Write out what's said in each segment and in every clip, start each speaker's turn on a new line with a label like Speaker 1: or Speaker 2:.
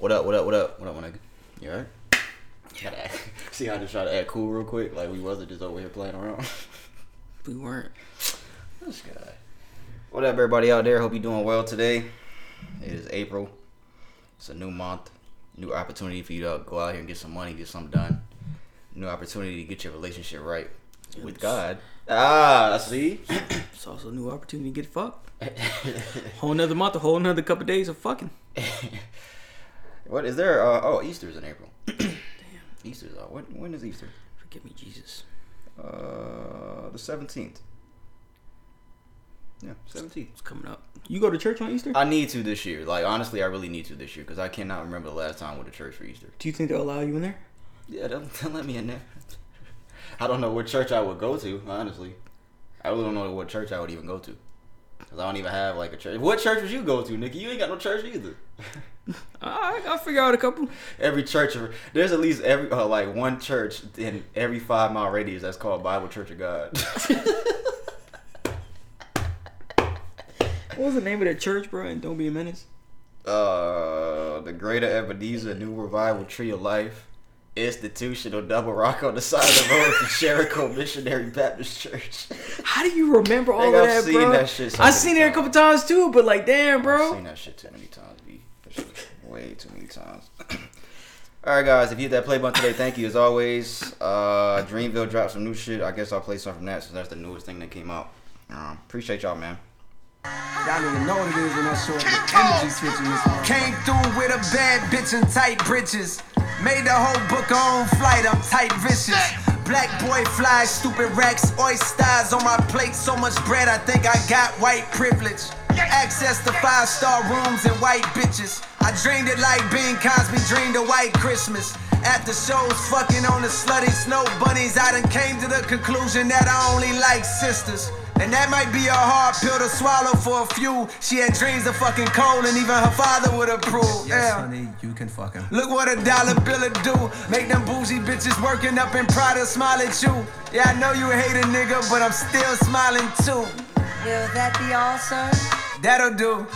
Speaker 1: What up? What up? What up? What up, my nigga? You alright? Act. See I just try to act cool real quick, like we wasn't just over here playing around.
Speaker 2: We weren't.
Speaker 1: this guy. What up, everybody out there? Hope you're doing well today. It is April. It's a new month, new opportunity for you to go out here and get some money, get something done. New opportunity to get your relationship right with God. Ah, see.
Speaker 2: It's also a new opportunity to get fucked. Whole another month, a whole another couple days of fucking.
Speaker 1: What is there? Uh, oh, Easter's in April. Damn. Easter's uh, when? When is Easter?
Speaker 2: Forgive me, Jesus.
Speaker 1: Uh, the seventeenth. Yeah, seventeenth.
Speaker 2: It's coming up. You go to church on Easter?
Speaker 1: I need to this year. Like honestly, I really need to this year because I cannot remember the last time I went to church for Easter.
Speaker 2: Do you think they'll allow you in there?
Speaker 1: Yeah, they'll, they'll let me in there. I don't know what church I would go to. Honestly, I really don't know what church I would even go to. Cause I don't even have like a church. What church would you go to, Nikki? You ain't got no church either.
Speaker 2: I, I'll figure out a couple.
Speaker 1: every church, there's at least every uh, like one church in every five mile radius that's called Bible Church of God.
Speaker 2: What was the name of that church, bro? And don't be a menace.
Speaker 1: uh, the Greater Ebenezer New Revival Tree of Life Institutional Double Rock on the side of the road to Jericho Missionary Baptist Church.
Speaker 2: How do you remember all
Speaker 1: Nigga,
Speaker 2: of
Speaker 1: I've
Speaker 2: that,
Speaker 1: seen
Speaker 2: bro?
Speaker 1: that shit so
Speaker 2: I
Speaker 1: many
Speaker 2: seen it a couple times too, but like, damn, bro.
Speaker 1: I've seen that shit too many times, B. That shit way too many times. All right, guys. If you hit that play button today, thank you as always. Uh, Dreamville dropped some new shit. I guess I'll play some from that since that's the newest thing that came out. Um, appreciate y'all, man.
Speaker 3: Y'all don't even know what it is when that short energy switching this. Came through with a bad bitch and tight britches. Made the whole book on flight, I'm tight vicious. Black boy fly, stupid racks, oysters on my plate. So much bread, I think I got white privilege. Access to five star rooms and white bitches. I dreamed it like Bing Crosby dreamed a white Christmas. After shows fucking on the slutty snow bunnies, I done came to the conclusion that I only like sisters. And that might be a hard pill to swallow for a few. She had dreams of fucking Cole, and even her father would approve.
Speaker 4: Yes,
Speaker 3: yeah.
Speaker 4: honey, you can fuck him.
Speaker 3: Look what a dollar bill would do. Make them bougie bitches working up in Prada smile at you. Yeah, I know you hate a nigga, but I'm still smiling too.
Speaker 5: Will that be all, sir?
Speaker 3: That'll do.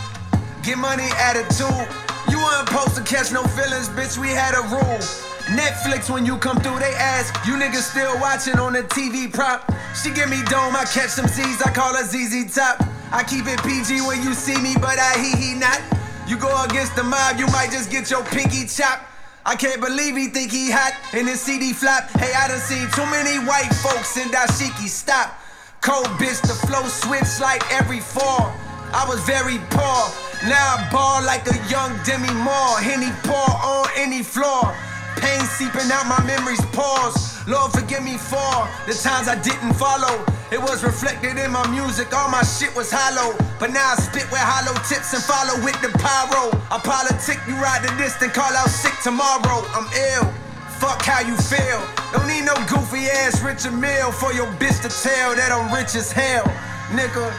Speaker 3: Get money attitude. You weren't supposed to catch no feelings, bitch. We had a rule. Netflix, when you come through, they ask, you niggas still watching on the TV prop. She give me dome, I catch some Z's, I call her ZZ Top. I keep it PG when you see me, but I he he not. You go against the mob, you might just get your pinky chopped. I can't believe he think he hot in his CD flop. Hey, I done seen too many white folks in dashiki. Stop. Cold bitch, the flow switch like every fall. I was very poor. Now I ball like a young Demi Moore. Henny pour on any floor. Pain seeping out my memories, pause. Lord, forgive me for the times I didn't follow. It was reflected in my music, all my shit was hollow. But now I spit with hollow tips and follow with the pyro. I politic, you ride the distant, call out sick tomorrow. I'm ill. Fuck how you feel. Don't need no goofy ass Richard Mille for your bitch to tell that I'm rich as hell. Nigga.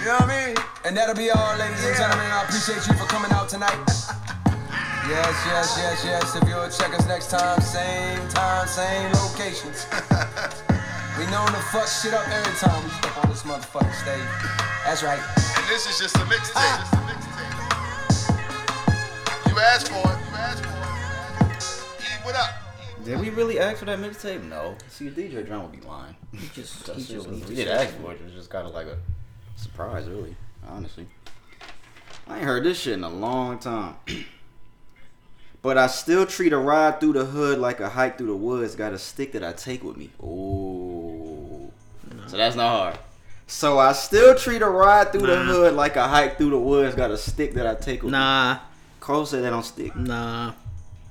Speaker 3: You know what I mean?
Speaker 4: And that'll be all, ladies and gentlemen. I appreciate you for coming out tonight. yes, yes, yes, yes. If you'll check us next time, same time, same locations. we known to fuck shit up every time we step on this motherfucking stage. That's right.
Speaker 6: And this is just a mixtape.
Speaker 4: Ah.
Speaker 6: Just. You asked for it. You asked for it. E, what up?
Speaker 1: Did we really ask for that mixtape? No. See, DJ Drama would be lying.
Speaker 2: He just, he
Speaker 1: shit
Speaker 2: just
Speaker 1: was- we did
Speaker 2: say
Speaker 1: ask for it. It was just kind of like a surprise, really. Honestly, I ain't heard this shit in a long time. but I still treat a ride through the hood like a hike through the woods. Got a stick that I take with me. Ooh, so that's not hard. So I still treat a ride through the hood like a hike through the woods. Got a stick that I take with me.
Speaker 2: Nah,
Speaker 1: Cole said that don't stick.
Speaker 2: nah.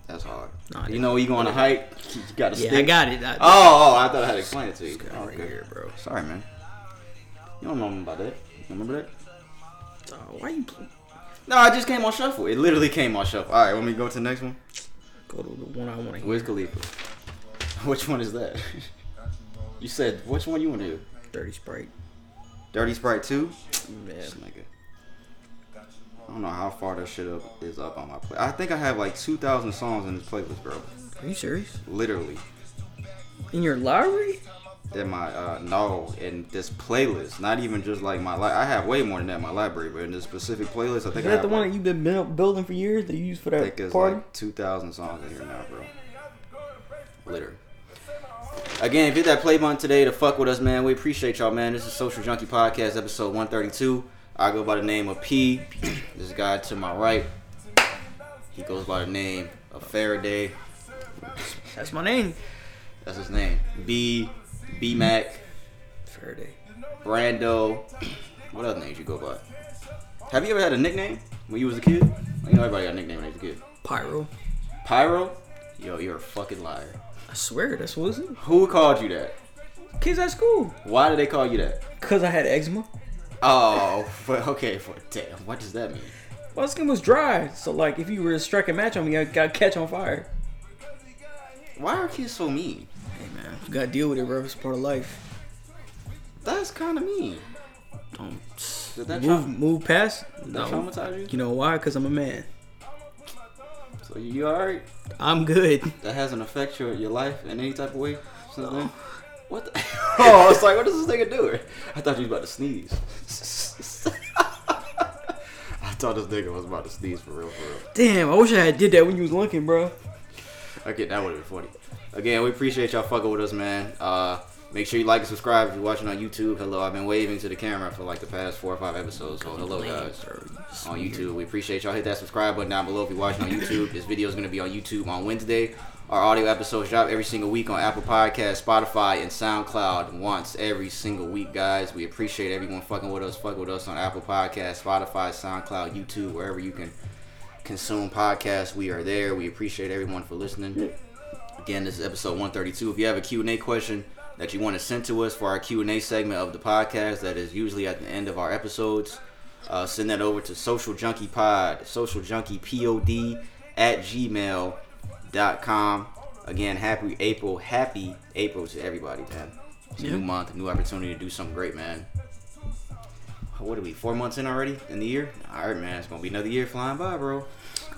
Speaker 1: That's hard.
Speaker 2: Nah,
Speaker 1: you know, you go on a hike. You got a
Speaker 2: Yeah,
Speaker 1: stick.
Speaker 2: I got it. I,
Speaker 1: Oh, oh, I thought I had to explain it to you. Oh,
Speaker 2: right
Speaker 1: okay.
Speaker 2: here, bro.
Speaker 1: Sorry, man. You don't know about that. You remember that?
Speaker 2: Uh, why you
Speaker 1: No, I just came on shuffle. It literally came on shuffle. All right, want me to go to the next one?
Speaker 2: go to the one I want to hear?
Speaker 1: Wiz Khalifa. Which one is that? you said which one you want to do?
Speaker 2: Dirty Sprite.
Speaker 1: Dirty Sprite 2?
Speaker 2: Yeah.
Speaker 1: Nigga. I don't know how far that shit up is up on my play. I think I have like 2,000 songs in this playlist, bro.
Speaker 2: Are you serious?
Speaker 1: Literally.
Speaker 2: In your library?
Speaker 1: In my uh no in this playlist. Not even just like my li- I have way more than that in my library, but in this specific playlist, I
Speaker 2: Is
Speaker 1: think I
Speaker 2: that
Speaker 1: have
Speaker 2: the one
Speaker 1: like,
Speaker 2: that you've been building for years that you use for
Speaker 1: I
Speaker 2: that
Speaker 1: think it's
Speaker 2: party?
Speaker 1: like two thousand songs in here now, bro. Literally. Again, if you hit that play button today to fuck with us, man, we appreciate y'all, man. This is Social Junkie Podcast, episode 132. I go by the name of P. this guy to my right, he goes by the name of Faraday.
Speaker 2: That's my name.
Speaker 1: That's his name. B. B Mac.
Speaker 2: Faraday.
Speaker 1: Brando. What other names you go by? Have you ever had a nickname when you was a kid? You know everybody got a nickname when they was a kid.
Speaker 2: Pyro.
Speaker 1: Pyro? Yo, you're a fucking liar.
Speaker 2: I swear that's what it.
Speaker 1: Who called you that?
Speaker 2: Kids at school.
Speaker 1: Why did they call you that?
Speaker 2: Cause I had eczema.
Speaker 1: Oh, but okay, for damn. What does that mean?
Speaker 2: My skin was dry, so like if you were to strike a match on me, I got catch on fire.
Speaker 1: Why are kids so mean?
Speaker 2: Man, you gotta deal with it, bro. It's part of life.
Speaker 1: That's kind of mean.
Speaker 2: Don't
Speaker 1: Did that,
Speaker 2: move,
Speaker 1: traum-
Speaker 2: move past.
Speaker 1: did that
Speaker 2: No.
Speaker 1: traumatize you?
Speaker 2: You know why? Cause I'm a man.
Speaker 1: So you, you alright?
Speaker 2: I'm good.
Speaker 1: That hasn't affected your, your life in any type of way since then? Oh. What the? oh, I was like, what is this nigga doing? I thought you was about to sneeze. I thought this nigga was about to sneeze for real, for real.
Speaker 2: Damn, I wish I had did that when you was looking, bro.
Speaker 1: Okay, that would have been funny. Again, we appreciate y'all fucking with us, man. Uh, make sure you like and subscribe if you're watching on YouTube. Hello, I've been waving to the camera for like the past four or five episodes. So hello, guys. On YouTube, we appreciate y'all. Hit that subscribe button down below if you're watching on YouTube. This video is going to be on YouTube on Wednesday. Our audio episodes drop every single week on Apple Podcasts, Spotify, and SoundCloud once every single week, guys. We appreciate everyone fucking with us. Fuck with us on Apple Podcasts, Spotify, SoundCloud, YouTube, wherever you can consume podcasts. We are there. We appreciate everyone for listening. Again, this is episode 132. If you have a Q&A question that you want to send to us for our Q&A segment of the podcast that is usually at the end of our episodes, uh, send that over to Social Junkie Pod, Social Junkie Pod at gmail.com. Again, happy April, happy April to everybody, man. It's a
Speaker 2: Yeah.
Speaker 1: new month, a new opportunity to do something great, man. What are we, four months in already in the year? All right, man, it's gonna be another year flying by, bro.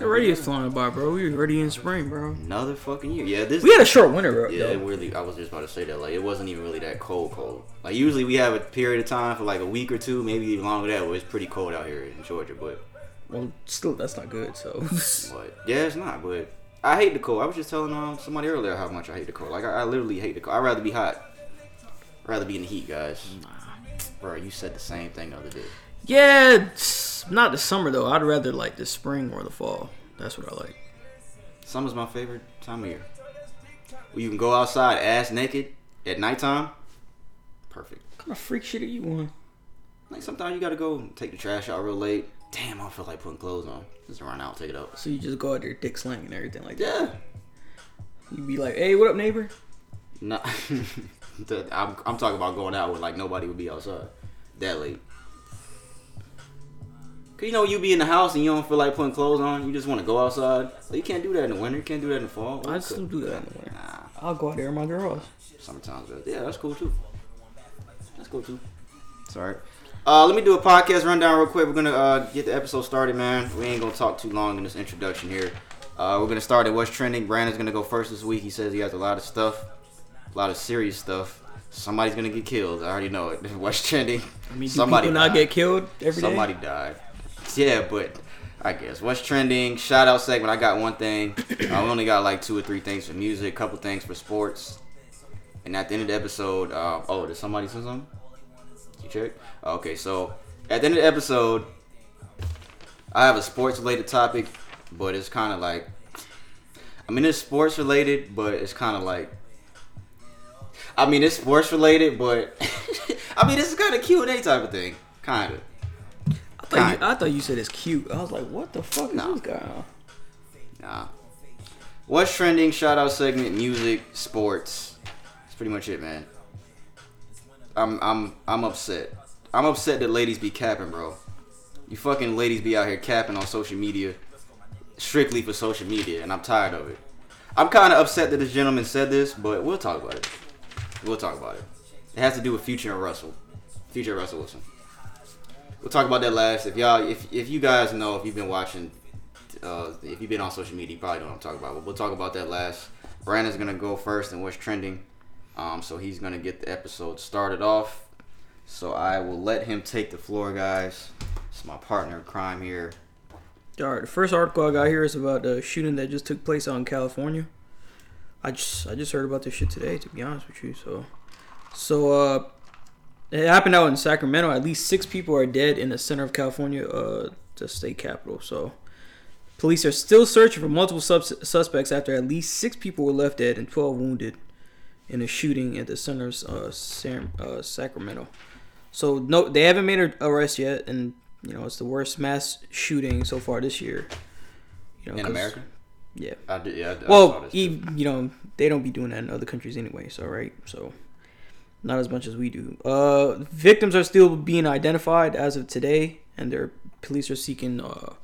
Speaker 2: Already is flying by, bro. We already in spring, bro.
Speaker 1: Another fucking year. Yeah, this.
Speaker 2: We had a short winter, bro.
Speaker 1: Yeah, it
Speaker 2: though.
Speaker 1: really. I was just about to say that. Like, it wasn't even really that cold, cold. Like, usually we have a period of time for like a week or two, maybe even longer than that, where it's pretty cold out here in Georgia. But,
Speaker 2: Well, still, that's not good. So,
Speaker 1: but yeah, it's not. But I hate the cold. I was just telling um, somebody earlier how much I hate the cold. Like, I, I literally hate the cold. I'd rather be hot. I'd rather be in the heat, guys. Bro, you said the same thing the other day.
Speaker 2: yeah, not the summer though. I'd rather like the spring or the fall. That's what I like.
Speaker 1: Summer's my favorite time of year. Where you can go outside ass naked at nighttime. Perfect.
Speaker 2: What kind of freak shit are you on?
Speaker 1: Like sometimes you gotta go take the trash out real late. Damn, I don't feel like putting clothes on. Just run out, take it out.
Speaker 2: So you just go out there, dick slang and everything like that.
Speaker 1: Yeah.
Speaker 2: You be like, "Hey, what up, neighbor?"
Speaker 1: No, the- I'm, I'm talking about going out with like nobody would be outside that late. Cause you know you be in the house and you don't feel like putting clothes on. You just want to go outside. So you can't do that in the winter. You can't do that in the fall.
Speaker 2: I still do that in the winter.
Speaker 1: Nah,
Speaker 2: I'll go out there in my drawers.
Speaker 1: summertime's good. Yeah, that's cool too. That's cool too. Sorry. Uh, let me do a podcast rundown real quick. We're gonna uh, get the episode started, man. We ain't gonna talk too long in this introduction here. Uh, we're gonna start at what's trending. Brandon's gonna go first this week. He says he has a lot of stuff, a lot of serious stuff. Somebody's gonna get killed. I already know it. What's trending?
Speaker 2: I mean,
Speaker 1: Somebody
Speaker 2: people not get killed every day?
Speaker 1: Somebody died. Yeah, but I guess what's trending? Shout out segment. I got one thing. I only got like two or three things for music, a couple things for sports, and at the end of the episode, uh, oh, did somebody say something? You check? Okay, so at the end of the episode, I have a sports related topic, but it's kind of like, I mean, it's sports related, but it's kind of like. I mean, it's sports related, but I mean, this is kind of Q and A type of thing, kind of.
Speaker 2: I thought, you, I thought you said it's cute. I was like, what the fuck is
Speaker 1: No.
Speaker 2: this guy on?
Speaker 1: Nah. What's trending? Shout out segment, music, sports. That's pretty much it, man. I'm I'm I'm upset. I'm upset that ladies be capping, bro. You fucking ladies be out here capping on social media, strictly for social media, and I'm tired of it. I'm kind of upset that this gentleman said this, but we'll talk about it. We'll talk about it. It has to do with Future and Russell. Future Russell Wilson. We'll talk about that last. If y'all, if if you guys know, if you've been watching uh, if you've been on social media, you probably know what I'm talking about. But we'll talk about that last. Brandon's gonna go first and what's trending. Um, so he's gonna get the episode started off. So I will let him take the floor, guys. It's my partner in crime here.
Speaker 2: All right, the first article I got here is about the shooting that just took place out in California. I just I just heard about this shit today, to be honest with you. So, so uh, it happened out in Sacramento. At least six people are dead in the center of California, uh, the state capital. So, police are still searching for multiple subs- suspects after at least six people were left dead and twelve wounded in a shooting at the center of uh, Sam, uh, Sacramento. So no, they haven't made an arrest yet, and you know it's the worst mass shooting so far this year. You know,
Speaker 1: In America?
Speaker 2: Yeah.
Speaker 1: I did, yeah, I, I
Speaker 2: Well,
Speaker 1: this
Speaker 2: e-
Speaker 1: too.
Speaker 2: you know they don't be doing that in other countries anyway. So right, so not as much as we do. Uh, victims are still being identified as of today, and their police are seeking uh,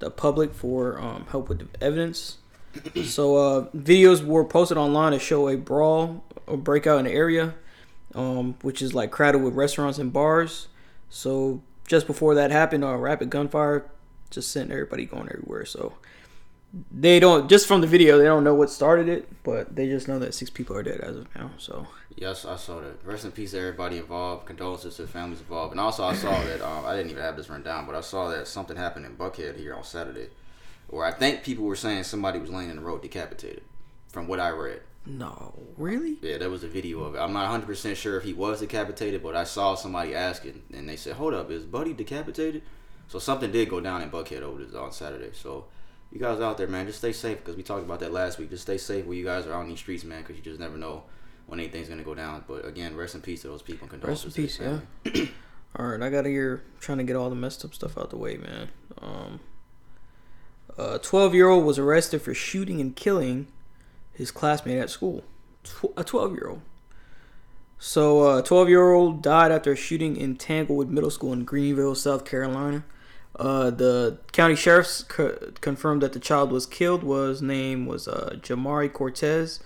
Speaker 2: the public for um, help with the evidence. so uh, videos were posted online to show a brawl or breakout in the area, um, which is like crowded with restaurants and bars. So just before that happened, uh, rapid gunfire just sent everybody going everywhere. So they don't just from the video they don't know what started it, but they just know that six people are dead as of now. So
Speaker 1: Yes, I saw that. Rest in peace to everybody involved. Condolences to the families involved. And also, I saw that um, I didn't even have this written down, but I saw that something happened in Buckhead here on Saturday, where I think people were saying somebody was laying in the road decapitated. From what I read,
Speaker 2: no, really?
Speaker 1: yeah, there was a video of it. I'm not 100 percent sure if he was decapitated, but I saw somebody asking, and they said, "Hold up, is Buddy decapitated?" So something did go down in Buckhead over this on Saturday. So. You guys out there, man, just stay safe because we talked about that last week. Just stay safe where you guys are out in these streets, man, because you just never know when anything's gonna go down. But again, rest in peace to those people.
Speaker 2: Rest in
Speaker 1: condolences to their
Speaker 2: peace,
Speaker 1: yeah.
Speaker 2: All right, I got here trying to get all the messed up stuff out the way, man. Um, a 12 year old was arrested for shooting and killing his classmate at school. Tw- a 12 year old. So, a 12 year old died after a shooting in Tanglewood Middle School in Greenville, South Carolina. Uh, the county sheriffs co- confirmed that the child was killed. Was name was uh, Jamari Cortez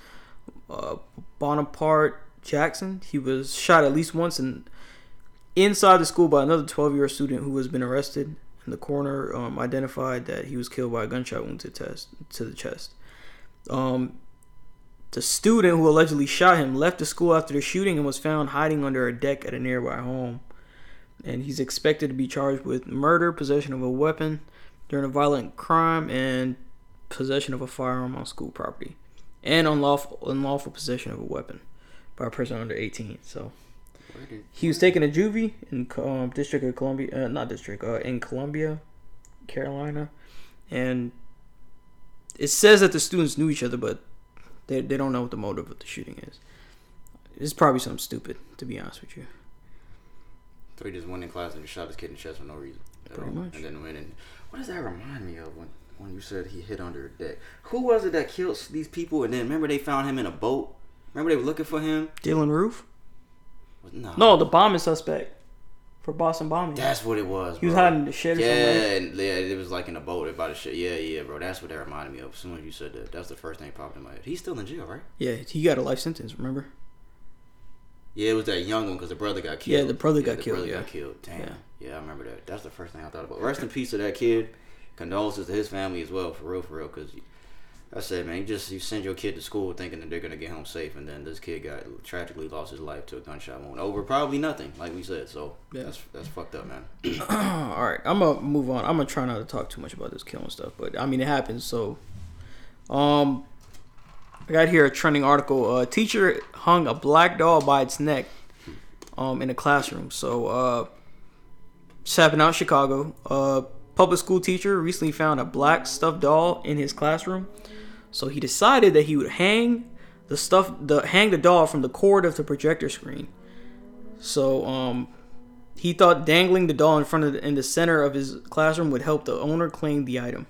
Speaker 2: uh, Bonaparte Jackson. He was shot at least once in inside the school by another 12 year old student who has been arrested. And the coroner um, identified that he was killed by a gunshot wound to, test, to the chest. Um, the student who allegedly shot him left the school after the shooting and was found hiding under a deck at a nearby home. And he's expected to be charged with murder, possession of a weapon during a violent crime, and possession of a firearm on school property, and unlawful unlawful possession of a weapon by a person under 18. So he was taken to juvie in um, District of Columbia, uh, not District, uh, in Columbia, Carolina, and it says that the students knew each other, but they they don't know what the motive of the shooting is. It's probably something stupid, to be honest with you.
Speaker 1: So he just went in class and just shot his kid in the chest for no reason.
Speaker 2: Pretty
Speaker 1: all.
Speaker 2: much.
Speaker 1: And then went in. What does that remind me of when, when you said he hit under a deck? Who was it that killed these people? And then remember they found him in a boat. Remember they were looking for him.
Speaker 2: Dylann Roof?
Speaker 1: No,
Speaker 2: No, the bombing suspect for Boston bombing.
Speaker 1: That's what it was.
Speaker 2: He was hiding the or
Speaker 1: yeah,
Speaker 2: something,
Speaker 1: and yeah, it was like in a boat about a shit. Yeah, yeah, bro. That's what that reminded me of. As soon as you said that, that's the first thing that popped in my head. He's still in jail, right?
Speaker 2: yeah, he got a life sentence. Remember?
Speaker 1: Yeah, it was that young one because the brother got killed.
Speaker 2: Yeah, the brother got killed.
Speaker 1: the
Speaker 2: killed,
Speaker 1: Brother
Speaker 2: yeah.
Speaker 1: got killed. Damn.
Speaker 2: Yeah.
Speaker 1: Yeah. I remember that. That's the first thing I thought about. Rest in peace to that kid. Condolences to his family as well, for real, for real. Because I said, man, you just you send your kid to school thinking that they're gonna get home safe, and then this kid got tragically lost his life to a gunshot wound over probably nothing, like we said. So
Speaker 2: Yeah.
Speaker 1: that's that's fucked up, man.
Speaker 2: All right, I'm gonna move on. I'm gonna try not to talk too much about this killing stuff, but I mean it happens. So, um, I got here a trending article. A teacher hung a black doll by its neck, um, in a classroom. So, uh, this happened out Chicago. A public school teacher recently found a black stuffed doll in his classroom. So he decided that he would hang the stuff, the hang the doll from the cord of the projector screen. So, um, he thought dangling the doll in front of the, in the center of his classroom would help the owner claim the item.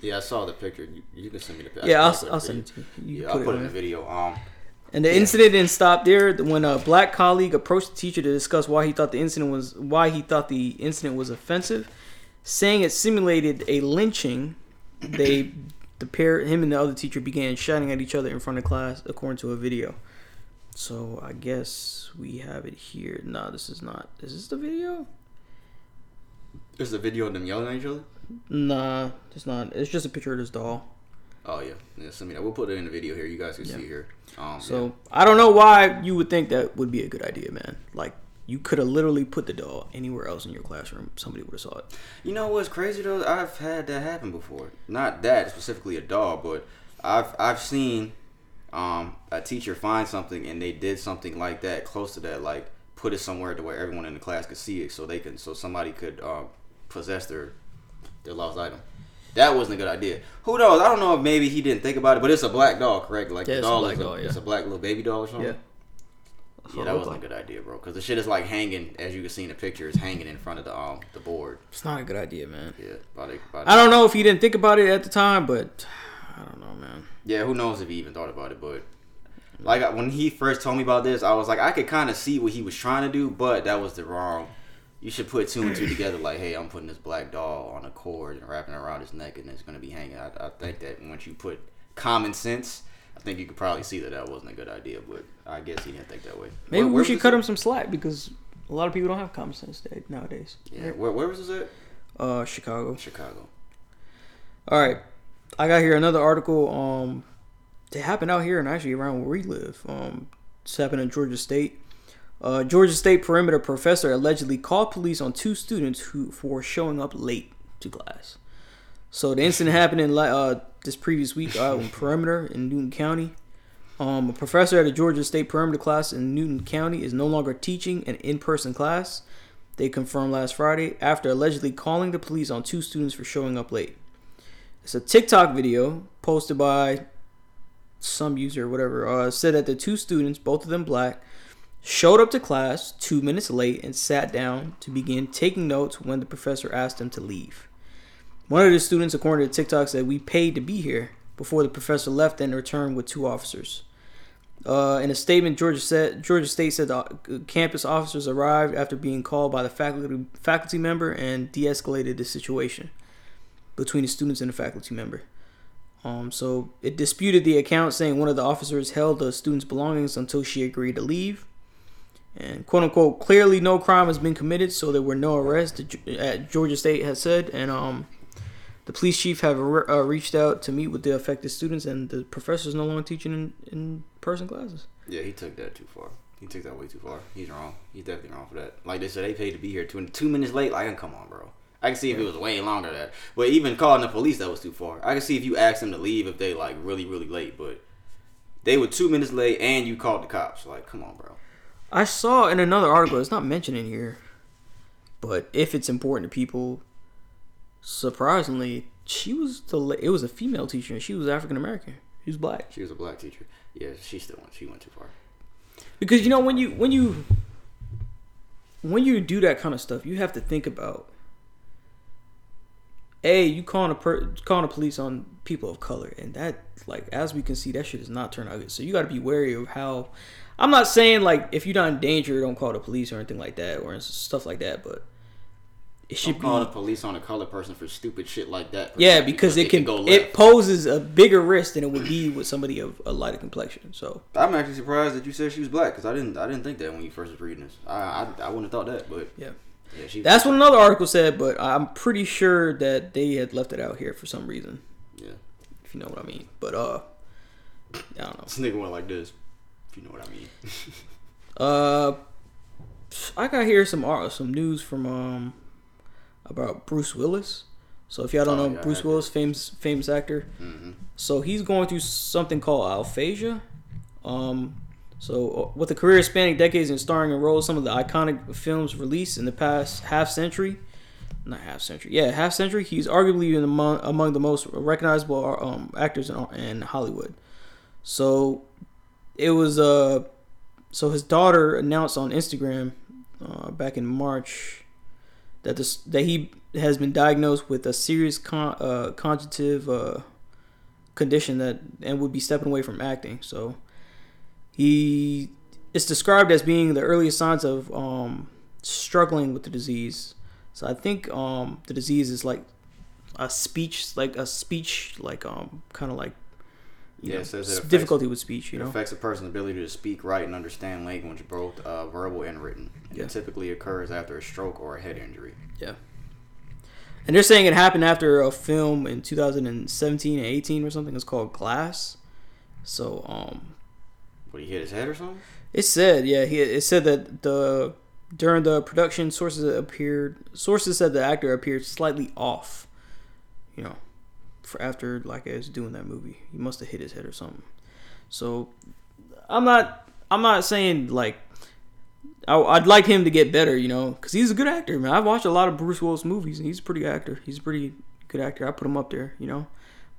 Speaker 1: Yeah, I saw the picture. You, you can send me the picture.
Speaker 2: Yeah, I'll,
Speaker 1: put
Speaker 2: I'll
Speaker 1: the
Speaker 2: send it to you. you
Speaker 1: Yeah,
Speaker 2: can
Speaker 1: I'll put it in the video. Um,
Speaker 2: And the incident didn't stop there. When a black colleague approached the teacher to discuss why he thought the incident was why he thought the incident was offensive, saying it simulated a lynching, they the pair him and the other teacher began shouting at each other in front of class, according to a video. So I guess we have it here. No, this is not. Is this the video?
Speaker 1: Is the video of them yelling at each other.
Speaker 2: Nah, it's not. It's just a picture of this doll.
Speaker 1: Oh yeah, yeah. Send me that. We'll put it in the video here. You guys can
Speaker 2: Yeah.
Speaker 1: see here. Um,
Speaker 2: So I don't know why you would think that would be a good idea, man. Like you could have literally put the doll anywhere else in your classroom. Somebody would have saw it.
Speaker 1: You know what's crazy though? I've had that happen before. Not that specifically a doll, but I've I've seen um, a teacher find something and they did something like that, close to that, like put it somewhere to where everyone in the class could see it, so they can so somebody could um, possess their their lost item. That wasn't a good idea. Who knows? I don't know if maybe he didn't think about it, but it's a black dog, correct? Like
Speaker 2: Yeah,
Speaker 1: the
Speaker 2: it's a
Speaker 1: doll
Speaker 2: black
Speaker 1: is a,
Speaker 2: doll, yeah.
Speaker 1: it's a black little baby doll or something.
Speaker 2: Yeah.
Speaker 1: Yeah, that wasn't
Speaker 2: looked
Speaker 1: a good idea, bro. Because the shit is like hanging, as you can see in the picture, is hanging in front of the um the board.
Speaker 2: It's not a good idea, man.
Speaker 1: Yeah, the, by
Speaker 2: I don't know if he didn't think about it at the time, but I don't know, man.
Speaker 1: Yeah, who knows if he even thought about it, but like when he first told me about this, I was like, I could kind of see what he was trying to do, but that was the wrong. You should put two and two together, like, hey, I'm putting this black doll on a cord and wrapping it around his neck, and it's gonna be hanging. I, I think that once you put common sense, I think you could probably see that that wasn't a good idea, but I guess he didn't think that way.
Speaker 2: Maybe
Speaker 1: Where-
Speaker 2: we
Speaker 1: where
Speaker 2: should cut
Speaker 1: this
Speaker 2: him some slack because a lot of people don't have common sense nowadays.
Speaker 1: Yeah, where, where was this at?
Speaker 2: Uh, Chicago.
Speaker 1: Chicago.
Speaker 2: All right, I got here another article. Um, it happened out here and actually around where we live. Um, this happened in Georgia State. Uh, Georgia State perimeter professor allegedly called police on two students who for showing up late to class. So the incident happened in uh, this previous week in perimeter in Newton County. Um, a professor at a Georgia State perimeter class in Newton County is no longer teaching an in-person class. They confirmed last Friday after allegedly calling the police on two students for showing up late. It's a TikTok video posted by some user or whatever. Uh, said that the two students, both of them black, showed up to class two minutes late and sat down to begin taking notes when the professor asked them to leave. One of the students, according to TikTok, said, "We paid to be here." Before the professor left and returned with two officers. Uh, in a statement, Georgia said Georgia State said the uh, campus officers arrived after being called by the faculty faculty member and de-escalated the situation between the students and the faculty member. Um, so it disputed the account, saying one of the officers held the student's belongings until she agreed to leave. And quote unquote, clearly no crime has been committed, so there were no arrests. At Georgia State has said, and um, the police chief have uh, reached out to meet with the affected students, and the professor is no longer teaching in, in person classes.
Speaker 1: Yeah, he took that too far. He took that way too far. He's wrong. He's definitely wrong for that. Like they said, they paid to be here two two minutes late. Like, come on, bro. I can see if it was way longer that. But even calling the police, that was too far. I can see if you asked them to leave if they like really really late, but they were two minutes late and you called the cops. Like, come on, bro.
Speaker 2: I saw in another article, it's not mentioned in here, but if it's important to people, surprisingly, she was the la- it was a female teacher and she was African American. She was black.
Speaker 1: She was a black teacher. Yeah, she still went. She went too far.
Speaker 2: Because you know when you when you when you do that kind of stuff, you have to think about a you calling a per, calling the police on people of color, and that like as we can see, that shit does not turn out good. So you got to be wary of how. I'm not saying like if you're not in danger, don't call the police or anything like that or stuff like that, but it should
Speaker 1: Don't
Speaker 2: be
Speaker 1: call the police on a colored person for stupid shit like that.
Speaker 2: yeah because it can
Speaker 1: go left.
Speaker 2: it poses a bigger risk than it would be with somebody of a lighter complexion. So
Speaker 1: I'm actually surprised that you said she was black because I didn't. I didn't think that when you first was reading this. I I, I wouldn't have thought that, but
Speaker 2: yeah.
Speaker 1: yeah.
Speaker 2: That's what another article said, but I'm pretty sure that they had left it out here for some reason,
Speaker 1: Yeah,
Speaker 2: if you know what I mean. But uh, I don't know.
Speaker 1: this nigga went like this. If you know what I mean.
Speaker 2: Uh, I got here some art, some news from um about Bruce Willis. So if y'all don't
Speaker 1: Oh,
Speaker 2: know
Speaker 1: yeah,
Speaker 2: Bruce Willis, famous famous actor.
Speaker 1: hmm
Speaker 2: So he's going through something called aphasia. Um, so uh, with a career spanning decades and starring in roles some of the iconic films released in the past half century, not half century, yeah, half century, he's arguably among, among the most recognizable um, actors in, in Hollywood. So it was uh, so his daughter announced on Instagram uh, back in March that this that he has been diagnosed with a serious con, uh, conjunctive uh, condition that and would be stepping away from acting. So he it's described as being the earliest signs of um, struggling with the disease. So I think um, the disease is like a speech, like a speech, like um, kind of like
Speaker 1: Yeah,
Speaker 2: know,
Speaker 1: it says it affects-
Speaker 2: difficulty with speech. You
Speaker 1: It
Speaker 2: know,
Speaker 1: affects a person's ability to speak, write, and understand language, both uh, verbal and written. And
Speaker 2: Yeah.
Speaker 1: It typically occurs after a stroke or a head injury.
Speaker 2: Yeah. And they're saying it happened after a film in 2017 and 18 or something. It's called Glass. So um,
Speaker 1: What he hit his head or something?
Speaker 2: it said yeah he it said that the during the production sources appeared sources said the actor appeared slightly off. You know, after like as doing that movie, he must have hit his head or something. So I'm not I'm not saying like I, I'd like him to get better, you know, because he's a good actor, man. I've watched a lot of Bruce Willis movies, and he's a pretty actor. He's a pretty good actor. I put him up there, you know.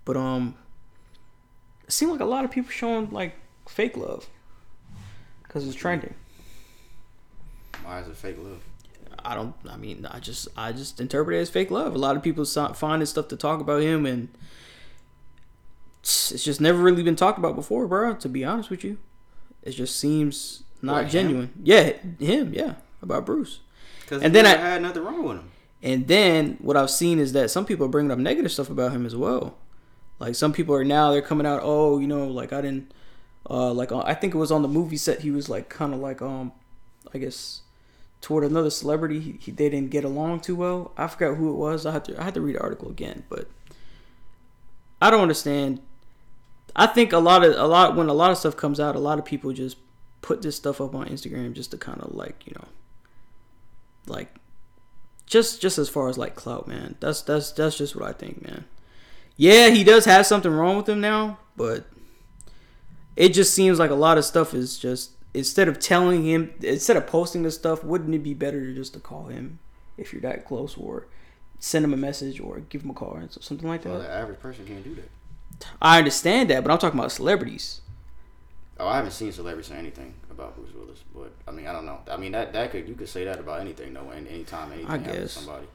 Speaker 2: But um, it seemed like a lot of people showing like fake love because it's trending.
Speaker 1: Why is it fake love?
Speaker 2: I don't. I mean, I just I just interpret it as fake love. A lot of people finding stuff to talk about him, and it's just never really been talked about before, bro. To be honest with you, it just seems not
Speaker 1: him?
Speaker 2: genuine. Yeah, him. Yeah, about Bruce.
Speaker 1: Because
Speaker 2: And then I-
Speaker 1: had nothing wrong with him.
Speaker 2: And then what I've seen is that some people are bringing up negative stuff about him as well. Like some people are now they're coming out, oh, you know, like I didn't, uh, like uh, I think it was on the movie set. He was like kind of like um, I guess toward another celebrity. He, he they didn't get along too well. I forgot who it was. I had to I had to read the article again, but I don't understand. I think a lot of a lot when a lot of stuff comes out, a lot of people just put this stuff up on Instagram just to kind of like you know, like just just as far as like clout, man. That's that's that's just what I think, man. Yeah, he does have something wrong with him now, but it just seems like a lot of stuff is just instead of telling him instead of posting this stuff, wouldn't it be better to just to call him if you're that close or send him a message or give him a call or something like that?
Speaker 1: Well, the average person can't do that.
Speaker 2: I understand that, but I'm talking about celebrities.
Speaker 1: Oh, I haven't seen celebrities say anything about Bruce Willis, but I mean, I don't know. I mean, that that could you could say that about anything though, and anytime anything
Speaker 2: I guess.
Speaker 1: somebody.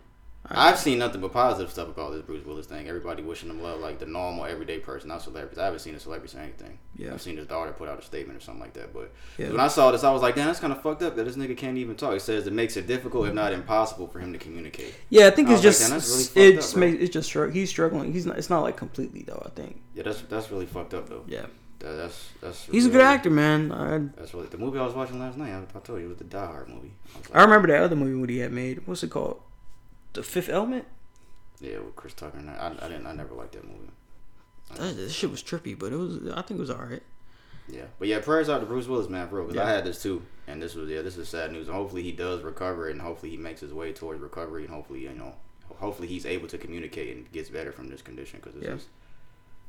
Speaker 1: I've seen nothing but positive stuff about this Bruce Willis thing. Everybody wishing him love, like the normal everyday person, not celebrities. I haven't seen a celebrity say anything.
Speaker 2: Yeah.
Speaker 1: I've seen his daughter put out a statement or something like that. But
Speaker 2: Yeah.
Speaker 1: when I saw this, I was like, damn, that's kind of fucked up that this nigga can't even talk. It says it makes it difficult, if not impossible, for him to communicate.
Speaker 2: Yeah, I think it's just
Speaker 1: like, really
Speaker 2: it's
Speaker 1: up, bro."
Speaker 2: it's just he's struggling. He's not. It's not like completely though. I think.
Speaker 1: Yeah, that's that's really fucked up though.
Speaker 2: Yeah,
Speaker 1: That, that's that's.
Speaker 2: he's a good actor, man. I
Speaker 1: That's really the movie I was watching last night. I, I told you it was the Die Hard movie. I, like,
Speaker 2: I remember that other movie what he had made. What's it called? The Fifth Element.
Speaker 1: Yeah, with Chris Tucker and. I, I didn't. I never liked that movie.
Speaker 2: That, that shit was trippy, but it was. I think it was alright.
Speaker 1: Yeah, but yeah, prayers out to Bruce Willis, man, bro. Because I had this too, and this was yeah, this is sad news. And hopefully he does recover, and hopefully he makes his way towards recovery, and hopefully you know, hopefully he's able to communicate and gets better from this condition. Because
Speaker 2: Yeah.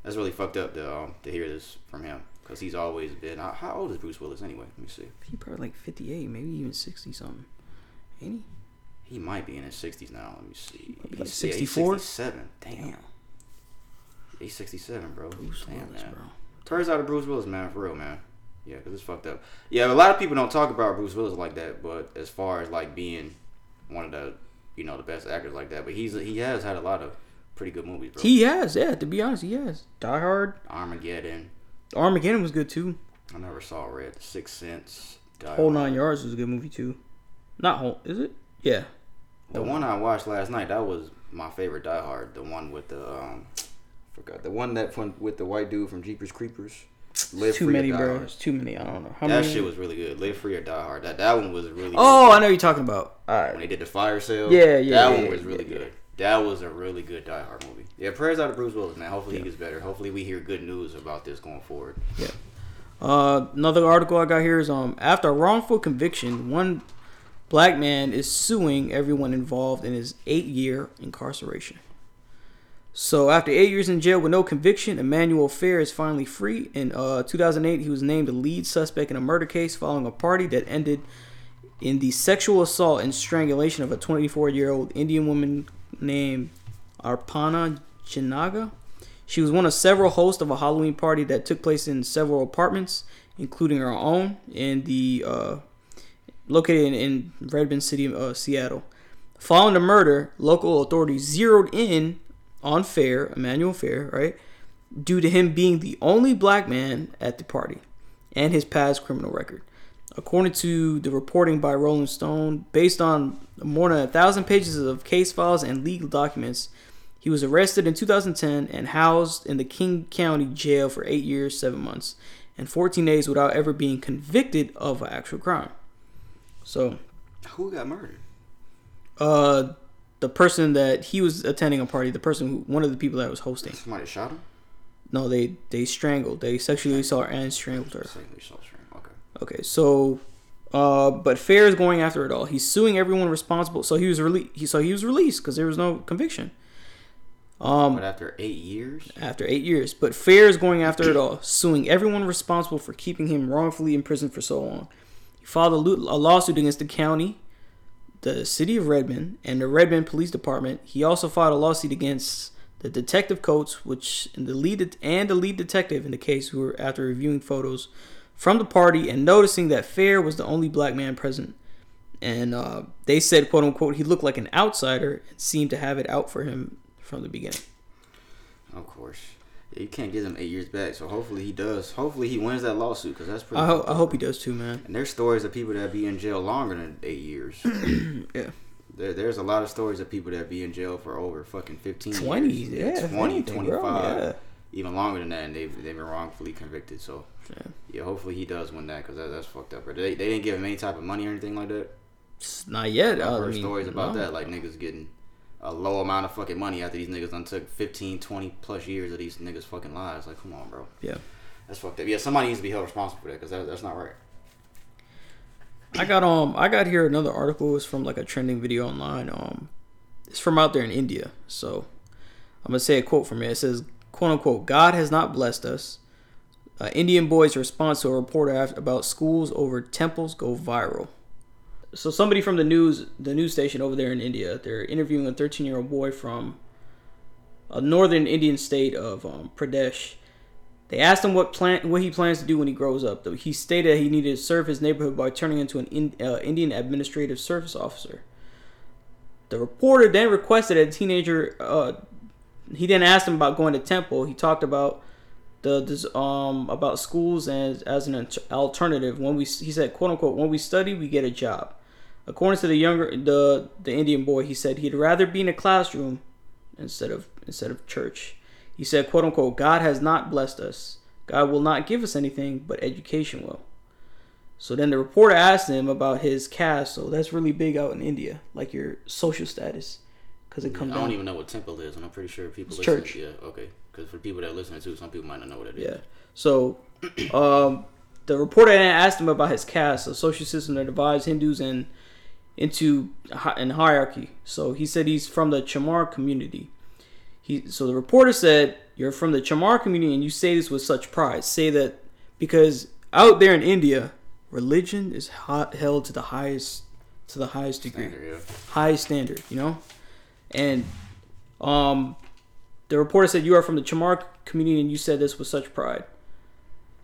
Speaker 1: that's really fucked up to um, to hear this from him. Because he's always been. How, how old is Bruce Willis anyway? Let me see.
Speaker 2: He probably like fifty eight, maybe even sixty something. Ain't
Speaker 1: He might be in his sixties now. Let me see.
Speaker 2: Like
Speaker 1: He's- yeah,
Speaker 2: 64?
Speaker 1: 67. Damn. He's 67, bro.
Speaker 2: Bruce
Speaker 1: Damn,
Speaker 2: Willis,
Speaker 1: man.
Speaker 2: bro.
Speaker 1: Turns out Bruce Willis, man, for real, man. Yeah, because it's fucked up. Yeah, a lot of people don't talk about Bruce Willis like that, but as far as like being one of the, you know, the best actors like that, but he's he has had a lot of pretty good movies, bro.
Speaker 2: He has, yeah. To be honest, he has. Die Hard,
Speaker 1: Armageddon.
Speaker 2: Armageddon was good too.
Speaker 1: I never saw Red. Sixth Sense. Die
Speaker 2: Whole
Speaker 1: Hard.
Speaker 2: Nine Yards was a good movie too. Not whole, is it? Yeah.
Speaker 1: The one I watched last night, that was my favorite Die Hard. The one with the um, forgot the one that from with the white dude from Jeepers Creepers. Live
Speaker 2: Too many, bro. It's too many. I don't know how
Speaker 1: That
Speaker 2: many.
Speaker 1: shit was really good. Live Free or Die Hard. That that one was really.
Speaker 2: oh,
Speaker 1: really
Speaker 2: I know what you're talking about. All
Speaker 1: when they did the fire sale.
Speaker 2: Yeah, yeah,
Speaker 1: That
Speaker 2: yeah,
Speaker 1: one was really
Speaker 2: yeah.
Speaker 1: good. That was a really good Die Hard movie. Yeah, prayers out to Bruce Willis, man. Hopefully he gets better. Hopefully we hear good news about this going forward.
Speaker 2: Uh, another article I got here is um after a wrongful conviction, one black man is suing everyone involved in his eight-year incarceration. So after eight years in jail with no conviction, Emmanuel Fair is finally free. In uh, 2008, he was named the lead suspect in a murder case following a party that ended in the sexual assault and strangulation of a 24-year-old Indian woman named Arpana Jinaga. She was one of several hosts of a Halloween party that took place in several apartments, including her own in the uh, located in, in Redmond City, uh, Seattle. Following the murder, local authorities zeroed in on Fair, Emmanuel Fair, right, due to him being the only black man at the party and his past criminal record. According to the reporting by Rolling Stone, based on more than a thousand pages of case files and legal documents, he was arrested in 2010 and housed in the King County Jail for eight years, seven months, and 14 days without ever being convicted of an actual crime. So,
Speaker 1: Who got murdered?
Speaker 2: uh, the person that he was attending a party, the person who one of the people that was hosting.
Speaker 1: Somebody shot him.
Speaker 2: No, they they strangled. They sexually assaulted and strangled her.
Speaker 1: Secondly, shot him. Okay.
Speaker 2: Okay, so, uh, but Fair is going after it all. He's suing everyone responsible. So he was released. He, so he was released because there was no conviction. Um,
Speaker 1: But after eight years,
Speaker 2: after eight years. But Fair is going after it all, suing everyone responsible for keeping him wrongfully in prison for so long. Filed a, lawsuit against the county, the city of Redmond, and the Redmond Police Department. He also filed a lawsuit against the detective coats, which and the lead and the lead detective in the case, who were after reviewing photos from the party and noticing that Fair was the only black man present. And uh, they said, quote unquote, he looked like an outsider and seemed to have it out for him from the beginning.
Speaker 1: of course, you can't give him eight years back. So hopefully he does. Hopefully he wins that lawsuit because that's pretty.
Speaker 2: I, ho-
Speaker 1: fucked
Speaker 2: I hope he does too, man.
Speaker 1: And there's stories of people that be in jail longer than eight years.
Speaker 2: Yeah.
Speaker 1: There, there's a lot of stories of people that be in jail for over fucking 15
Speaker 2: 20,
Speaker 1: years.
Speaker 2: yeah, if
Speaker 1: 20,
Speaker 2: anything, bro,
Speaker 1: 25,
Speaker 2: yeah.
Speaker 1: even longer than that, and they've, they've been wrongfully convicted. So,
Speaker 2: Yeah.
Speaker 1: yeah, hopefully he does win that because that, that's fucked up. But they, they didn't give him any type of money or anything like that.
Speaker 2: Not yet.
Speaker 1: I've
Speaker 2: uh, I mean,
Speaker 1: stories about
Speaker 2: no.
Speaker 1: that, like niggas getting a low amount of fucking money after these niggas done took 15, 20 plus years of these niggas' fucking lives. Like, come on, bro.
Speaker 2: Yeah.
Speaker 1: That's fucked up. Yeah, somebody needs to be held responsible for that because that, that's not right.
Speaker 2: I got um I got here another article. It's from like a trending video online. Um, it's from out there in India. So I'm gonna say a quote from it. It says, "quote unquote God has not blessed us." Uh, Indian boy's response to a reporter after, about schools over temples go viral. So somebody from the news the news station over there in India, they're interviewing a 13 year old boy from a northern Indian state of um, Pradesh. They asked him what plan what he plans to do when he grows up. He stated he needed to serve his neighborhood by turning into an in, uh, Indian administrative service officer. The reporter then requested a teenager. Uh, he then asked him about going to temple. He talked about the this, um about schools as as an alternative. When we he said quote unquote when we study we get a job. According to the younger the the Indian boy, he said he'd rather be in a classroom instead of instead of church. He said, quote unquote, God has not blessed us. God will not give us anything, but education will. So then the reporter asked him about his caste. So that's really big out in India, like your social status, because it comes.
Speaker 1: I don't
Speaker 2: down.
Speaker 1: even know what temple is, and I'm pretty sure people
Speaker 2: It's
Speaker 1: listen.
Speaker 2: church.
Speaker 1: Yeah, okay. Because for people that listen to, some people might not know what it is.
Speaker 2: Yeah. So, um, the reporter then asked him about his caste, a social system that divides Hindus and into in hierarchy. So he said he's from the Chamar community. He so the reporter said you're from the Chamar community and you say this with such pride. Say that because out there in India, religion is hot, held to the highest to the highest degree
Speaker 1: Standard, yeah.
Speaker 2: highest standard, you know? And um the reporter said you are from the Chamar community and you said this with such pride.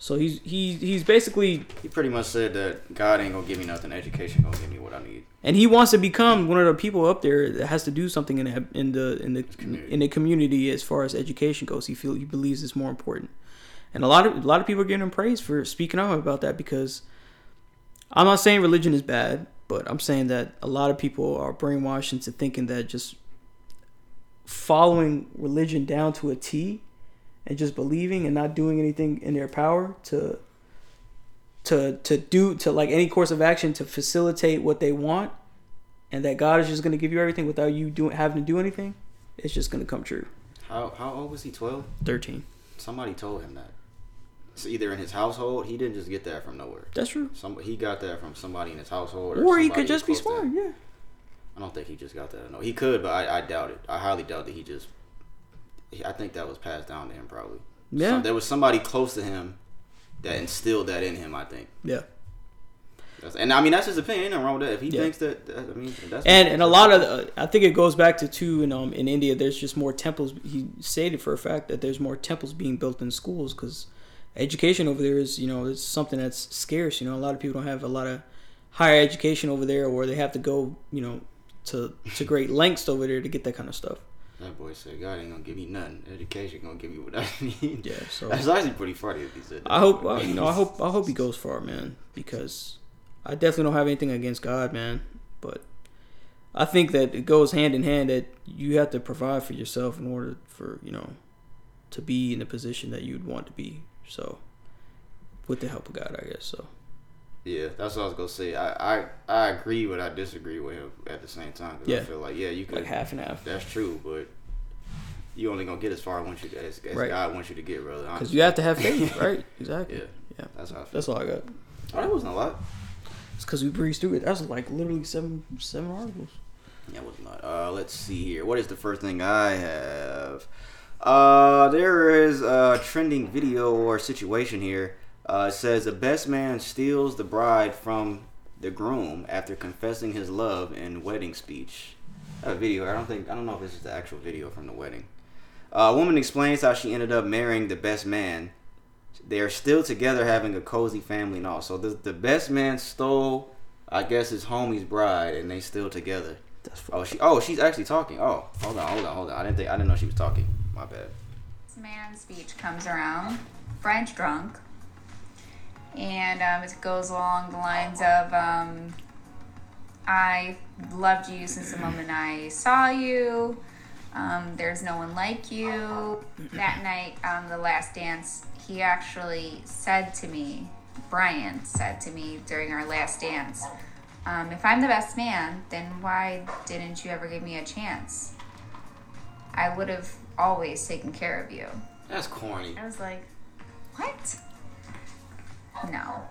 Speaker 2: So he's he he's basically
Speaker 1: He pretty much said that God ain't gonna give me nothing. Education gonna give me what I need.
Speaker 2: and he wants to become one of the people up there that has to do something in the in the in the
Speaker 1: Community.
Speaker 2: in the community as far as education goes. He feel he believes it's more important, and a lot of a lot of people are giving him praise for speaking up about that because I'm not saying religion is bad, but I'm saying that a lot of people are brainwashed into thinking that just following religion down to a T and just believing and not doing anything in their power to to to do to like any course of action to facilitate what they want and that God is just going to give you everything without you doing having to do anything it's just going to come true
Speaker 1: How how old was he? Twelve.
Speaker 2: 13
Speaker 1: Somebody told him that. It's either in his household. He didn't just get that from nowhere.
Speaker 2: that's true
Speaker 1: Some he got that from somebody in his household,
Speaker 2: or he could just be smart yeah
Speaker 1: I don't think he just got that. No, he could, but I, I doubt it. I highly doubt that he just. I think that was passed down to him probably.
Speaker 2: Yeah.
Speaker 1: Some- there was somebody close to him that instilled that in him. I think.
Speaker 2: yeah
Speaker 1: That's, and I mean that's his opinion. Ain't nothing wrong with that. If he
Speaker 2: Yeah.
Speaker 1: thinks that, I mean that's.
Speaker 2: and and a lot of the, I think it goes back to too in um in India there's just more temples he stated for a fact that there's more temples being built in schools because education over there is you know it's something that's scarce you know a lot of people don't have a lot of higher education over there or they have to go you know to to great lengths over there to get that kind of stuff
Speaker 1: That boy said, "God ain't gonna give me nothing. Education gonna give me what I need."
Speaker 2: Yeah, so-
Speaker 1: that's actually pretty funny if he said. That.
Speaker 2: I hope you know I hope I hope he goes far man because I definitely don't have anything against God man but I think that it goes hand in hand that you have to provide for yourself in order for you know to be in the position that you'd want to be so with the help of God I guess so
Speaker 1: Yeah, that's what I was gonna say. I I, I agree, but I disagree with him at the same time. 'cause I
Speaker 2: Yeah.
Speaker 1: feel like yeah, you could.
Speaker 2: Like half and half.
Speaker 1: That's true, but you only gonna get as far as, you, as, as
Speaker 2: Right.
Speaker 1: God wants you to get, brother.
Speaker 2: Because you have to have faith, right? Exactly.
Speaker 1: Yeah,
Speaker 2: Yeah.
Speaker 1: that's how I feel.
Speaker 2: That's all I got.
Speaker 1: Oh, that wasn't a lot.
Speaker 2: It's because we breezed through it. That's like literally seven seven articles.
Speaker 1: Yeah, it wasn't a lot. Uh, let's see here. What is the first thing I have? Uh, there is a trending video or situation here. Uh, it says the best man steals the bride from the groom after confessing his love in wedding speech. A video. I don't think. I don't know if this is the actual video from the wedding. Uh, a woman explains how she ended up marrying the best man. They are still together, having a cozy family and all. So the the best man stole, I guess, his homie's bride, and they still together.
Speaker 2: That's
Speaker 1: Oh, she. Oh, she's actually talking. Oh, hold on, hold on, hold on. I didn't think. I didn't know she was talking. My bad.
Speaker 7: This man's speech comes around. French drunk. And um, it goes along the lines of um, I loved you since the moment I saw you. Um, there's no one like you. That night on the last dance, he actually said to me, Brian said to me during our last dance, um, if I'm the best man, then why didn't you ever give me a chance? I would have always taken care of you.
Speaker 1: That's corny.
Speaker 7: I was like, what? No.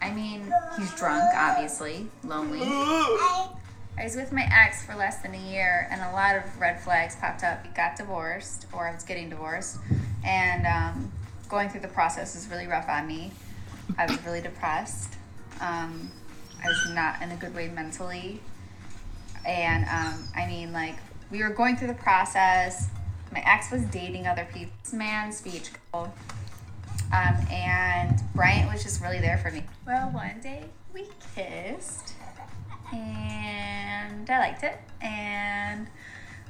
Speaker 7: I mean, he's drunk, obviously, lonely. I was with my ex for less than a year, and a lot of red flags popped up. He got divorced, or I was getting divorced, and um, going through the process was really rough on me. I was really depressed. Um, I was not in a good way mentally. And um, I mean, like, we were going through the process. My ex was dating other people. This man's speech. Um, and Bryant was just really there for me. Well, one day we kissed, and I liked it, and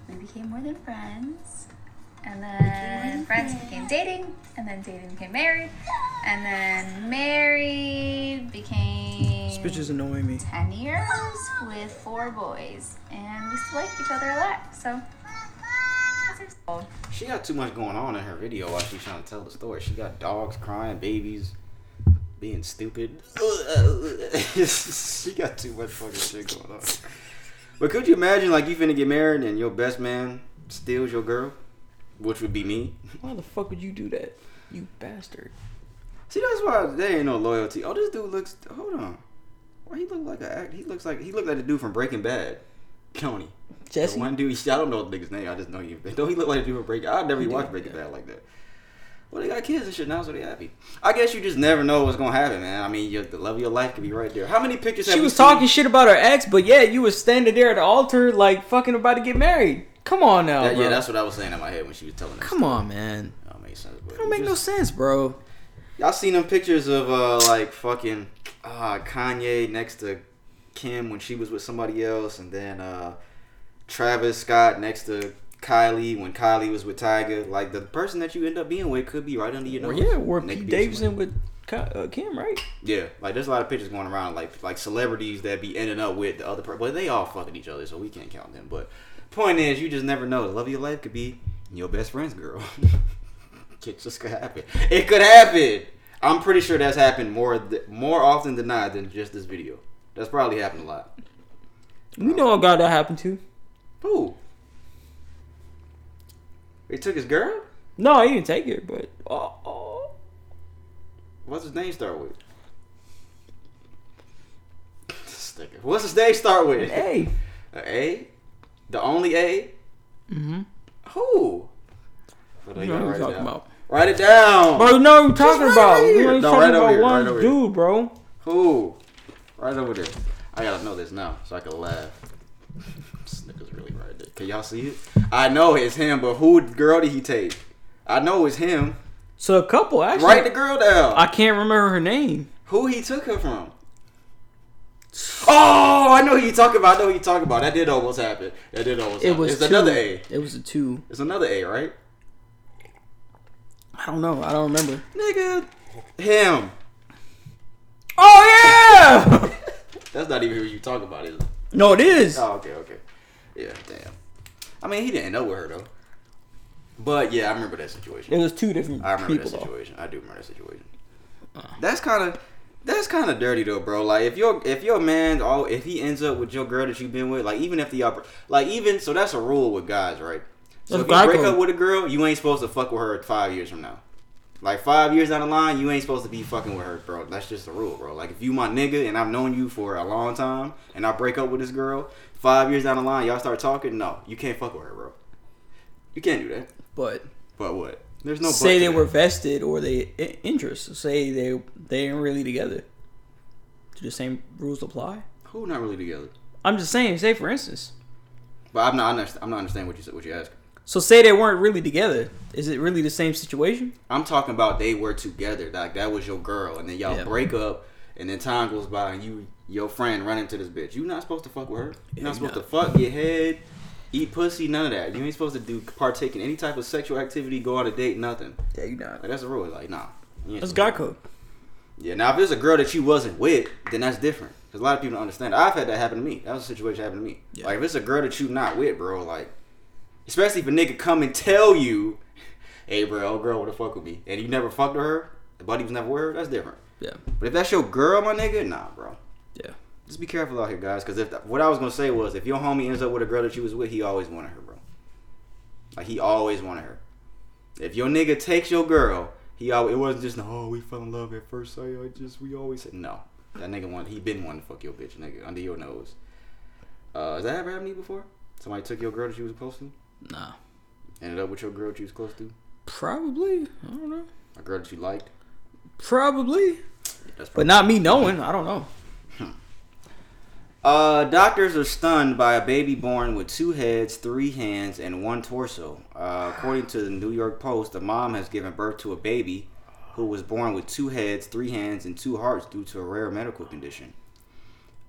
Speaker 7: we became more than friends. And then friends became dating, and then dating became married, and then married became
Speaker 2: This bitch is annoying me.
Speaker 7: 10 years with four boys, and we still like each other a lot. So, that's our-
Speaker 1: She got too much going on in her video while she's trying to tell the story. She got dogs crying, babies being stupid. she got too much fucking shit going on. But could you imagine, like, you finna get married and your best man steals your girl, which would be me?
Speaker 2: Why the fuck would you do that? You bastard.
Speaker 1: See, that's why there ain't no loyalty. Oh, this dude looks. Hold on. Why he look like a? act- He looks like he looked like the dude from Breaking Bad, Tony.
Speaker 2: Jesse?
Speaker 1: The one dude. I don't know the nigga's name. I just know he. Don't he look like the dude from Breaking? I never
Speaker 2: He
Speaker 1: watched Breaking. Bad like that. Well, they got kids and shit now, so they happy. I guess you just never know what's gonna happen, man. I mean, your, the love of your life could be right there. How many pictures?
Speaker 2: She was talking shit about her ex, but yeah, you was standing there at the altar like fucking about to get married. Come on now,
Speaker 1: That-
Speaker 2: bro.
Speaker 1: yeah, that's what I was saying in my head when she was telling.
Speaker 2: Come on, man.
Speaker 1: That don't make sense. But
Speaker 2: That don't
Speaker 1: you
Speaker 2: make no sense, bro.
Speaker 1: Y'all seen them pictures of uh like fucking uh Kanye next to Kim when she was with somebody else, and then uh Travis Scott next to Kylie when Kylie was with Tyga. Like the person that you end up being with could be right under your nose.
Speaker 2: yeah, or Pete Davidson with uh, Kim, right?
Speaker 1: Yeah, like there's a lot of pictures going around like like celebrities that be ending up with the other person, but they all fucking each other, so we can't count them. But point is, you just never know. The love of your life could be your best friend's girl. it just could happen. It could happen. I'm pretty sure that's happened more th- more often than not than just this video. That's probably happened a lot.
Speaker 2: We know a guy that happened to.
Speaker 1: Who? He took his girl.
Speaker 2: No, he didn't take it, but oh, oh.
Speaker 1: What's his name start with? Nigga. What's his name start with?
Speaker 2: hey,
Speaker 1: A A? The only A?
Speaker 2: mm-hmm.
Speaker 1: Who? Hold on,
Speaker 2: You
Speaker 1: you
Speaker 2: know
Speaker 1: gotta
Speaker 2: who you're talking
Speaker 1: down.
Speaker 2: about,
Speaker 1: Write it down.
Speaker 2: bro. You know who you're talking
Speaker 1: right
Speaker 2: about.
Speaker 1: over
Speaker 2: You know you're
Speaker 1: No,
Speaker 2: talking
Speaker 1: right
Speaker 2: about
Speaker 1: here,
Speaker 2: one
Speaker 1: right
Speaker 2: dude, bro.
Speaker 1: Who? Right over there. I gotta know this now so I can laugh. this nigga's really right there. Can y'all see it? I know it's him, but who girl did he take? I know it's him.
Speaker 2: So a couple actually.
Speaker 1: Write the girl down.
Speaker 2: I can't remember her name.
Speaker 1: who he took her from? Oh, I know who you talking about. I know who you talking about. That did almost happen. That did almost
Speaker 2: It
Speaker 1: happen.
Speaker 2: was
Speaker 1: it's
Speaker 2: two.
Speaker 1: another A.
Speaker 2: It was a two.
Speaker 1: It's another A, right?
Speaker 2: I don't know. I don't remember.
Speaker 1: Nigga, him.
Speaker 2: Oh yeah.
Speaker 1: That's not even who you talk about, is it?
Speaker 2: no, it is.
Speaker 1: Oh, okay, okay. Yeah, damn. I mean, he didn't know with her though. But yeah, I remember that situation.
Speaker 2: It was two different
Speaker 1: I remember
Speaker 2: people
Speaker 1: that
Speaker 2: though.
Speaker 1: situation. I do remember that situation. That's kind of That's kind of dirty though, bro. Like if your if your man, oh, if he ends up with your girl that you've been with, like even if the upper, like even so, that's a rule with guys, right? So
Speaker 2: That's
Speaker 1: if you break
Speaker 2: code.
Speaker 1: up with a girl, you ain't supposed to fuck with her five years from now. Like five years down the line, you ain't supposed to be fucking with her, bro. That's just the rule, bro. Like if you my nigga and I've known you for a long time and I break up with this girl, five years down the line, y'all start talking, no, you can't fuck with her, bro. You can't do that.
Speaker 2: But
Speaker 1: But what? There's no.
Speaker 2: say they were vested or they interest. Say they they ain't really together. Do the same rules apply?
Speaker 1: Who not really together?
Speaker 2: I'm just saying. Say for instance.
Speaker 1: But I'm not. I'm not understanding what you said. What you asked.
Speaker 2: So say they weren't really together. Is it really the same situation?
Speaker 1: I'm talking about they were together. Like that was your girl, and then y'all
Speaker 2: Yeah.
Speaker 1: break up, and then time goes by, and you your friend run into this bitch. You not supposed to fuck with her. You're not supposed to fuck, get head, eat pussy, none of that. You ain't supposed to do partake in any type of sexual activity, go on a date, nothing.
Speaker 2: Yeah, you not.
Speaker 1: Like that's the rule. Like nah. You
Speaker 2: That's guy code.
Speaker 1: Yeah. Now if it's a girl that you wasn't with, then that's different. Cause a lot of people don't understand. I've had that happen to me. That was a situation that happened to me.
Speaker 2: Yeah.
Speaker 1: Like if it's a girl that you not with, bro, like especially if a nigga come and tell you, hey bro, old girl wanna fuck with me, and you never fucked with her, the buddy was never with her, that's different.
Speaker 2: Yeah.
Speaker 1: But if that's your girl, my nigga, nah, bro.
Speaker 2: Yeah.
Speaker 1: Just be careful out here, guys. Because if what I was gonna say was, if your homie ends up with a girl that you was with, he always wanted her, bro. Like he always wanted her. If your nigga takes your girl, he always it wasn't just oh we fell in love at first sight. I just we always said no. That nigga want he been wanting to fuck your bitch, nigga, under your nose. Uh, has that ever happened to you before? Somebody took your girl that you was close to,
Speaker 2: Nah.
Speaker 1: ended up with your girl that you was close to,
Speaker 2: Probably. I don't know.
Speaker 1: a girl that you liked.
Speaker 2: Probably.
Speaker 1: That's
Speaker 2: But not me knowing. I don't know.
Speaker 1: Uh, doctors are stunned by a baby born with two heads, three hands, and one torso. Uh, according to the New York Post, the mom has given birth to a baby who was born with two heads, three hands, and two hearts due to a rare medical condition.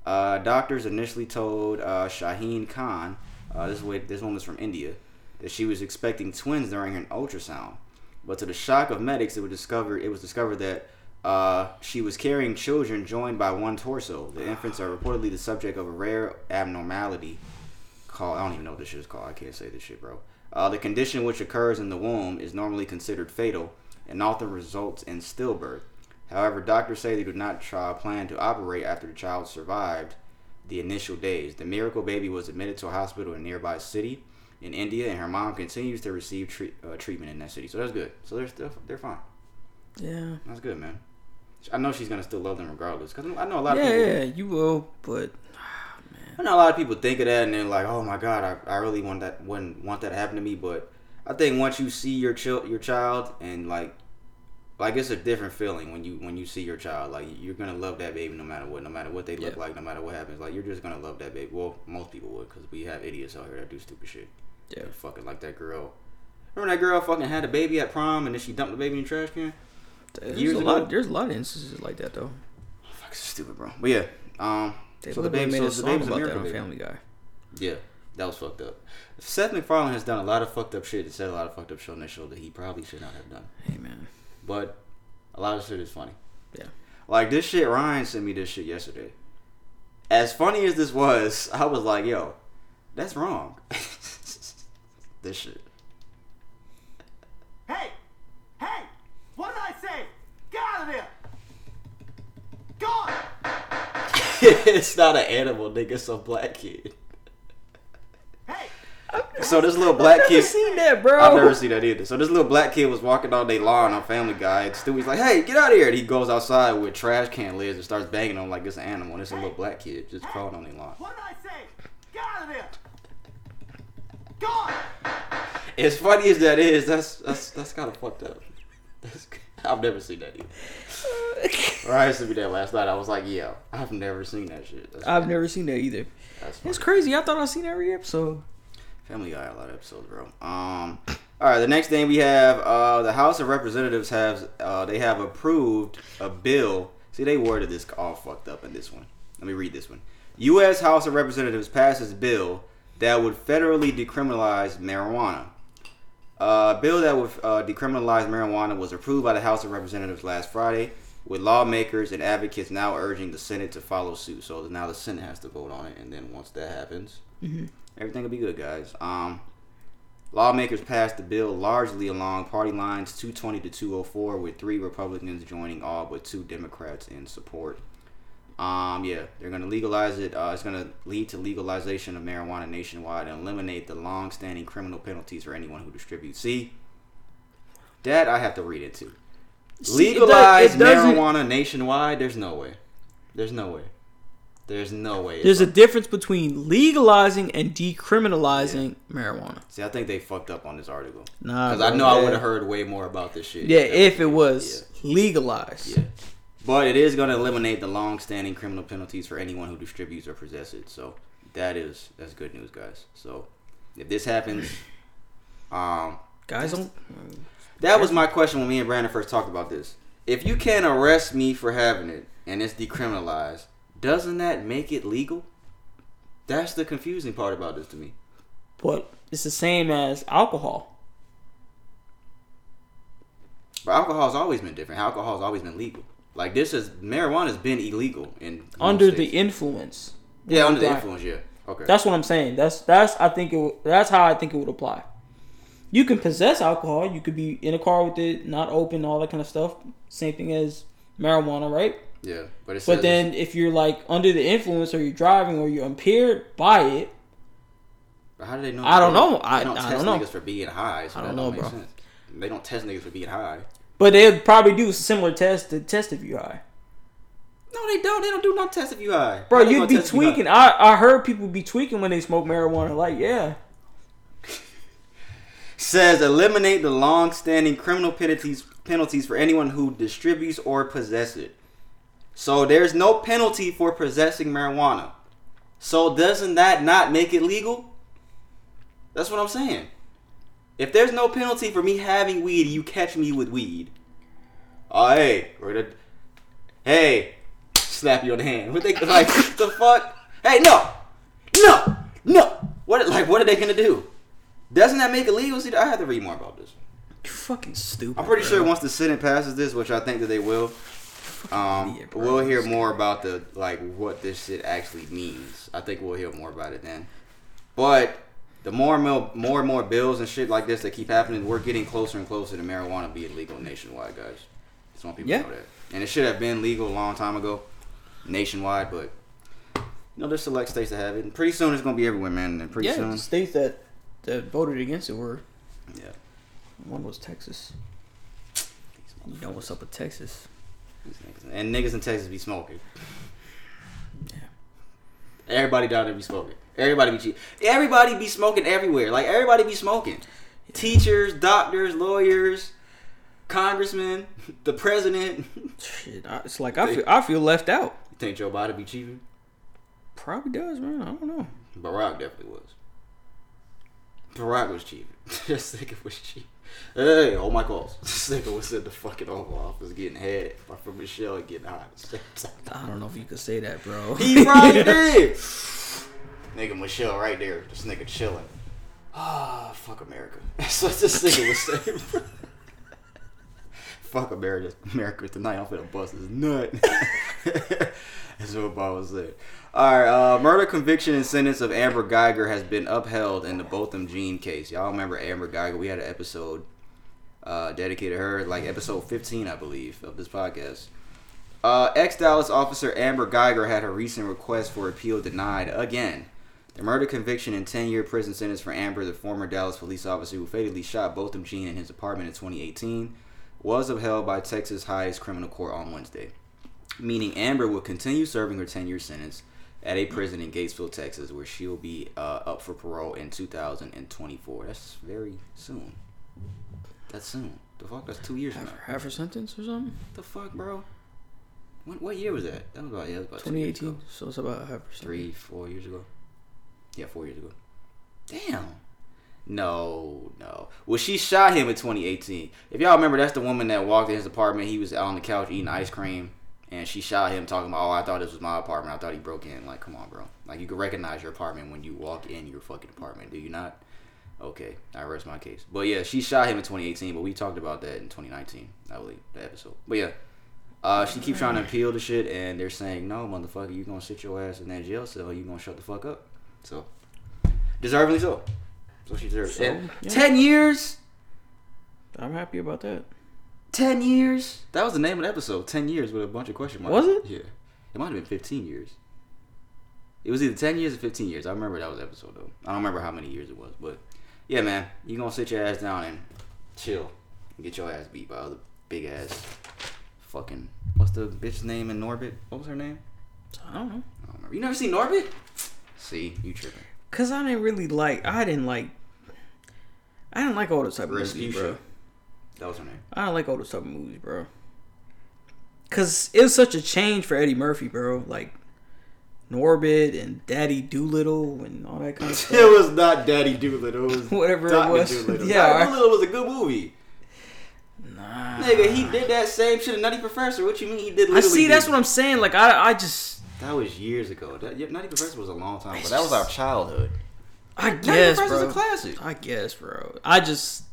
Speaker 1: Uh, doctors initially told uh, Shaheen Khan, uh, this way, this woman's from India, that she was expecting twins during an ultrasound. But to the shock of medics, it was discovered it was discovered that uh, she was carrying children joined by one torso. The infants are reportedly the subject of a rare abnormality called I don't even know what this shit is called. I can't say this shit, bro. Uh, the condition which occurs in the womb is normally considered fatal and often results in stillbirth. However, doctors say they do not try, plan to operate after the child survived the initial days. The miracle baby was admitted to a hospital in a nearby city in India, and her mom continues to receive treat, uh, treatment in that city. So that's good. So they're still they're fine.
Speaker 2: Yeah.
Speaker 1: That's good, man. I know she's gonna still love them regardless. Cause I know a lot of
Speaker 2: Yeah,
Speaker 1: people.
Speaker 2: yeah, you will, but
Speaker 1: I know a lot of people think of that and they're like, "Oh my god, I, I really want that wouldn't want that to happen to me." But I think once you see your child, your child, and like, like it's a different feeling when you when you see your child. Like you're gonna love that baby no matter what, no matter what they look
Speaker 2: Yeah.
Speaker 1: like, no matter what happens. Like you're just gonna love that baby. Well, most people would, cause we have idiots out here that do stupid shit.
Speaker 2: Yeah.
Speaker 1: And fucking like that girl. Remember that girl fucking had a baby at prom and then she dumped the baby in the trash can.
Speaker 2: there's
Speaker 1: Years
Speaker 2: a
Speaker 1: ago?
Speaker 2: lot. There's a lot of instances like that though.
Speaker 1: Fuck, stupid, bro. But yeah, um,
Speaker 2: They
Speaker 1: so the baby,
Speaker 2: made
Speaker 1: so
Speaker 2: a
Speaker 1: the
Speaker 2: song
Speaker 1: baby's a
Speaker 2: about that
Speaker 1: miracle
Speaker 2: on
Speaker 1: baby.
Speaker 2: Family Guy.
Speaker 1: Yeah, that was fucked up. Seth MacFarlane has done a lot of fucked up shit and said a lot of fucked up shit on that show that he probably should not have done.
Speaker 2: Hey man.
Speaker 1: But a lot of shit is funny.
Speaker 2: Yeah.
Speaker 1: Like this shit, Ryan sent me this shit yesterday. As funny as this was, I was like, yo, that's wrong. this shit.
Speaker 6: Hey! Hey! What did I say? Get out of there! Gone!
Speaker 1: it's not an animal, nigga. It's a black kid.
Speaker 6: Hey!
Speaker 1: So this little black
Speaker 2: I've
Speaker 1: kid.
Speaker 2: seen that, bro.
Speaker 1: I've never seen that either. So this little black kid was walking down their lawn on Family Guy, and Stewie's like, "Hey, get out of here!" And he goes outside with trash can lids and starts banging on like it's an animal. And it's a little black kid just crawling on their lawn.
Speaker 6: What did I say? Get out of there! Gone!
Speaker 1: As funny as that is, that's that's that's kind of fucked up. That's, I've never seen that either. Ryan sent me that last night. I was like, "Yeah, I've never seen that shit." That's,
Speaker 2: I've never seen that either.
Speaker 1: that's funny.
Speaker 2: It's crazy. I thought I seen every episode.
Speaker 1: Family Guy, a lot of episodes, bro. Um, all right. The next thing we have, uh, the House of Representatives has, uh, they have approved a bill. See, they worded this all fucked up in this one. Let me read this one. U.S. House of Representatives passes bill that would federally decriminalize marijuana. Uh, bill that would uh, decriminalize marijuana was approved by the House of Representatives last Friday, with lawmakers and advocates now urging the Senate to follow suit. So now the Senate has to vote on it, and then once that happens, everything will be good, guys. Um, Lawmakers passed the bill largely along party lines 220 to 204, with three Republicans joining all but two Democrats in support. Um, yeah, they're going to legalize it. Uh, it's going to lead to legalization of marijuana nationwide and eliminate the long-standing criminal penalties for anyone who distributes. See, that I have to read into.
Speaker 2: See, it does-
Speaker 1: Legalize
Speaker 2: it
Speaker 1: marijuana nationwide? There's no way. There's no way. There's no way.
Speaker 2: There's a difference between legalizing and decriminalizing marijuana.
Speaker 1: See, I think they fucked up on this article.
Speaker 2: Nah,
Speaker 1: Because I know I would have heard way more about this shit.
Speaker 2: Yeah, if it was legalized.
Speaker 1: Yeah. But it is going to eliminate the long-standing criminal penalties for anyone who distributes or possesses it. So that is that's good news, guys. So if this happens, um,
Speaker 2: Guys don't.
Speaker 1: that was my question when me and Brandon first talked about this. If you can't arrest me for having it and it's decriminalized, doesn't that make it legal? That's the confusing part about this to me.
Speaker 2: But it's the same as alcohol.
Speaker 1: But alcohol's always been different. Alcohol's always been legal. Like this is marijuana's been illegal in
Speaker 2: Under the influence.
Speaker 1: yeah under the influence. Yeah. Okay.
Speaker 2: That's what I'm saying. That's that's I think it. That's how I think it would apply. You can possess alcohol. You could be in a car with it, not open, all that kind of stuff. Same thing as marijuana, right?
Speaker 1: Yeah, but it says
Speaker 2: But then if you're like under the influence, or you're driving, or you're impaired by it,
Speaker 1: But how do they know?
Speaker 2: I don't
Speaker 1: they
Speaker 2: know. I-
Speaker 1: they don't
Speaker 2: I
Speaker 1: test
Speaker 2: don't know.
Speaker 1: niggas for being high. So
Speaker 2: I don't
Speaker 1: don't
Speaker 2: know,
Speaker 1: make
Speaker 2: bro.
Speaker 1: sense. They don't test niggas for being high.
Speaker 2: but they'd probably do a similar test to test if you're high.
Speaker 1: No, they don't. They don't do no test if you high.
Speaker 2: Bro, you'd be
Speaker 1: if you
Speaker 2: tweaking. I I heard people be tweaking when they smoke marijuana. Like, yeah,
Speaker 1: Says eliminate the long-standing criminal penalties penalties for anyone who distributes or possesses it. So there's no penalty for possessing marijuana. So doesn't that not make it legal? That's what I'm saying. If there's no penalty for me having weed, you catch me with weed. Oh hey, we're the, hey, slap you on the hand. What they like? the fuck? Hey, no, no, no. What like? What are they gonna do? Doesn't that make it legal? See, I have to read more about this.
Speaker 2: you fucking stupid.
Speaker 1: I'm pretty
Speaker 2: bro.
Speaker 1: sure once the Senate passes this, which I think that they will, um, we'll hear more about the like what this shit actually means. I think we'll hear more about it then. But the more and more, more and more bills and shit like this that keep happening, we're getting closer and closer to marijuana being legal nationwide, guys. Just want people
Speaker 2: Yeah.
Speaker 1: to know that. And it should have been legal a long time ago, nationwide. But you know, there's select states that have it. And pretty soon it's gonna be everywhere, man. And pretty
Speaker 2: Yeah,
Speaker 1: soon,
Speaker 2: the states that that voted against it were
Speaker 1: yeah.
Speaker 2: one was Texas. You know what's up with Texas?
Speaker 1: Niggas- And niggas in Texas be smoking. Yeah. Everybody down there be smoking. Everybody be cheap. Everybody be smoking everywhere. Like everybody be smoking. Teachers, doctors, lawyers, congressmen, the president.
Speaker 2: Shit, I, it's like I feel I feel left out.
Speaker 1: You think Joe Biden be cheating?
Speaker 2: Probably does, man. I don't know.
Speaker 1: Barack definitely was. Barack was cheating. this it was cheap. Hey, hold my calls. This nigga was in the fucking Oval Office getting head from Michelle getting hot. at the same time.
Speaker 2: I don't know if you could say that, bro.
Speaker 1: He right there. nigga Michelle right there. This nigga chilling. Ah, fuck America. That's what this nigga was saying. Fuck America. America tonight. I'm finna bust his nut. That's what Bob was saying. Alright, uh, murder conviction and sentence of Amber Guyger has been upheld in the Botham Jean case. Y'all remember Amber Guyger? We had an episode uh, dedicated to her, like episode 15, I believe, of this podcast. Uh, Ex Dallas officer Amber Guyger had her recent request for appeal denied again. The murder conviction and 10 year prison sentence for Amber, the former Dallas police officer who fatally shot Botham Jean in his apartment in 2018, was upheld by Texas' highest criminal court on Wednesday, meaning Amber will continue serving her 10 year sentence at a prison in Gatesville, Texas, where she'll be uh, up for parole in 2024. That's very soon. That's soon. The fuck? That's two years from now.
Speaker 2: half, half her sentence or something.
Speaker 1: The fuck, bro? What, what year was that? That was about, yeah, was about two years
Speaker 2: 2018.
Speaker 1: ago.
Speaker 2: So it's about half her sentence.
Speaker 1: Three, four years ago. Yeah, four years ago. Damn. No, no. Well, she shot him in 2018. If y'all remember, that's the woman that walked in his apartment. He was out on the couch eating ice cream, and she shot him, talking about, "Oh, I thought this was my apartment. I thought he broke in." Like, come on, bro. Like, you can recognize your apartment when you walk in your fucking apartment. Do you not? Okay, I rest my case. But yeah, she shot him in 2018, but we talked about that in 2019, I believe, the episode. But yeah, uh, she keeps trying to appeal the shit, and they're saying, "No, motherfucker, you gonna sit your ass in that jail cell. You gonna shut the fuck up." So, deservedly so. So she deserves
Speaker 2: So,
Speaker 1: it.
Speaker 2: yeah.
Speaker 1: Ten years.
Speaker 2: I'm happy about that.
Speaker 1: Ten years. That was the name of the episode. Ten years with a bunch of question marks.
Speaker 2: Was it?
Speaker 1: Yeah. It might have been fifteen years. It was either ten years or fifteen years. I remember that was the episode though. I don't remember how many years it was, but yeah, man, you gonna sit your ass down and chill and get your ass beat by other big ass fucking what's the bitch's name in Norbit? What was her name?
Speaker 2: I don't know.
Speaker 1: I don't remember. You never seen Norbit? See, you tripping.
Speaker 2: Cause I didn't really like. I didn't like. I didn't like all those type of movies, bro.
Speaker 1: That was her name.
Speaker 2: I don't like all those type of movies, bro. Cause it was such a change for Eddie Murphy, bro. Like Norbit and Daddy Doolittle and all that kind of stuff.
Speaker 1: It was not Daddy Doolittle. It was
Speaker 2: Whatever it was.
Speaker 1: Doolittle.
Speaker 2: Yeah,
Speaker 1: Dr. Dolittle was a good movie.
Speaker 2: Nah.
Speaker 1: Nigga, he did that same shit in Nutty Professor. What you mean he did?
Speaker 2: I see. That's what I'm saying. Like I, I just,
Speaker 1: That was years ago. That, yeah, Nutty Professor was a long time, but that was our childhood.
Speaker 2: I guess,
Speaker 1: Professor's
Speaker 2: bro.
Speaker 1: a classic.
Speaker 2: I guess, bro. I just,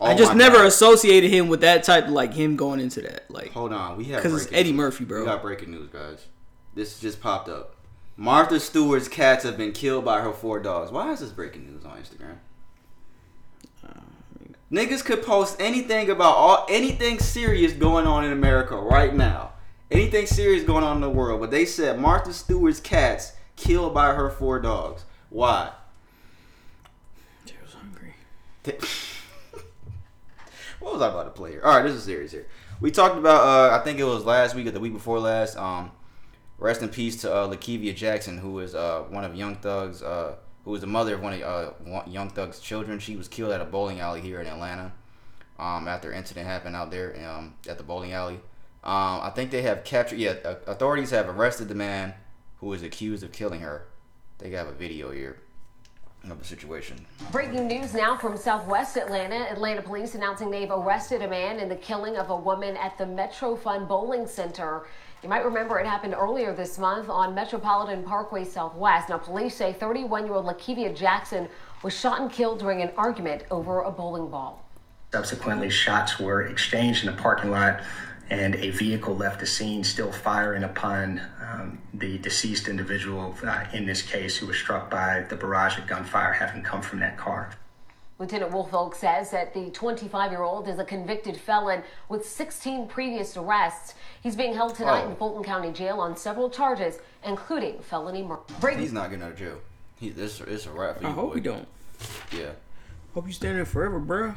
Speaker 1: Oh
Speaker 2: I just
Speaker 1: my
Speaker 2: never
Speaker 1: God.
Speaker 2: associated him with that type. Like him going into that, like,
Speaker 1: Hold on, we have
Speaker 2: because it's
Speaker 1: breaking
Speaker 2: Eddie
Speaker 1: news.
Speaker 2: Murphy,
Speaker 1: We
Speaker 2: bro.
Speaker 1: got breaking news, guys. This just popped up. Martha Stewart's cats have been killed by her four dogs. Why is this breaking news on Instagram? Uh, Niggas could post anything about all anything serious going on in America right now. Anything serious going on in the world, but they said Martha Stewart's cats killed by her four dogs. Why?
Speaker 2: I was hungry.
Speaker 1: what was I about to play here? All right, this is serious here. We talked about, uh, I think it was last week or the week before last. Um, rest in peace to uh, Lakevia Jackson, who is uh, one of Young Thug's, uh, who was the mother of one of uh, Young Thug's children. She was killed at a bowling alley here in Atlanta. Um, after an incident happened out there um, at the bowling alley. Um, I think they have captured. Yeah, uh, authorities have arrested the man who is accused of killing her. They have a video here of the situation.
Speaker 8: Breaking news now from southwest Atlanta. Atlanta police announcing they've arrested a man in the killing of a woman at the Metro Fun Bowling Center. You might remember it happened earlier this month on Metropolitan Parkway Southwest. Now, police say 31 year old Lakevia Jackson was shot and killed during an argument over a bowling ball.
Speaker 9: Subsequently, shots were exchanged in the parking lot, and a vehicle left the scene, still firing upon um, the deceased individual, uh, in this case, who was struck by the barrage of gunfire having come from that car.
Speaker 8: Lieutenant Woolfolk says that the 25 year old is a convicted felon with 16 previous arrests. He's being held tonight
Speaker 1: Oh.
Speaker 8: in Fulton County Jail on several charges, including felony murder. Breaking
Speaker 1: He's not getting out of jail. He, this, it's a wrap.
Speaker 2: I hope
Speaker 1: boy.
Speaker 2: we don't.
Speaker 1: Yeah.
Speaker 2: Hope you stay there forever, bro.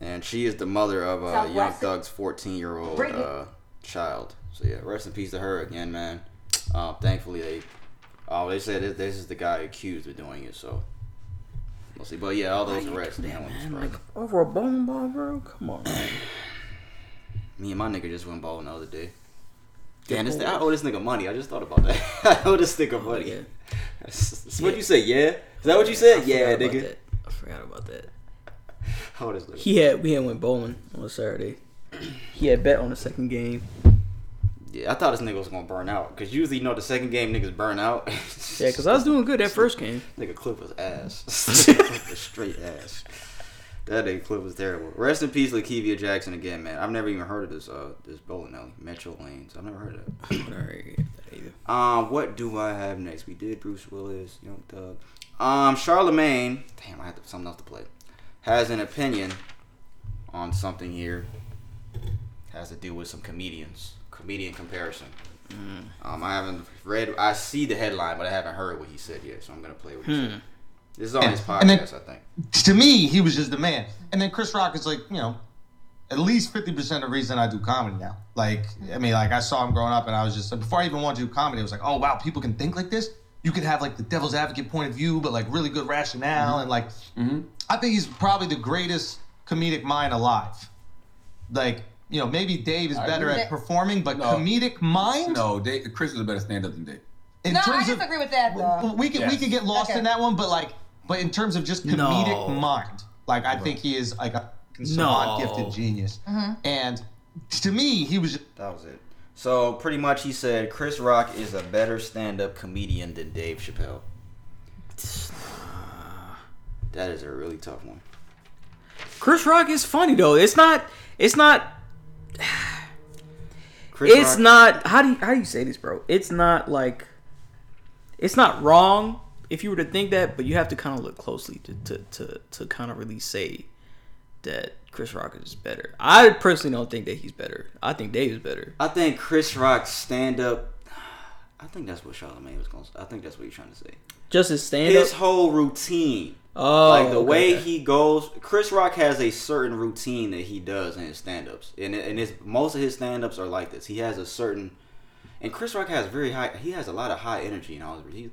Speaker 1: And she is the mother of uh, Young Thug's 14 year old uh, child. So yeah, rest in peace to her again, man. Uh, thankfully they, oh, they said this, this is the guy accused of doing it. So we'll see. But yeah, all those arrests.
Speaker 2: Damn,
Speaker 1: man, was
Speaker 2: man.
Speaker 1: surprising.
Speaker 2: Like over a bowling ball, bro. Come on. Man.
Speaker 1: Me and my nigga just went bowling the other day. Damn, this, I owe this nigga money. I just thought about that. I owe this nigga money.
Speaker 2: yeah.
Speaker 1: That's what you say, yeah? Is that what you said?
Speaker 2: I
Speaker 1: Yeah, nigga.
Speaker 2: I forgot about that.
Speaker 1: I owe this nigga.
Speaker 2: He had we had went bowling on a Saturday. He had bet on the second game.
Speaker 1: Yeah, I thought this nigga was gonna burn out. Cause usually, you know, the second game niggas burn out.
Speaker 2: Yeah, because I was doing good that first game.
Speaker 1: Nigga Cliff was ass. Straight ass. That nigga Cliff was terrible. Rest in peace, Lakevia Jackson again, man. I've never even heard of this uh this bowling alley, Metro Lanes. I've never heard of that.
Speaker 2: Alright, that either.
Speaker 1: Um, what do I have next? We did Bruce Willis, Young Thug. Um, Charlamagne. Damn, I have to, something else to play. Has an opinion on something here. Has to do with some comedians. Comedian comparison. Um, I haven't read. I see the headline, but I haven't heard what he said yet. So I'm gonna play what he said. This is on his
Speaker 10: And then-
Speaker 1: podcast, I think.
Speaker 10: to me, he was just the man. And then Chris Rock is like, you know, at least fifty percent of the reason I do comedy now. Like, I mean, like I saw him growing up, and I was just before I even wanted to do comedy, I was like, oh wow, people can think like this. You could have like the devil's advocate point of view, but like really good rationale, and like, I think he's probably the greatest comedic mind alive. Like, you know, maybe Dave is better
Speaker 11: agree.
Speaker 10: at performing, but
Speaker 11: No.
Speaker 10: comedic mind.
Speaker 11: No, Dave, Chris is a better stand-up than Dave.
Speaker 10: In
Speaker 12: no, I
Speaker 10: terms of-
Speaker 12: disagree with that though.
Speaker 10: we can we
Speaker 11: Yes.
Speaker 10: can get lost
Speaker 12: Okay.
Speaker 10: in that one, but like, but in terms of just comedic
Speaker 2: No.
Speaker 10: mind, like I think he is like a savant,
Speaker 2: No.
Speaker 10: gifted genius.
Speaker 12: Mm-hmm.
Speaker 10: And to me, he was.
Speaker 1: That was it. So pretty much, he said Chris Rock is a better stand-up comedian than Dave Chappelle. That is a really tough one.
Speaker 2: Chris Rock is funny though. It's not. It's not.
Speaker 1: Chris
Speaker 2: it's
Speaker 1: Rock-
Speaker 2: not. How do you how do you say this, bro? It's not like. It's not wrong. if you were to think that, but you have to kind of look closely to to to, to kind of really say that Chris Rock is better. I personally don't think that he's better. I think Dave is better.
Speaker 1: I think Chris Rock's stand up. I think that's what Charlamagne was going. to I think that's what he's trying to say.
Speaker 2: Just his stand up.
Speaker 1: His whole routine.
Speaker 2: Oh,
Speaker 1: like the
Speaker 2: okay,
Speaker 1: way he goes. Chris Rock has a certain routine that he does in his stand-ups, and and his most of his stand-ups are like this. He has a certain, and Chris Rock has very high. He has a lot of high energy and all his. He,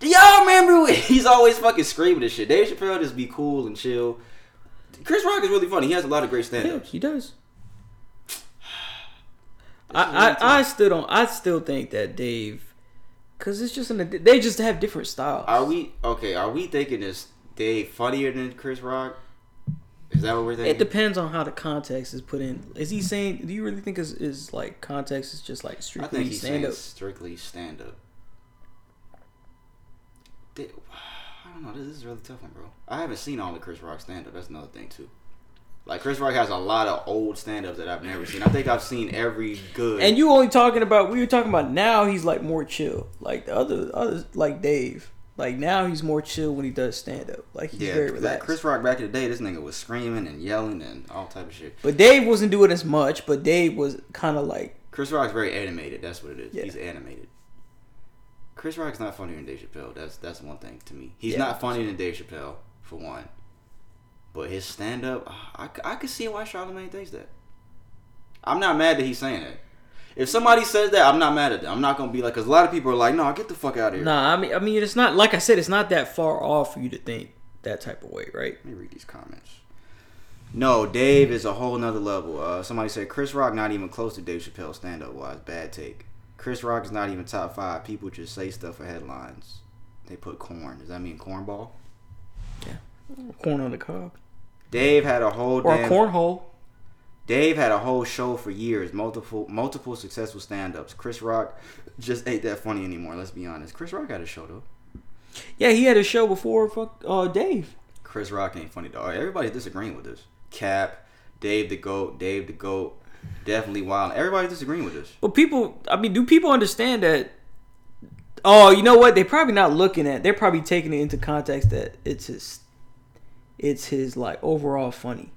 Speaker 1: do y'all remember? When he's always fucking screaming and shit. Dave Chappelle just be cool and chill. Chris Rock is really funny. He has a lot of great
Speaker 2: Yeah,
Speaker 1: stand-ups.
Speaker 2: he does. I, I. I still don't. I still think that Dave, because it's just in a, they just have different styles.
Speaker 1: Are we okay? Are we thinking is Dave funnier than Chris Rock? Is that what we're thinking?
Speaker 2: It depends on how the context is put in. Is he saying? Do you really think is is like context is just like strictly
Speaker 1: think
Speaker 2: stand up?
Speaker 1: strictly stand up. Oh, Don't know. This is a really tough one, bro. I haven't seen all the Chris Rock stand up. That's another thing too. Like Chris Rock has a lot of old stand ups that I've never seen. I think I've seen every good.
Speaker 2: And you only talking about we were talking about now he's like more chill. Like the other others like Dave. Like now he's more chill when he does stand up. Like he's
Speaker 1: yeah,
Speaker 2: very
Speaker 1: that
Speaker 2: relaxed.
Speaker 1: Chris Rock back in the day, this nigga was screaming and yelling and all type of shit.
Speaker 2: but Dave wasn't doing as much. But Dave was kind of like
Speaker 1: Chris Rock's very animated. That's what it is.
Speaker 2: Yeah.
Speaker 1: He's animated. Chris Rock's not funnier than Dave Chappelle. That's that's one thing to me. He's
Speaker 2: Yeah.
Speaker 1: not funnier than Dave Chappelle for one. But his stand up, I I could see why Charlamagne thinks that. I'm not mad that he's saying that. If somebody says that, I'm not mad at them. I'm not gonna be like, cause a lot of people are like, no, get the fuck out of here.
Speaker 2: nah. I mean I mean it's not like I said. It's not that far off for you to think that type of way, right?
Speaker 1: Let me read these comments. No, Dave is a whole nother level. Uh, somebody said Chris Rock not even close to Dave Chappelle stand up wise. Bad take. Chris Rock is not even top five. People just say stuff for headlines. They put corn. Does that mean cornball? Yeah.
Speaker 2: Corn on the cob
Speaker 1: Dave had a whole
Speaker 2: or a
Speaker 1: damn,
Speaker 2: cornhole.
Speaker 1: Dave had a whole show for years. Multiple multiple successful stand ups. Chris Rock just ain't that funny anymore. Let's be honest. Chris Rock had a show though.
Speaker 2: Yeah, he had a show before. Fuck uh, Dave.
Speaker 1: Chris Rock ain't funny dog. Everybody's disagreeing with this. Cap, Dave the Goat, Dave the Goat, definitely wild. Everybody's disagreeing with this.
Speaker 2: But people, I mean, do people understand that? Oh, you know what? They're probably not looking at. They're probably taking it into context that it's his, it's his like overall funny.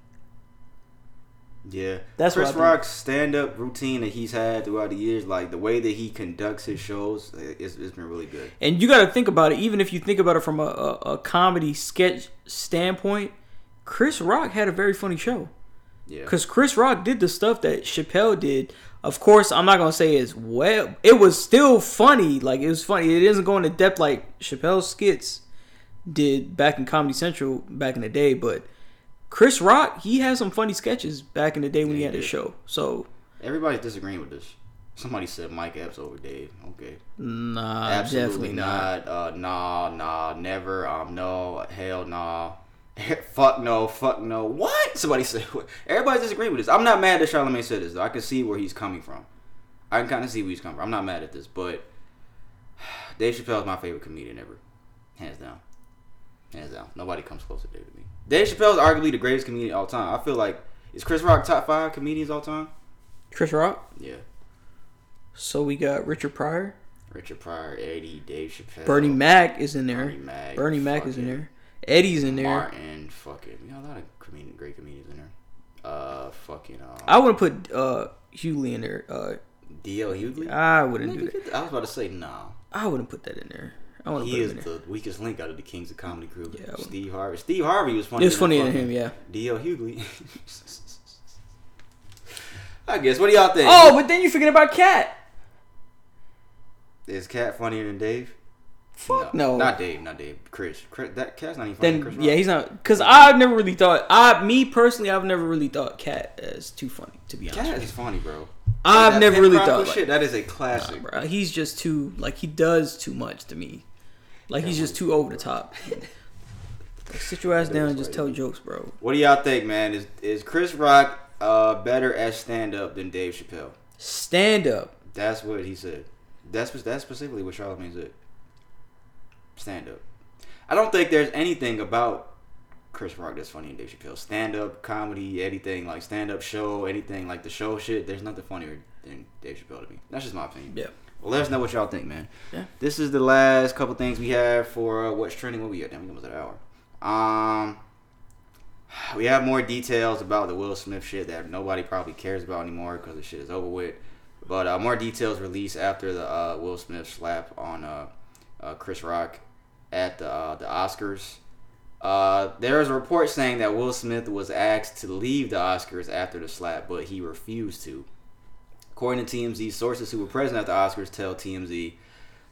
Speaker 1: Yeah,
Speaker 2: That's
Speaker 1: Chris. Rock's stand-up routine that he's had throughout the years, like the way that he conducts his shows, it's, it's been really good.
Speaker 2: And you got to think about it. Even if you think about it from a, a, a comedy sketch standpoint, Chris Rock had a very funny show.
Speaker 1: Yeah,
Speaker 2: Because Chris Rock did the stuff that Chappelle did. Of course, I'm not gonna say as well. It was still funny. Like it was funny. It doesn't going to depth like Chappelle's skits did back in Comedy Central back in the day. But Chris Rock, he had some funny sketches back in the day when
Speaker 1: Yeah,
Speaker 2: he had his show. So
Speaker 1: everybody's disagreeing with this. Somebody said Mike Epps over Dave. Okay,
Speaker 2: nah,
Speaker 1: absolutely
Speaker 2: definitely not.
Speaker 1: not. Uh, nah, nah, never. Um, no, hell, nah. fuck no, fuck no. What? Somebody said. Everybody's disagreeing with this. I'm not mad that Charlamagne said this. Though. I can see where he's coming from. I can kind of see where he's coming from. I'm not mad at this, but Dave Chappelle is my favorite comedian ever, hands down. Hands down. Nobody comes close to Dave to me. Dave Chappelle is arguably the greatest comedian of all time. I feel like is Chris Rock top five comedians all time?
Speaker 2: Chris Rock.
Speaker 1: Yeah.
Speaker 2: So we got Richard Pryor.
Speaker 1: Richard Pryor, Eddie, Dave Chappelle,
Speaker 2: Bernie Mac is in there.
Speaker 1: Bernie Mac,
Speaker 2: Bernie Mac is in there. Eddie's in there.
Speaker 1: Martin, fucking, we got a lot of comedian, great comedians in there. Uh, fucking, uh,
Speaker 2: I wouldn't put uh Hughley in there. Uh,
Speaker 1: D.L. Hughley.
Speaker 2: I wouldn't do that.
Speaker 1: I was about to say no.
Speaker 2: I wouldn't put that in there. I want to
Speaker 1: He
Speaker 2: put
Speaker 1: is
Speaker 2: him in there.
Speaker 1: the weakest link out of the Kings of Comedy crew.
Speaker 2: Yeah,
Speaker 1: Steve Harvey. Steve Harvey was funny.
Speaker 2: It was funnier than him, yeah.
Speaker 1: D.L. Hughley. I guess. What do y'all think?
Speaker 2: Oh, but then you forget about Katt.
Speaker 1: is Katt funnier than Dave?
Speaker 2: Fuck no.
Speaker 1: Not Dave. Not Dave. Chris. Chris that Katt's not even funny.
Speaker 2: Then
Speaker 1: Chris Rock.
Speaker 2: yeah, he's not. Cause I've never really thought. I me personally, I've never really thought Katt as too funny. To be honest, Katt
Speaker 1: is funny, bro.
Speaker 2: I've
Speaker 1: That
Speaker 2: never really thought. Like,
Speaker 1: shit. That is a
Speaker 2: nah,
Speaker 1: classic.
Speaker 2: bro. He's just too like he does too much to me. Like he's just too over the top. Like, sit your ass down and just tell jokes, bro.
Speaker 1: What do y'all think, man? Is is Chris Rock uh, better at stand up than Dave Chappelle?
Speaker 2: Stand up.
Speaker 1: That's what he said. That's that's specifically what Charlamagne said. Stand up. I don't think there's anything about Chris Rock that's funny in Dave Chappelle. Stand up comedy, anything like stand up show, anything like the show shit. There's nothing funnier than Dave Chappelle to me. That's just my opinion.
Speaker 2: Yeah.
Speaker 1: Well, let us know what y'all think, man.
Speaker 2: Yeah.
Speaker 1: This is the last couple things we have for uh, what's trending. What we got? Damn, we almost at an hour. Um, we have more details about the Will Smith shit that nobody probably cares about anymore because the shit is over with. But uh, more details released after the uh, Will Smith slap on uh, uh, Chris Rock at the uh, the Oscars. Uh, there is a report saying that Will Smith was asked to leave the Oscars after the slap, but he refused to. According to TMZ, sources who were present at the Oscars tell TMZ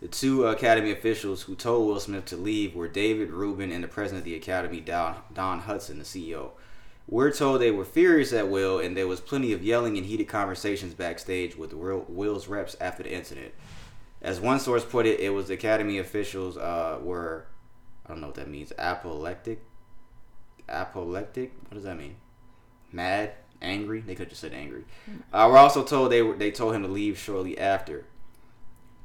Speaker 1: the two Academy officials who told Will Smith to leave were David Rubin and the president of the Academy, Dawn, Dawn Hudson, the CEO. We're told they were furious at Will, and there was plenty of yelling and heated conversations backstage with Will, Will's reps after the incident. As one source put it, it was Academy officials uh, were, I don't know what that means, apoplectic? Apoplectic? What does that mean? Mad? Angry? They could have just said angry. Uh, we're also told they were, they told him to leave shortly after.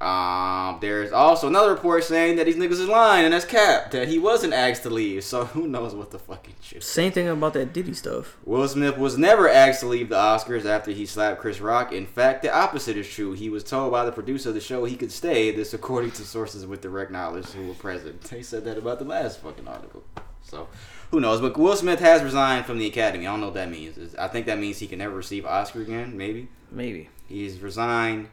Speaker 1: Um, there's also another report saying that these niggas is lying, and that's cap. That he wasn't asked to leave, so who knows what the fucking shit.
Speaker 2: Same thing about that Diddy stuff.
Speaker 1: Will Smith was never asked to leave the Oscars after he slapped Chris Rock. In fact, the opposite is true. He was told by the producer of the show he could stay. This, according to sources with direct knowledge who were present. They said that about the last fucking article. So, who knows? But Will Smith has resigned from the Academy. I don't know what that means. I think that means he can never receive an Oscar again. Maybe.
Speaker 2: Maybe.
Speaker 1: He's resigned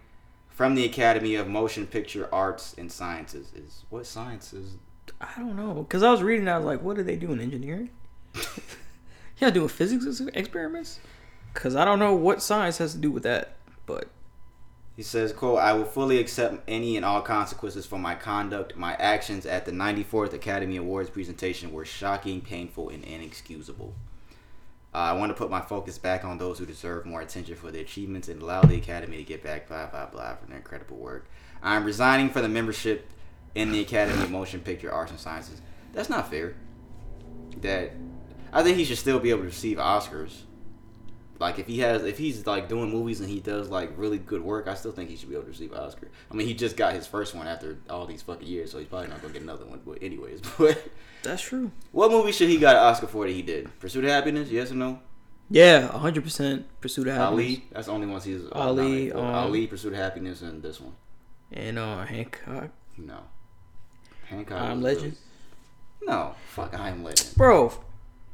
Speaker 1: from the Academy of Motion Picture Arts and Sciences. Is what sciences?
Speaker 2: I don't know. Because I was reading, I was like, what do they do in Engineering? yeah, doing physics experiments? Because I don't know what science has to do with that. But
Speaker 1: He says, quote, I will fully accept any and all consequences for my conduct. My actions at the 94th Academy Awards presentation were shocking, painful, and inexcusable. Uh, I want to put my focus back on those who deserve more attention for their achievements and allow the Academy to get back blah blah blah for their incredible work. I'm resigning from the membership in the Academy of Motion Picture Arts and Sciences. That's not fair. That I think he should still be able to receive Oscars. Like if he has, if he's like doing movies and he does like really good work, I still think he should be able to receive an Oscar. I mean, he just got his first one after all these fucking years, so he's probably not gonna get another one. But anyways, but
Speaker 2: that's true.
Speaker 1: What movie should he got an Oscar for that he did? Pursuit of Happiness? Yes or no?
Speaker 2: yeah, 100% Pursuit of Happiness.
Speaker 1: Ali. That's the only ones he's uh,
Speaker 2: Ali, um,
Speaker 1: Ali, Pursuit of Happiness, and this one.
Speaker 2: And uh, Hancock.
Speaker 1: No. Hancock.
Speaker 2: I'm Legend.
Speaker 1: really- No, fuck, I am Legend.
Speaker 2: Bro.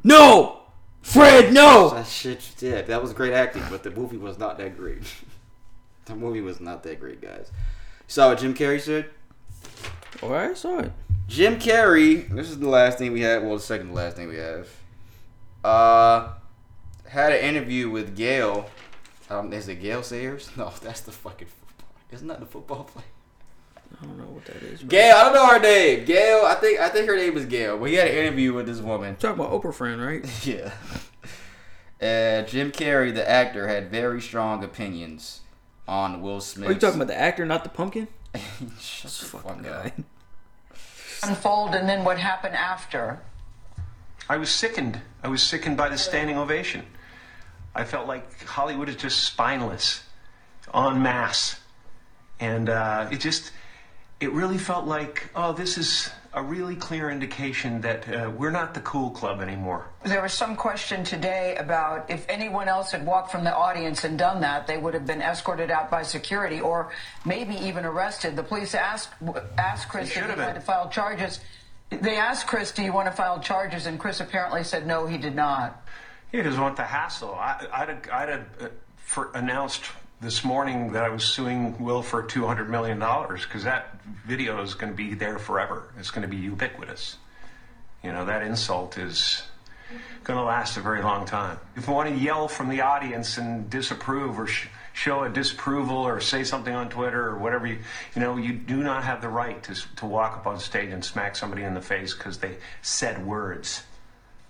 Speaker 2: No! Fred, no!
Speaker 1: That shit, yeah, that was great acting, but the movie was not that great. the movie was not that great, guys. Saw what Jim Carrey said?
Speaker 2: Alright, saw it.
Speaker 1: Jim Carrey, this is the last thing we have, well, the second to last thing we have. Uh, had an interview with Gail. Um, is it Gale Sayers? No, that's the fucking football. Isn't that the football player?
Speaker 2: I don't know what that is. bro.
Speaker 1: Gail, I don't know her name. Gail, I think I think her name is Gail. But he had an interview with this woman.
Speaker 2: Talking about Oprah friend, right?
Speaker 1: yeah. Uh, Jim Carrey, the actor, had very strong opinions on Will Smith.
Speaker 2: Are you talking about the actor, not the pumpkin?
Speaker 1: Shut
Speaker 2: This fucking
Speaker 1: fuck up.
Speaker 12: Unfold and then what happened after.
Speaker 13: I was sickened. I was sickened by the standing ovation. I felt like Hollywood is just spineless, en masse. And uh, it just, it really felt like, oh, this is a really clear indication that uh, we're not the cool club anymore.
Speaker 12: There was some question today about if anyone else had walked from the audience and done that, they would have been escorted out by security or maybe even arrested. The police asked asked Chris if he wanted to file charges. They asked Chris, "Do you want to file charges?" And Chris apparently said no, he did not.
Speaker 13: He doesn't want the hassle. I, I'd have, I'd have uh, for, announced this morning that I was suing Will for $200 million because that video is going to be there forever. It's going to be ubiquitous. You know, that insult is going to last a very long time. If you want to yell from the audience and disapprove or sh- show a disapproval or say something on Twitter or whatever, you, you know, you do not have the right to, to walk up on stage and smack somebody in the face because they said words.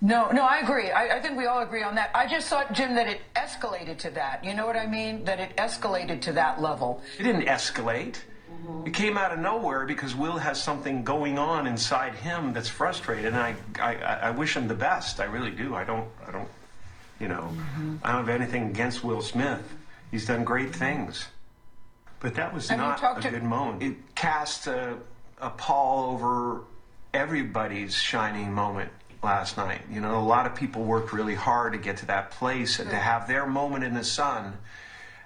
Speaker 12: No, no, I agree. I, I think we all agree on that. I just thought, Jim, that it escalated to that. You know what I mean? That it escalated to that level.
Speaker 13: It didn't escalate. Mm-hmm. It came out of nowhere because Will has something going on inside him that's frustrated, and I, I, I wish him the best. I really do. I don't, I don't, you know, mm-hmm. I don't have anything against Will Smith. He's done great mm-hmm. things, but that was not a
Speaker 12: to-
Speaker 13: good moment. It cast a, a pall over everybody's shining moment last night. You know, a lot of people worked really hard to get to that place and to have their moment in the sun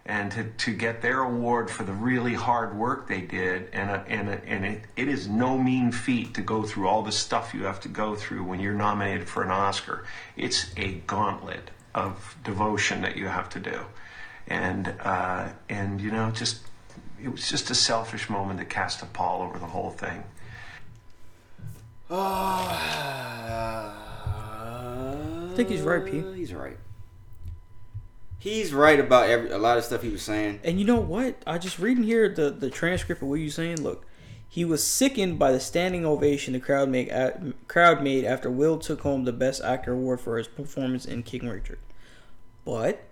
Speaker 13: and to, to get their award for the really hard work they did. And, uh, and, uh, and it, it is no mean feat to go through all the stuff you have to go through when you're nominated for an Oscar. It's a gauntlet of devotion that you have to do. And, uh, and you know, just it was just a selfish moment to cast a pall over the whole thing.
Speaker 1: I
Speaker 2: think he's right, P.
Speaker 1: He's right. He's right about every a lot of stuff he was saying.
Speaker 2: And you know what? I just reading here the the transcript of what you saying. Look, he was sickened by the standing ovation the crowd made crowd made after Will took home the Best Actor award for his performance in King Richard. But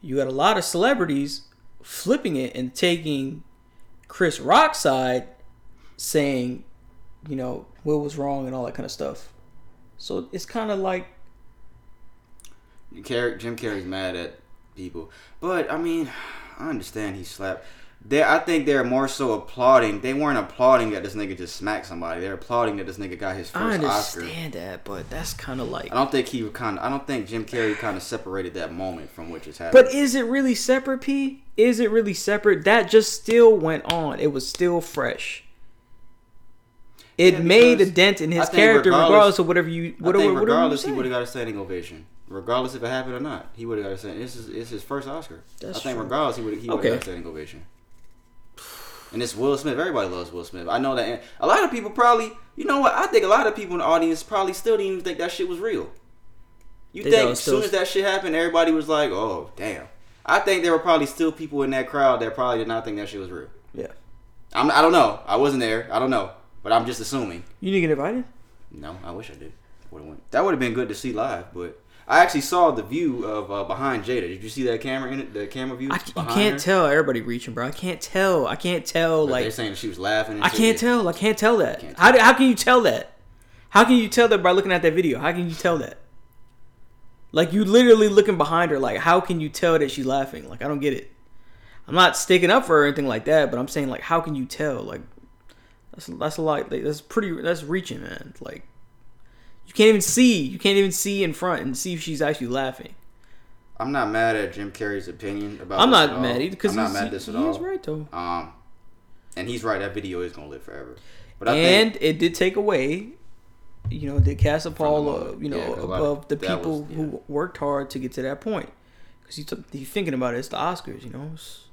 Speaker 2: you had a lot of celebrities flipping it and taking Chris Rock's side, saying, you know, Will was wrong and all that kind of stuff. So it's kind of like
Speaker 1: Jim Carrey's mad at people, but I mean, I understand he slapped. They, I think they're more so applauding. They weren't applauding that this nigga just smacked somebody. They're applauding that this nigga got his first Oscar.
Speaker 2: I understand that, but that's kind of like.
Speaker 1: I don't think he kind of. I don't think Jim Carrey kind of separated that moment from which it's happening.
Speaker 2: But is it really separate, P? Is it really separate? That just still went on. It was still fresh. It
Speaker 1: Yeah,
Speaker 2: made a dent in his character, regardless,
Speaker 1: regardless-
Speaker 2: of whatever you,
Speaker 1: I
Speaker 2: whatever,
Speaker 1: think
Speaker 2: whatever
Speaker 1: regardless, he would have got a standing ovation. Regardless if it happened or not, he would have got a standing. This is it's his first Oscar.
Speaker 2: That's
Speaker 1: I think
Speaker 2: true.
Speaker 1: regardless, he would he would have
Speaker 2: Okay.
Speaker 1: got a standing ovation. And it's Will Smith. Everybody loves Will Smith. I know that. A lot of people probably, you know what? I think a lot of people in the audience probably still didn't even think that shit was real. You
Speaker 2: They
Speaker 1: think as soon as that shit happened, everybody was like, "Oh, damn." I think there were probably still people in that crowd that probably did not think that shit was real.
Speaker 2: Yeah.
Speaker 1: I'm, I don't know. I wasn't there. I don't know. But I'm just assuming.
Speaker 2: You didn't get invited?
Speaker 1: No, I wish I did. Went. That would have been good to see live, but I actually saw the view of uh, behind Jada. Did you see that camera in it? The camera view.
Speaker 2: I, you can't tell everybody reaching, bro. I can't tell. I can't tell.
Speaker 1: Like
Speaker 2: Like
Speaker 1: they're saying she was laughing.
Speaker 2: I can't tell. I can't tell that. How, do, how can you tell that? How can you tell that by looking at that video? How can you tell that? Like you literally looking behind her. Like how can you tell that she's laughing? Like I don't get it. I'm not sticking up for her or anything like that, but I'm saying like how can you tell? Like that's that's a lot. Like, that's pretty. That's reaching, man. Like you can't even see. You can't even see in front and see if she's actually laughing.
Speaker 1: I'm not mad at Jim Carrey's opinion about.
Speaker 2: I'm
Speaker 1: this
Speaker 2: not mad either, 'cause
Speaker 1: I'm not
Speaker 2: he's-
Speaker 1: mad at this at all.
Speaker 2: is right, though.
Speaker 1: Um, and he's right. That video is gonna live forever. But I
Speaker 2: and
Speaker 1: think
Speaker 2: it did take away, you know, did cast a pall, uh, you know,
Speaker 1: Yeah, 'cause a lot
Speaker 2: above
Speaker 1: of-
Speaker 2: the people
Speaker 1: was-
Speaker 2: who worked hard to get to that point. Because he thinking about it, it's the Oscars, you know, it's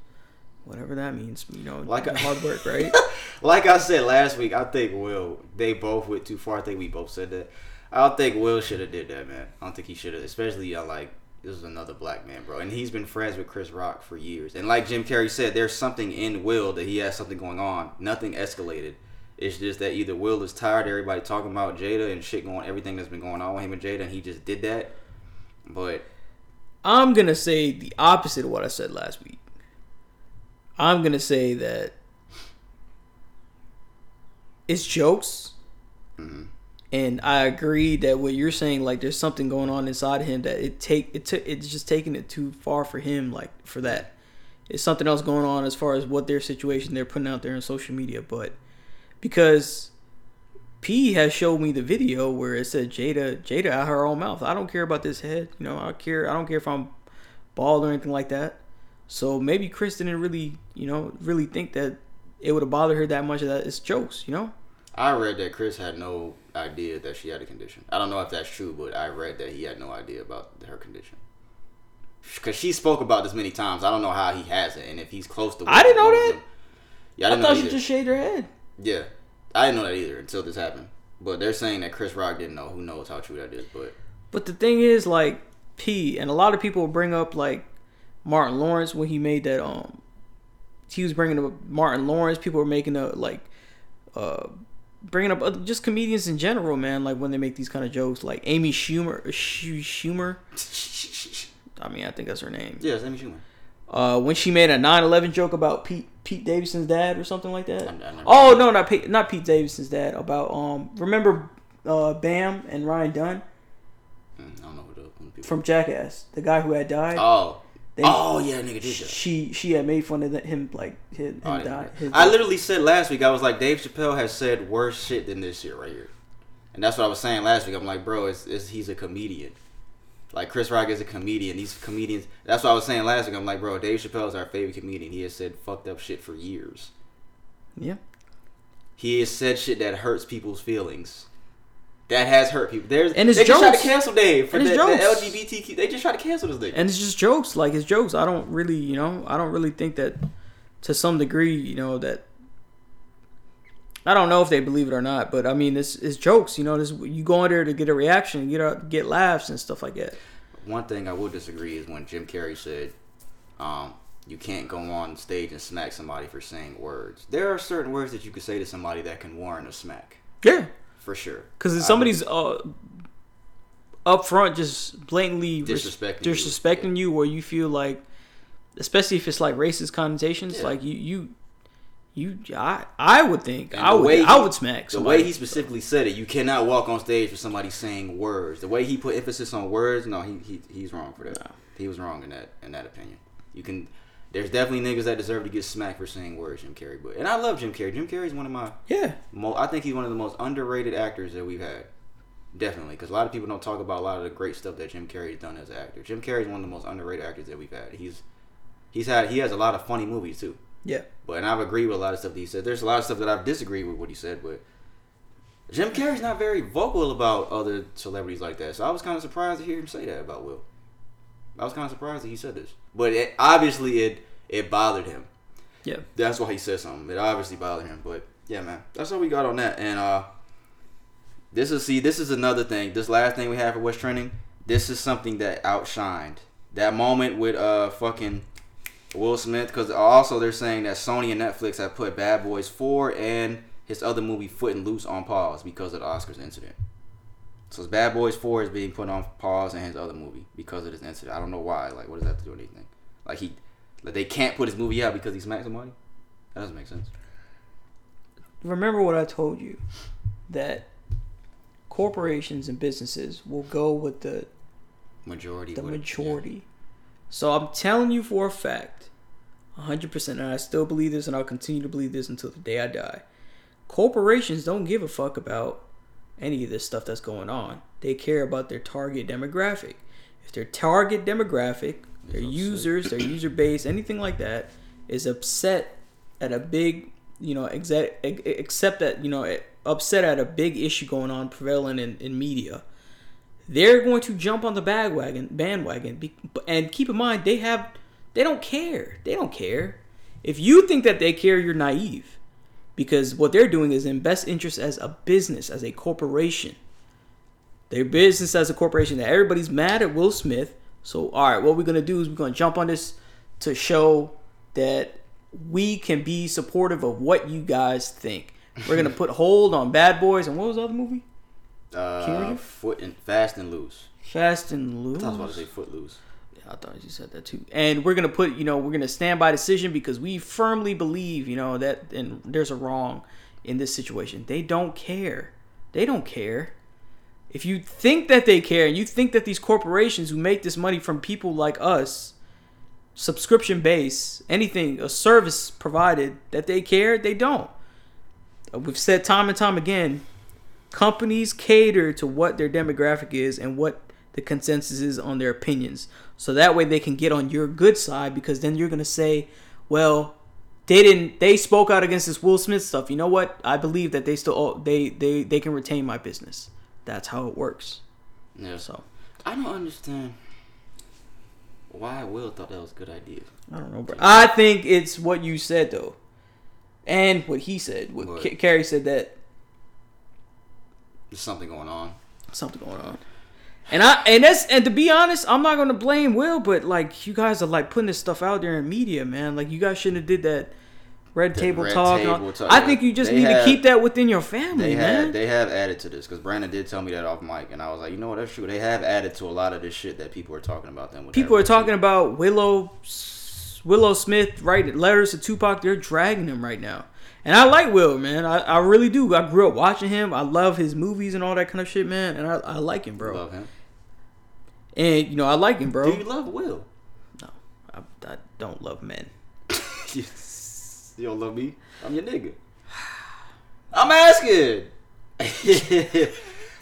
Speaker 2: whatever that means, you know,
Speaker 1: Like I-
Speaker 2: hard work, right?
Speaker 1: like I said last week, I think Will. They both went too far. I think we both said that. I don't think Will should have did that, man. I don't think he should have. Especially, uh, like this is another black man, bro, and he's been friends with Chris Rock for years. And like Jim Carrey said, there's something in Will that he has something going on. Nothing escalated. It's just that either Will is tired of everybody talking about Jada and shit going, everything that's been going on with him and Jada, and he just did that. But
Speaker 2: I'm going to say the opposite of what I said last week. I'm going to say that it's jokes. Mm-hmm. And I agree that what you're saying, like, there's something going on inside of him that it take it took it's just taking it too far for him, like for that. It's something else going on as far as what their situation they're putting out there on social media, but because P has showed me the video where it said Jada Jada out her own mouth. I don't care about this head, you know. I care. I don't care if I'm bald or anything like that. So maybe Chris didn't really, you know, really think that it would have bothered her that much. That it's jokes, you know.
Speaker 1: I read that Chris had no idea that she had a condition. I don't know if that's true, but I read that he had no idea about her condition. Because she spoke about this many times. I don't know how he has it, and if he's close to.
Speaker 2: I didn't know that.
Speaker 1: him. Yeah, I
Speaker 2: I,
Speaker 1: didn't know
Speaker 2: thought she just shaved her head.
Speaker 1: Yeah, I didn't know that either until this happened. But they're saying that Chris Rock didn't know. Who knows how true that is? But
Speaker 2: But the thing is, like P, and a lot of people bring up like Martin Lawrence when he made that. Um, he was bringing up Martin Lawrence. People were making a like, uh, bringing up other, just comedians in general, man. Like when they make these kind of jokes, like Amy Schumer, Sh- Schumer. I mean, I think that's her name.
Speaker 1: yeah, it's Amy Schumer.
Speaker 2: Uh, when she made a 9/11 joke about Pete Pete Davidson's dad or something like that. Oh no, not Pete, not Pete Davidson's dad. About um, remember uh, Bam and Ryan Dunn
Speaker 1: Mm, I don't know who the, who the
Speaker 2: from Jackass, the guy who had died.
Speaker 1: Oh.
Speaker 2: They-
Speaker 1: oh yeah, nigga.
Speaker 2: She she had made fun of him like him,
Speaker 1: Oh, I
Speaker 2: him
Speaker 1: didn't
Speaker 2: die. his.
Speaker 1: I literally said last week. I was like, Dave Chappelle has said worse shit than this shit right here, and that's what I was saying last week. I'm like, bro, it's, it's he's a comedian. Like Chris Rock is a comedian. These comedians. That's what I was saying last week. I'm like, bro, Dave Chappelle is our favorite comedian. He has said fucked up shit for years.
Speaker 2: Yeah.
Speaker 1: He has said shit that hurts people's feelings. That has hurt people. There's
Speaker 2: And his
Speaker 1: they just tried to cancel Dave for the, the. LGBTQ. They just tried to cancel this nigga.
Speaker 2: and it's just jokes like it's jokes i don't really you know i don't really think that to some degree you know that i don't know if they believe it or not but i mean this is jokes you know this you go in there to get a reaction get a, get laughs and stuff like that
Speaker 1: One thing I will disagree is when Jim Carrey said, um, "You can't go on stage and smack somebody for saying words." There are certain words that you can say to somebody that can warrant a smack,
Speaker 2: yeah
Speaker 1: for sure.
Speaker 2: because if somebody's uh up front just blatantly res-
Speaker 1: Disrespecting you.
Speaker 2: disrespecting you or you feel like especially if it's like racist connotations
Speaker 1: Yeah.
Speaker 2: like you you you I I would think I would
Speaker 1: way
Speaker 2: I would smack
Speaker 1: The way he specifically said it, you cannot walk on stage with somebody saying words. The way he put emphasis on words, no, he, he he's wrong for that. He was wrong in that in that opinion. You can. There's definitely niggas that deserve to get smacked for saying words, Jim Carrey. But and I love Jim Carrey. Jim Carrey's one of my
Speaker 2: yeah.
Speaker 1: mo- I think he's one of the most underrated actors that we've had. Definitely, because a lot of people don't talk about a lot of the great stuff that Jim Carrey's done as an actor. Jim Carrey's one of the most underrated actors that we've had. He's he's had he has a lot of funny movies too.
Speaker 2: Yeah.
Speaker 1: But and I've agreed with a lot of stuff that he said. There's a lot of stuff that I've disagreed with what he said, but Jim Carrey's not very vocal about other celebrities like that. So I was kind of surprised to hear him say that about Will. I was kind of surprised that he said this, but it, obviously it it bothered him.
Speaker 2: Yeah.
Speaker 1: That's why he said something. It obviously bothered him, but yeah, man, that's all we got on that. And uh, this is see, this is another thing. This last thing we have for West trending. This is something that outshined that moment with uh fucking Will Smith because also they're saying that Sony and Netflix have put Bad Boys Four and his other movie Foot and Loose on pause because of the Oscars incident. So Bad Boys Four is being put on pause and his other movie because of this incident. I don't know why. Like, what does that have to do with anything? Like he, like they can't put his movie out because he smacked somebody. That doesn't make sense.
Speaker 2: remember what I told you that corporations and businesses will go with the
Speaker 1: Majority.
Speaker 2: the majority. So I'm telling you for a fact, 100%, and I still believe this, and I'll continue to believe this until the day I die. Corporations don't give a fuck about any of this stuff that's going on. They care about their target demographic. If their target demographic, their users, their user base, anything like that, is upset at a big, you know, exec, ex- except that, you know, upset at a big issue going on prevailing in, in media, they're going to jump on the bandwagon bandwagon and keep in mind they have they don't care they don't care if you think that they care you're naive because what they're doing is in best interest as a business as a corporation their business as a corporation that everybody's mad at will smith so all right what we're going to do is we're going to jump on this to show that we can be supportive of what you guys think we're going to put hold on bad boys and what was the other movie
Speaker 1: Uh, foot and fast and loose.
Speaker 2: Fast and loose.
Speaker 1: I was about to say foot loose.
Speaker 2: Yeah, I thought you said that too. And we're gonna put, you know, we're gonna stand by decision because we firmly believe, you know, that and there's a wrong in this situation. They don't care. They don't care. If you think that they care, and you think that these corporations who make this money from people like us, subscription base, anything, a service provided, that they care, they don't. Uh, We've said time and time again, companies cater to what their demographic is and what the consensus is on their opinions. So that way they can get on your good side because then you're gonna say, well, they didn't they spoke out against this Will Smith stuff. You know what? I believe that they still they they they can retain my business. That's how it works.
Speaker 1: Yeah.
Speaker 2: So
Speaker 1: I don't understand why Will thought that was a good idea.
Speaker 2: I don't know, bro. I think it's what you said though, and what he said. What
Speaker 1: What?
Speaker 2: Ca- Carrey said that
Speaker 1: There's something going on.
Speaker 2: something going on. And I and that's and to be honest, I'm not gonna blame Will, but like you guys are like putting this stuff out there in media, man. Like you guys shouldn't have did that red
Speaker 1: The
Speaker 2: table
Speaker 1: red
Speaker 2: talk.
Speaker 1: table talk,
Speaker 2: I think you just
Speaker 1: They
Speaker 2: need
Speaker 1: have-
Speaker 2: to keep that within your family,
Speaker 1: They
Speaker 2: man.
Speaker 1: have they have added to this because Brandon did tell me that off mic, and I was like, you know what, that's true. They have added to a lot of this shit that people are talking about. Them
Speaker 2: People are talking about Willow Willow Smith writing letters to Tupac. They're dragging him right now. And I like Will, man. I, I really do. I grew up watching him. I love his movies and all that kind of shit, man. And I, I like him, bro.
Speaker 1: Love him.
Speaker 2: And you know, I like him, bro.
Speaker 1: Do you love Will?
Speaker 2: No, I, I don't love men.
Speaker 1: you don't love me? I'm your nigga. I'm asking.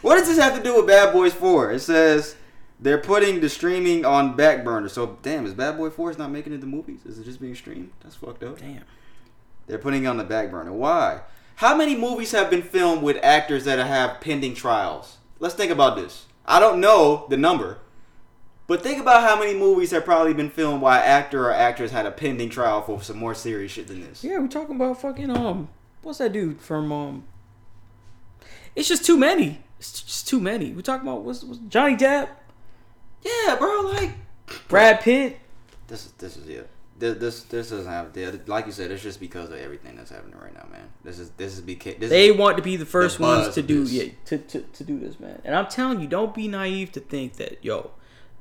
Speaker 1: what does this have to do with Bad Boys 4? It says They're putting the streaming on back burner. So damn, is Bad Boy Four not making it to movies? Is it just being streamed? That's fucked up.
Speaker 2: Damn.
Speaker 1: They're putting it on the back burner. Why? How many movies have been filmed with actors that have pending trials? Let's think about this. I don't know the number, but think about how many movies have probably been filmed while actor or actress had a pending trial for some more serious shit than this.
Speaker 2: Yeah, we're talking about fucking um, what's that dude from um? It's just too many. It's just too many. We're talking about what's, what's Johnny Depp,
Speaker 1: Yeah, bro. Like
Speaker 2: Brad Pitt.
Speaker 1: this. Is this is it. This this, this doesn't have. Like you said, it's just because of everything that's happening right now, man. This is this is because This
Speaker 2: They
Speaker 1: is
Speaker 2: want to be the first
Speaker 1: the
Speaker 2: ones to do yeah to, to to do this, man. And I'm telling you, don't be naive to think that yo,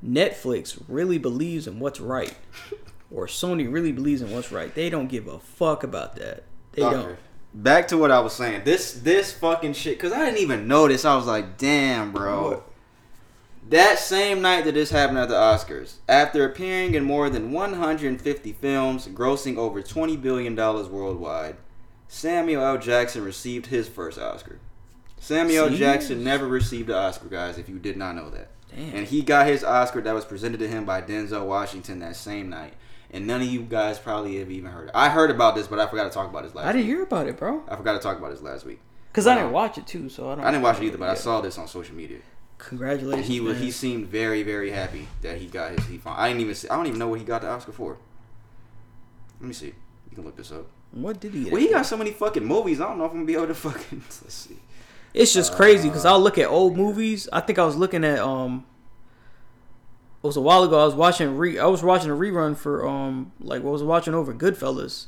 Speaker 2: Netflix really believes in what's right, or Sony really believes in what's right. They don't give a fuck about that. They
Speaker 1: Okay.
Speaker 2: don't.
Speaker 1: Back to what I was saying. This this fucking shit. Cause I didn't even notice. I was like, damn, bro.
Speaker 2: What?
Speaker 1: That same night that this happened at the Oscars, after appearing in more than 150 films, grossing over 20 billion dollars worldwide, Samuel L. Jackson received his first Oscar. Samuel L.
Speaker 2: See?
Speaker 1: Jackson never received an Oscar, guys. If you did not know that,
Speaker 2: Damn.
Speaker 1: and he got his Oscar that was presented to him by Denzel Washington that same night. And none of you guys probably have even heard. It. I heard about this, but I forgot to talk about this last.
Speaker 2: I didn't
Speaker 1: week.
Speaker 2: hear about it, bro.
Speaker 1: I forgot to talk about this last week.
Speaker 2: Cause I didn't
Speaker 1: um,
Speaker 2: watch it too, so I don't.
Speaker 1: I didn't watch it either, but I saw this on social media.
Speaker 2: Congratulations.
Speaker 1: He was.
Speaker 2: man.
Speaker 1: He seemed very, very happy that he got his. He found. I didn't even. See, I don't even know what he got the Oscar for. Let me see. You can look this up.
Speaker 2: What did he?
Speaker 1: Well, he got so many fucking movies. I don't know if I'm gonna be able to fucking. Let's see.
Speaker 2: It's just crazy because I'll look at old movies. I think I was looking at um. It was a while ago. I was watching re. I was watching a rerun for um like what was watching over Goodfellas,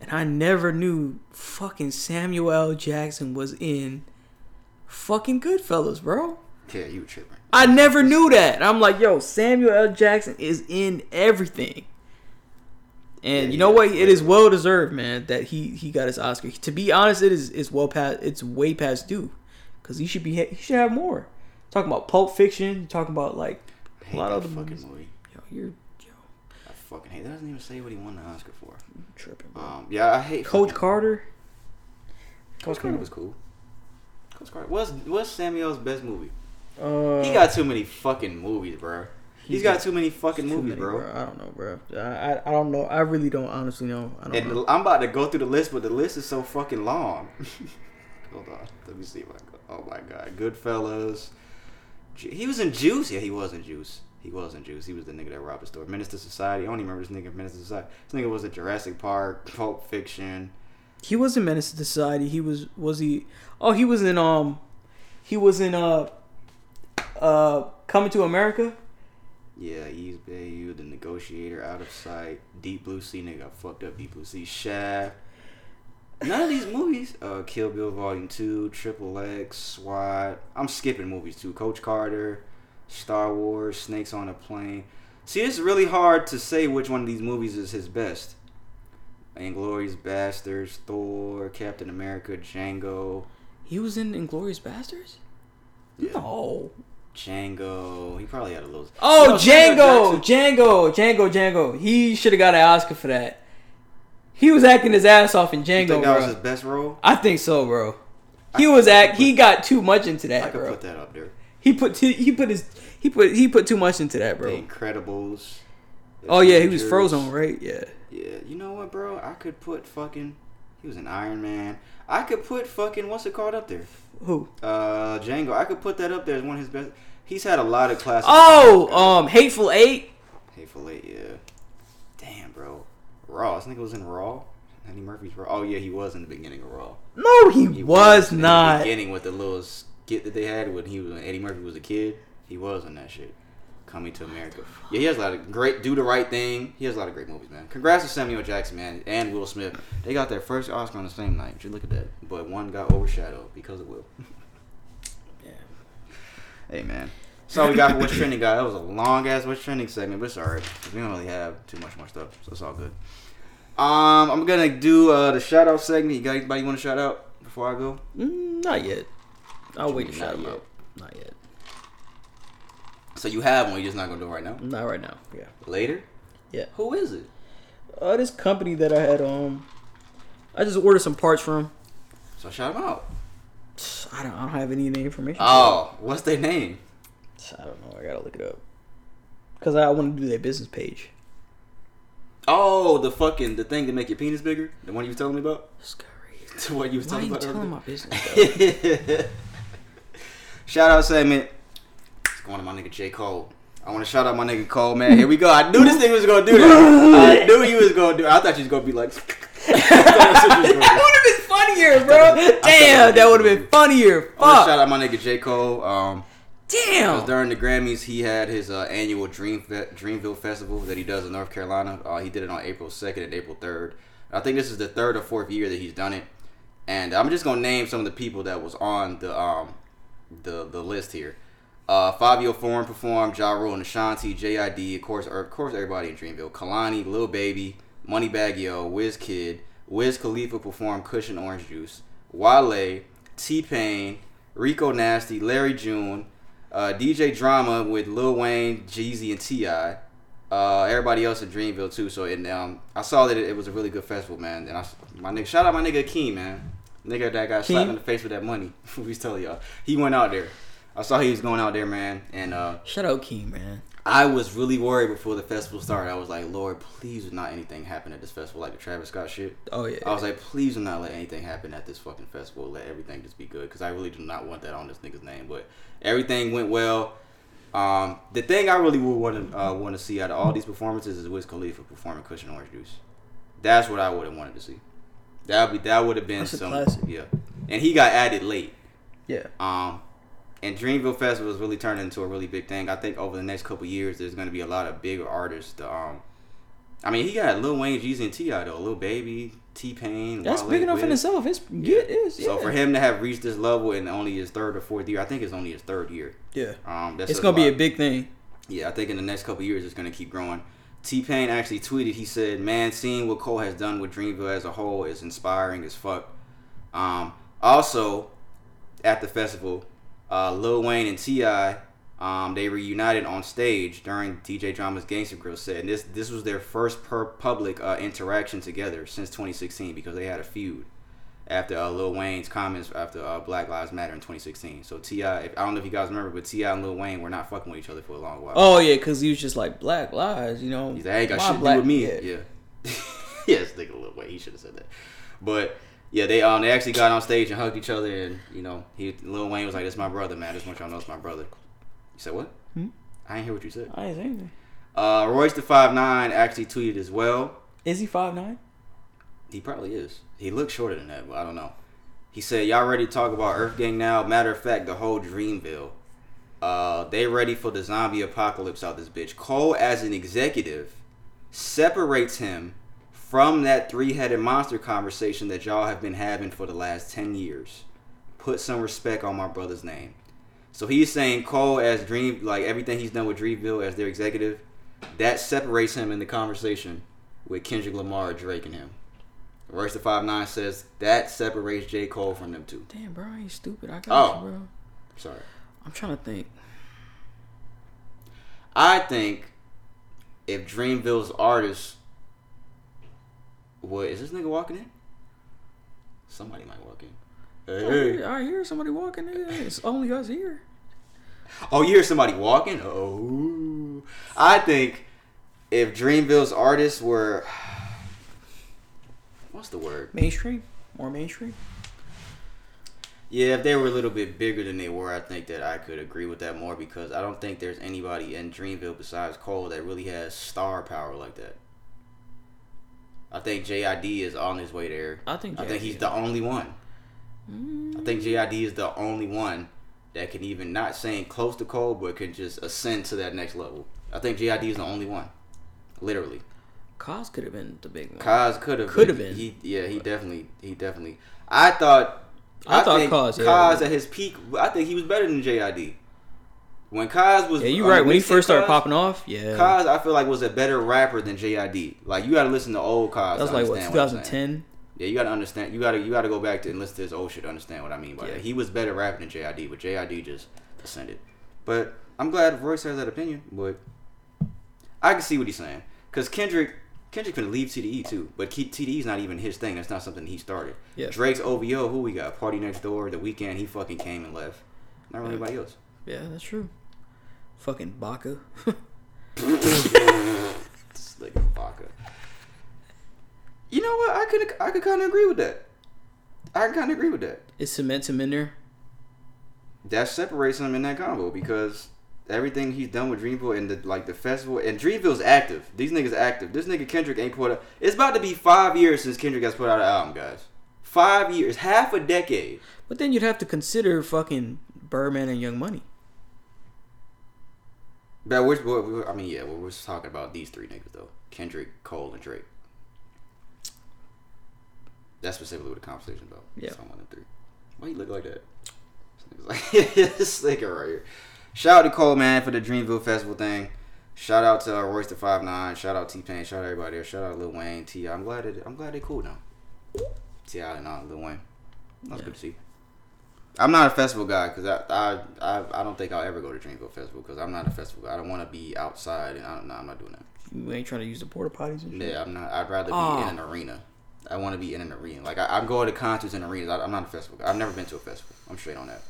Speaker 2: and I never knew fucking Samuel L. Jackson was in fucking Goodfellas, bro.
Speaker 1: Yeah, you were tripping.
Speaker 2: I never knew that. I'm like, yo, Samuel L. Jackson is in everything. And
Speaker 1: Yeah,
Speaker 2: you know
Speaker 1: yeah.
Speaker 2: what? It is well deserved, man, that he he got his Oscar. To be honest, it is it's well past it's way past due, because he should be he should have more. Talking about Pulp Fiction, talking about like a lot of other
Speaker 1: fucking
Speaker 2: movies.
Speaker 1: movie.
Speaker 2: Yo, you're yo.
Speaker 1: I fucking hate. That doesn't even say what he won the Oscar for.
Speaker 2: tripping, bro.
Speaker 1: Um. Yeah, I hate
Speaker 2: Coach
Speaker 1: fucking-
Speaker 2: Carter.
Speaker 1: Coach Carter was cool. Coach Carter. What's what's Samuel's best movie?
Speaker 2: Uh,
Speaker 1: He got too many fucking movies, bro. He's got
Speaker 2: got
Speaker 1: too many fucking movies,
Speaker 2: many,
Speaker 1: bro.
Speaker 2: I don't know, bro. I, I I don't know. I really don't honestly know. I don't
Speaker 1: And
Speaker 2: know.
Speaker 1: I'm about to go through the list, but the list is so fucking long. Hold on, let me see if I go. Oh my god, Goodfellas. He was in Juice. Yeah, he was in Juice. He was in Juice. He was the nigga that robbed the store. Menace to Society. I don't even remember this nigga. Menace to Society. This nigga was in Jurassic Park, Pulp Fiction.
Speaker 2: He was in Menace to Society. He was was he? Oh, he was in um, he was in uh, uh, Coming to America.
Speaker 1: Yeah, Eve's Bayou, The Negotiator, Out of Sight, Deep Blue Sea. Nigga, I fucked up Deep Blue Sea. Shaft. None of these movies. Uh, Kill Bill Volume Two, Triple X, SWAT. I'm skipping movies too. Coach Carter, Star Wars, Snakes on a Plane. See, it's really hard to say which one of these movies is his best. Inglourious Basterds, Thor, Captain America, Django.
Speaker 2: He was in Inglourious Basterds. No.
Speaker 1: Django. He probably had a little.
Speaker 2: Oh,
Speaker 1: No, Samuel
Speaker 2: Django, Django, Django, Django. He should have got an Oscar for that. He was acting his ass off in
Speaker 1: You
Speaker 2: Django,
Speaker 1: think that was his best role?
Speaker 2: I think so, bro. He was act. He got too much into that, I
Speaker 1: could
Speaker 2: bro.
Speaker 1: put that up there.
Speaker 2: He put t- he put his he put he put too much into that,
Speaker 1: The
Speaker 2: bro.
Speaker 1: Incredibles. The
Speaker 2: Oh yeah, he was frozen, right? Yeah.
Speaker 1: Yeah, you know what, bro? I could put fucking. He was an Iron Man. I could put fucking what's it called up there?
Speaker 2: Who?
Speaker 1: Uh, Django. I could put that up there as one of his best. He's had a lot of classic.
Speaker 2: Oh, um, Hateful Eight.
Speaker 1: Hateful Eight. Yeah. Damn, bro. Raw. I think it was in Raw. Eddie Murphy's Raw. Oh yeah, he was in the beginning of Raw.
Speaker 2: No, he, was
Speaker 1: in
Speaker 2: not.
Speaker 1: The beginning with the little skit that they had when he was when Eddie Murphy was a kid. He was in that shit. Coming to America. Yeah, he has a lot of great. Do the right thing. He has a lot of great movies, man. Congrats to Samuel Jackson, man, and Will Smith. They got their first Oscar on the same night. Just look at that. But one got overshadowed because of Will.
Speaker 2: Yeah.
Speaker 1: Hey, man. So we got for what's trending, guy. That was a long ass what's trending segment, but it's alright. We don't really have too much more stuff, so it's all good. Um, I'm gonna do uh, the shout out segment. You got anybody you want to shout out before I go?
Speaker 2: Mm, not yet. I'll wait to shout
Speaker 1: not
Speaker 2: him out. Not yet.
Speaker 1: So you have one, you're just not gonna do it right now.
Speaker 2: Not right now. Yeah.
Speaker 1: Later.
Speaker 2: Yeah.
Speaker 1: Who is it?
Speaker 2: Uh, this company that I had um, I just ordered some parts from.
Speaker 1: So shout them out.
Speaker 2: I don't. I don't have any of the information.
Speaker 1: Oh, what's their name?
Speaker 2: I don't know. I gotta look it up because I want to do their business page.
Speaker 1: Oh, the fucking the thing to make your penis bigger. The one you was telling me about. Scary. The one you
Speaker 2: Why
Speaker 1: telling
Speaker 2: you
Speaker 1: me about.
Speaker 2: telling
Speaker 1: earlier?
Speaker 2: my business?
Speaker 1: shout out segment. It's going to my nigga J Cole. I want to shout out my nigga Cole, man. Here we go. I knew this thing was gonna do that. I knew he was gonna do. it. I thought you was gonna be like.
Speaker 2: that would have been funnier, bro. Damn, that would have been funnier.
Speaker 1: I
Speaker 2: Fuck.
Speaker 1: shout out my nigga J Cole. Um,
Speaker 2: Damn.
Speaker 1: during the Grammys, he had his uh, annual Dream Fe- Dreamville Festival that he does in North Carolina. Uh, he did it on April second and April third. I think this is the third or fourth year that he's done it. And I'm just gonna name some of the people that was on the um the the list here. Uh, Fivio Foreign performed, Ja Rule and Ashanti, JID, of course, or, of course, everybody in Dreamville. Kehlani, Lil Baby, Moneybagg Yo, Wizkid, Wiz Khalifa performed Kush and Orange Juice, Wale, T Pain, Rico Nasty, Larry June, uh, DJ Drama with Lil Wayne, Jeezy, and Ti. Uh, everybody else in Dreamville too. So and um, I saw that it, it was a really good festival, man. And I, my nigga, shout out my nigga Akeem, man. Nigga that got slapped in the face with that money. we was telling y'all, he went out there. I saw he was going out there, man, and uh,
Speaker 2: Shout out Keem, man.
Speaker 1: I was really worried before the festival started. I was like, Lord, please do not anything happen at this festival like the Travis Scott shit.
Speaker 2: Oh, yeah.
Speaker 1: I was like, please do not let anything happen at this fucking festival. Let everything just be good because I really do not want that on this nigga's name. But everything went well. Um, the thing I really would want to uh, want to see out of all these performances is Wiz Khalifa performing Kush and Orange Juice. That's what I would have wanted to see. That would be that would have been
Speaker 2: That's
Speaker 1: some
Speaker 2: classic.
Speaker 1: yeah. And he got added late.
Speaker 2: Yeah.
Speaker 1: Um, and Dreamville Festival has really turned into a really big thing. I think over the next couple years, there's going to be a lot of bigger artists. To, um, I mean, he got Lil Wayne, Jeezy, and T.I. though. Lil Baby, T Pain.
Speaker 2: That's big enough in itself. It's yeah, it is. Yeah.
Speaker 1: So for him to have reached this level in only his third or fourth year, I think it's only his third year.
Speaker 2: Yeah.
Speaker 1: Um, that
Speaker 2: it's gonna be a big thing.
Speaker 1: Yeah, I think in the next couple years it's gonna keep growing. T Pain actually tweeted. He said, "Man, seeing what Cole has done with Dreamville as a whole is inspiring as fuck." Um, also, at the festival, uh, Lil Wayne and T.I., um, they reunited on stage during DJ Drama's Gangster Grill set, and this this was their first per public uh, interaction together since 2016 because they had a feud after uh, Lil Wayne's comments after uh, Black Lives Matter in 2016. So T.I., I don't know if you guys remember, but T.I. and Lil Wayne were not fucking with each other for a long while.
Speaker 2: Oh yeah, because he was just like black Lives, you know.
Speaker 1: He's like, I ain't got shit to do with me.
Speaker 2: yeah.
Speaker 1: Yeah. yes, nigga Lil Wayne. He should have said that. But yeah, they um they actually got on stage and hugged each other, and you know he Lil Wayne was like, "This my brother, man. I just want y'all to know it's my brother." You said what?
Speaker 2: Hmm?
Speaker 1: I didn't hear what you said.
Speaker 2: I ain't saying anything.
Speaker 1: Uh, Royce the Five Nine actually tweeted as well.
Speaker 2: Is he five nine?
Speaker 1: He probably is. He looks shorter than that, but I don't know. He said, "Y'all ready to talk about Earth Gang now?" Matter of fact, the whole Dreamville. Uh, they ready for the zombie apocalypse out this bitch. Cole, as an executive, separates him from that three-headed monster conversation that y'all have been having for the last ten years. Put some respect on my brother's name. So he's saying Cole as Dream, like everything he's done with Dreamville as their executive, that separates him in the conversation with Kendrick Lamar, Drake, and him. Royce the Five Nine says that separates J Cole from them two.
Speaker 2: Damn, bro, I ain't stupid. I got
Speaker 1: Oh.
Speaker 2: you, bro.
Speaker 1: Sorry.
Speaker 2: I'm trying to think.
Speaker 1: I think if Dreamville's artists would is this nigga walking in? Somebody might walk in. Hey.
Speaker 2: Oh, I hear somebody walking in. It's only us here.
Speaker 1: Oh, you hear somebody walking? Oh, I think if Dreamville's artists were, what's the word?
Speaker 2: Mainstream, more mainstream.
Speaker 1: Yeah, if they were a little bit bigger than they were, I think that I could agree with that more because I don't think there's anybody in Dreamville besides Cole that really has star power like that. I think JID is on his way there.
Speaker 2: I think
Speaker 1: I think he's the only one. I think JID is the only one that can even not saying close to Cole, but can just ascend to that next level. I think JID is the only one, literally.
Speaker 2: Cozz could have been the big one.
Speaker 1: Cozz could have
Speaker 2: Could have been.
Speaker 1: He yeah, he definitely he definitely. I thought.
Speaker 2: I thought
Speaker 1: think
Speaker 2: Cozz, yeah.
Speaker 1: At his peak. I think he was better than JID. When Cozz was
Speaker 2: Yeah, you right. When he first started popping off, yeah.
Speaker 1: Cozz I feel like was a better rapper than JID. Like you got to listen to old Cozz.
Speaker 2: That was like what
Speaker 1: understand I'm saying.
Speaker 2: 2010.
Speaker 1: Yeah, you got to understand. You got to you got to go back to and listen to his old shit to understand what I mean by
Speaker 2: Yeah.
Speaker 1: that. He was better rapping than JID, but JID just ascended. But I'm glad Royce has that opinion. But I can see what he's saying because Kendrick Kendrick can leave TDE too, but TDE's not even his thing. That's not something he started.
Speaker 2: Yeah.
Speaker 1: Drake's OVO, who we got? PartyNextDoor. The Weeknd he fucking came and left. Not really
Speaker 2: Yeah.
Speaker 1: anybody else.
Speaker 2: Yeah, that's true. Fucking Baka.
Speaker 1: This nigga Baka. You know what? I could I could kind of agree with that. I kind of agree with that.
Speaker 2: Is cement him in there?
Speaker 1: That separates him in that combo because everything he's done with Dreamville and the like the festival and Dreamville's active. These niggas active. This nigga Kendrick ain't put out. It's about to be five years since Kendrick has put out an album, guys. Five years, half a decade.
Speaker 2: But then you'd have to consider fucking Birdman and Young Money.
Speaker 1: But we're, we're, we're- I mean, yeah, we're, we're just talking about these three niggas though: Kendrick, Cole, and Drake. That's specifically what the conversation about.
Speaker 2: Yeah.
Speaker 1: Someone and three. Why you look like that? This nigga's like this nigga right here. Shout out to Cole man for the Dreamville Festival thing. Shout out to uh, Royce the Five Nine. Shout out T Pain. Shout out everybody there. Shout out Lil Wayne. T. I'm glad I'm glad they cool now. T. I and uh, Lil Wayne. That's good to see. I'm not a festival guy because I, I I I don't think I'll ever go to Dreamville Festival because I'm not a festival guy. I don't want to be outside and I don't know. I'm not doing that.
Speaker 2: You ain't trying to use the porta potties and shit.
Speaker 1: Yeah, I'm not. I'd rather be
Speaker 2: Aw.
Speaker 1: in an arena. I want to be in an arena. Like I, I'm going to concerts and arenas. I, I'm not a festival guy. I've never been to a festival. I'm straight on that.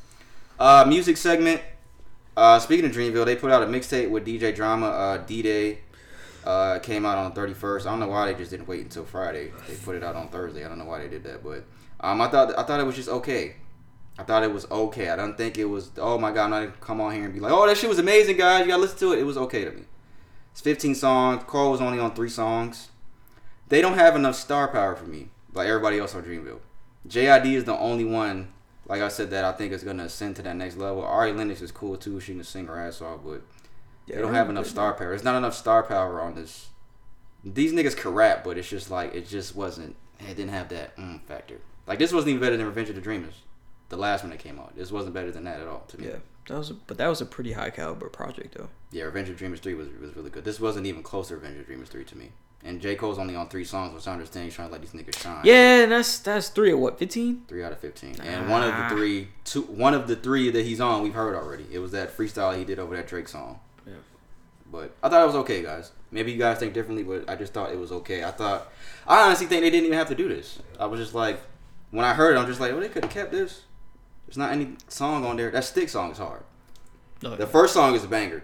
Speaker 1: Uh, music segment. Uh, speaking of Dreamville, they put out a mixtape with DJ Drama. Uh, D Day. Uh, came out on the 31st. I don't know why they just didn't wait until Friday. They put it out on Thursday. I don't know why they did that, but um, I thought I thought it was just okay. I thought it was okay. I don't think it was. Oh my god! I'm not gonna come on here and be like, oh that shit was amazing, guys. You gotta listen to it. It was okay to me. It's 15 songs. Cole was only on three songs. They don't have enough star power for me, like everybody else on Dreamville. JID is the only one, like I said, that I think is gonna ascend to that next level. Ari Lennox is cool too. She can sing her ass off, but
Speaker 2: Yeah,
Speaker 1: they don't have enough star power. There's not enough star power on this. These niggas can rap, but it's just like it just wasn't. It didn't have that mm factor. Like this wasn't even better than Revenge of the Dreamers, the last one that came out. This wasn't better than that at all to me.
Speaker 2: Yeah, that was, a, but that was a pretty high caliber project though.
Speaker 1: Yeah, Revenge of Dreamers 3 was, was really good. This wasn't even close to Revenge of Dreamers 3 to me. And J. Cole's only on three songs, which I understand he's trying to let these niggas shine.
Speaker 2: Yeah, and that's that's three of what? Fifteen?
Speaker 1: Three out of 15. And one of
Speaker 2: Ah.
Speaker 1: the three, two, one of the three that he's on, we've heard already. It was that freestyle he did over that Drake song.
Speaker 2: Yeah.
Speaker 1: But I thought it was okay, guys. Maybe you guys think differently, but I just thought it was okay. I thought, I honestly think they didn't even have to do this. I was just like, when I heard it, I'm just like, well, they could have kept this. There's not any song on there. That stick song is hard.
Speaker 2: No,
Speaker 1: The first song is a banger.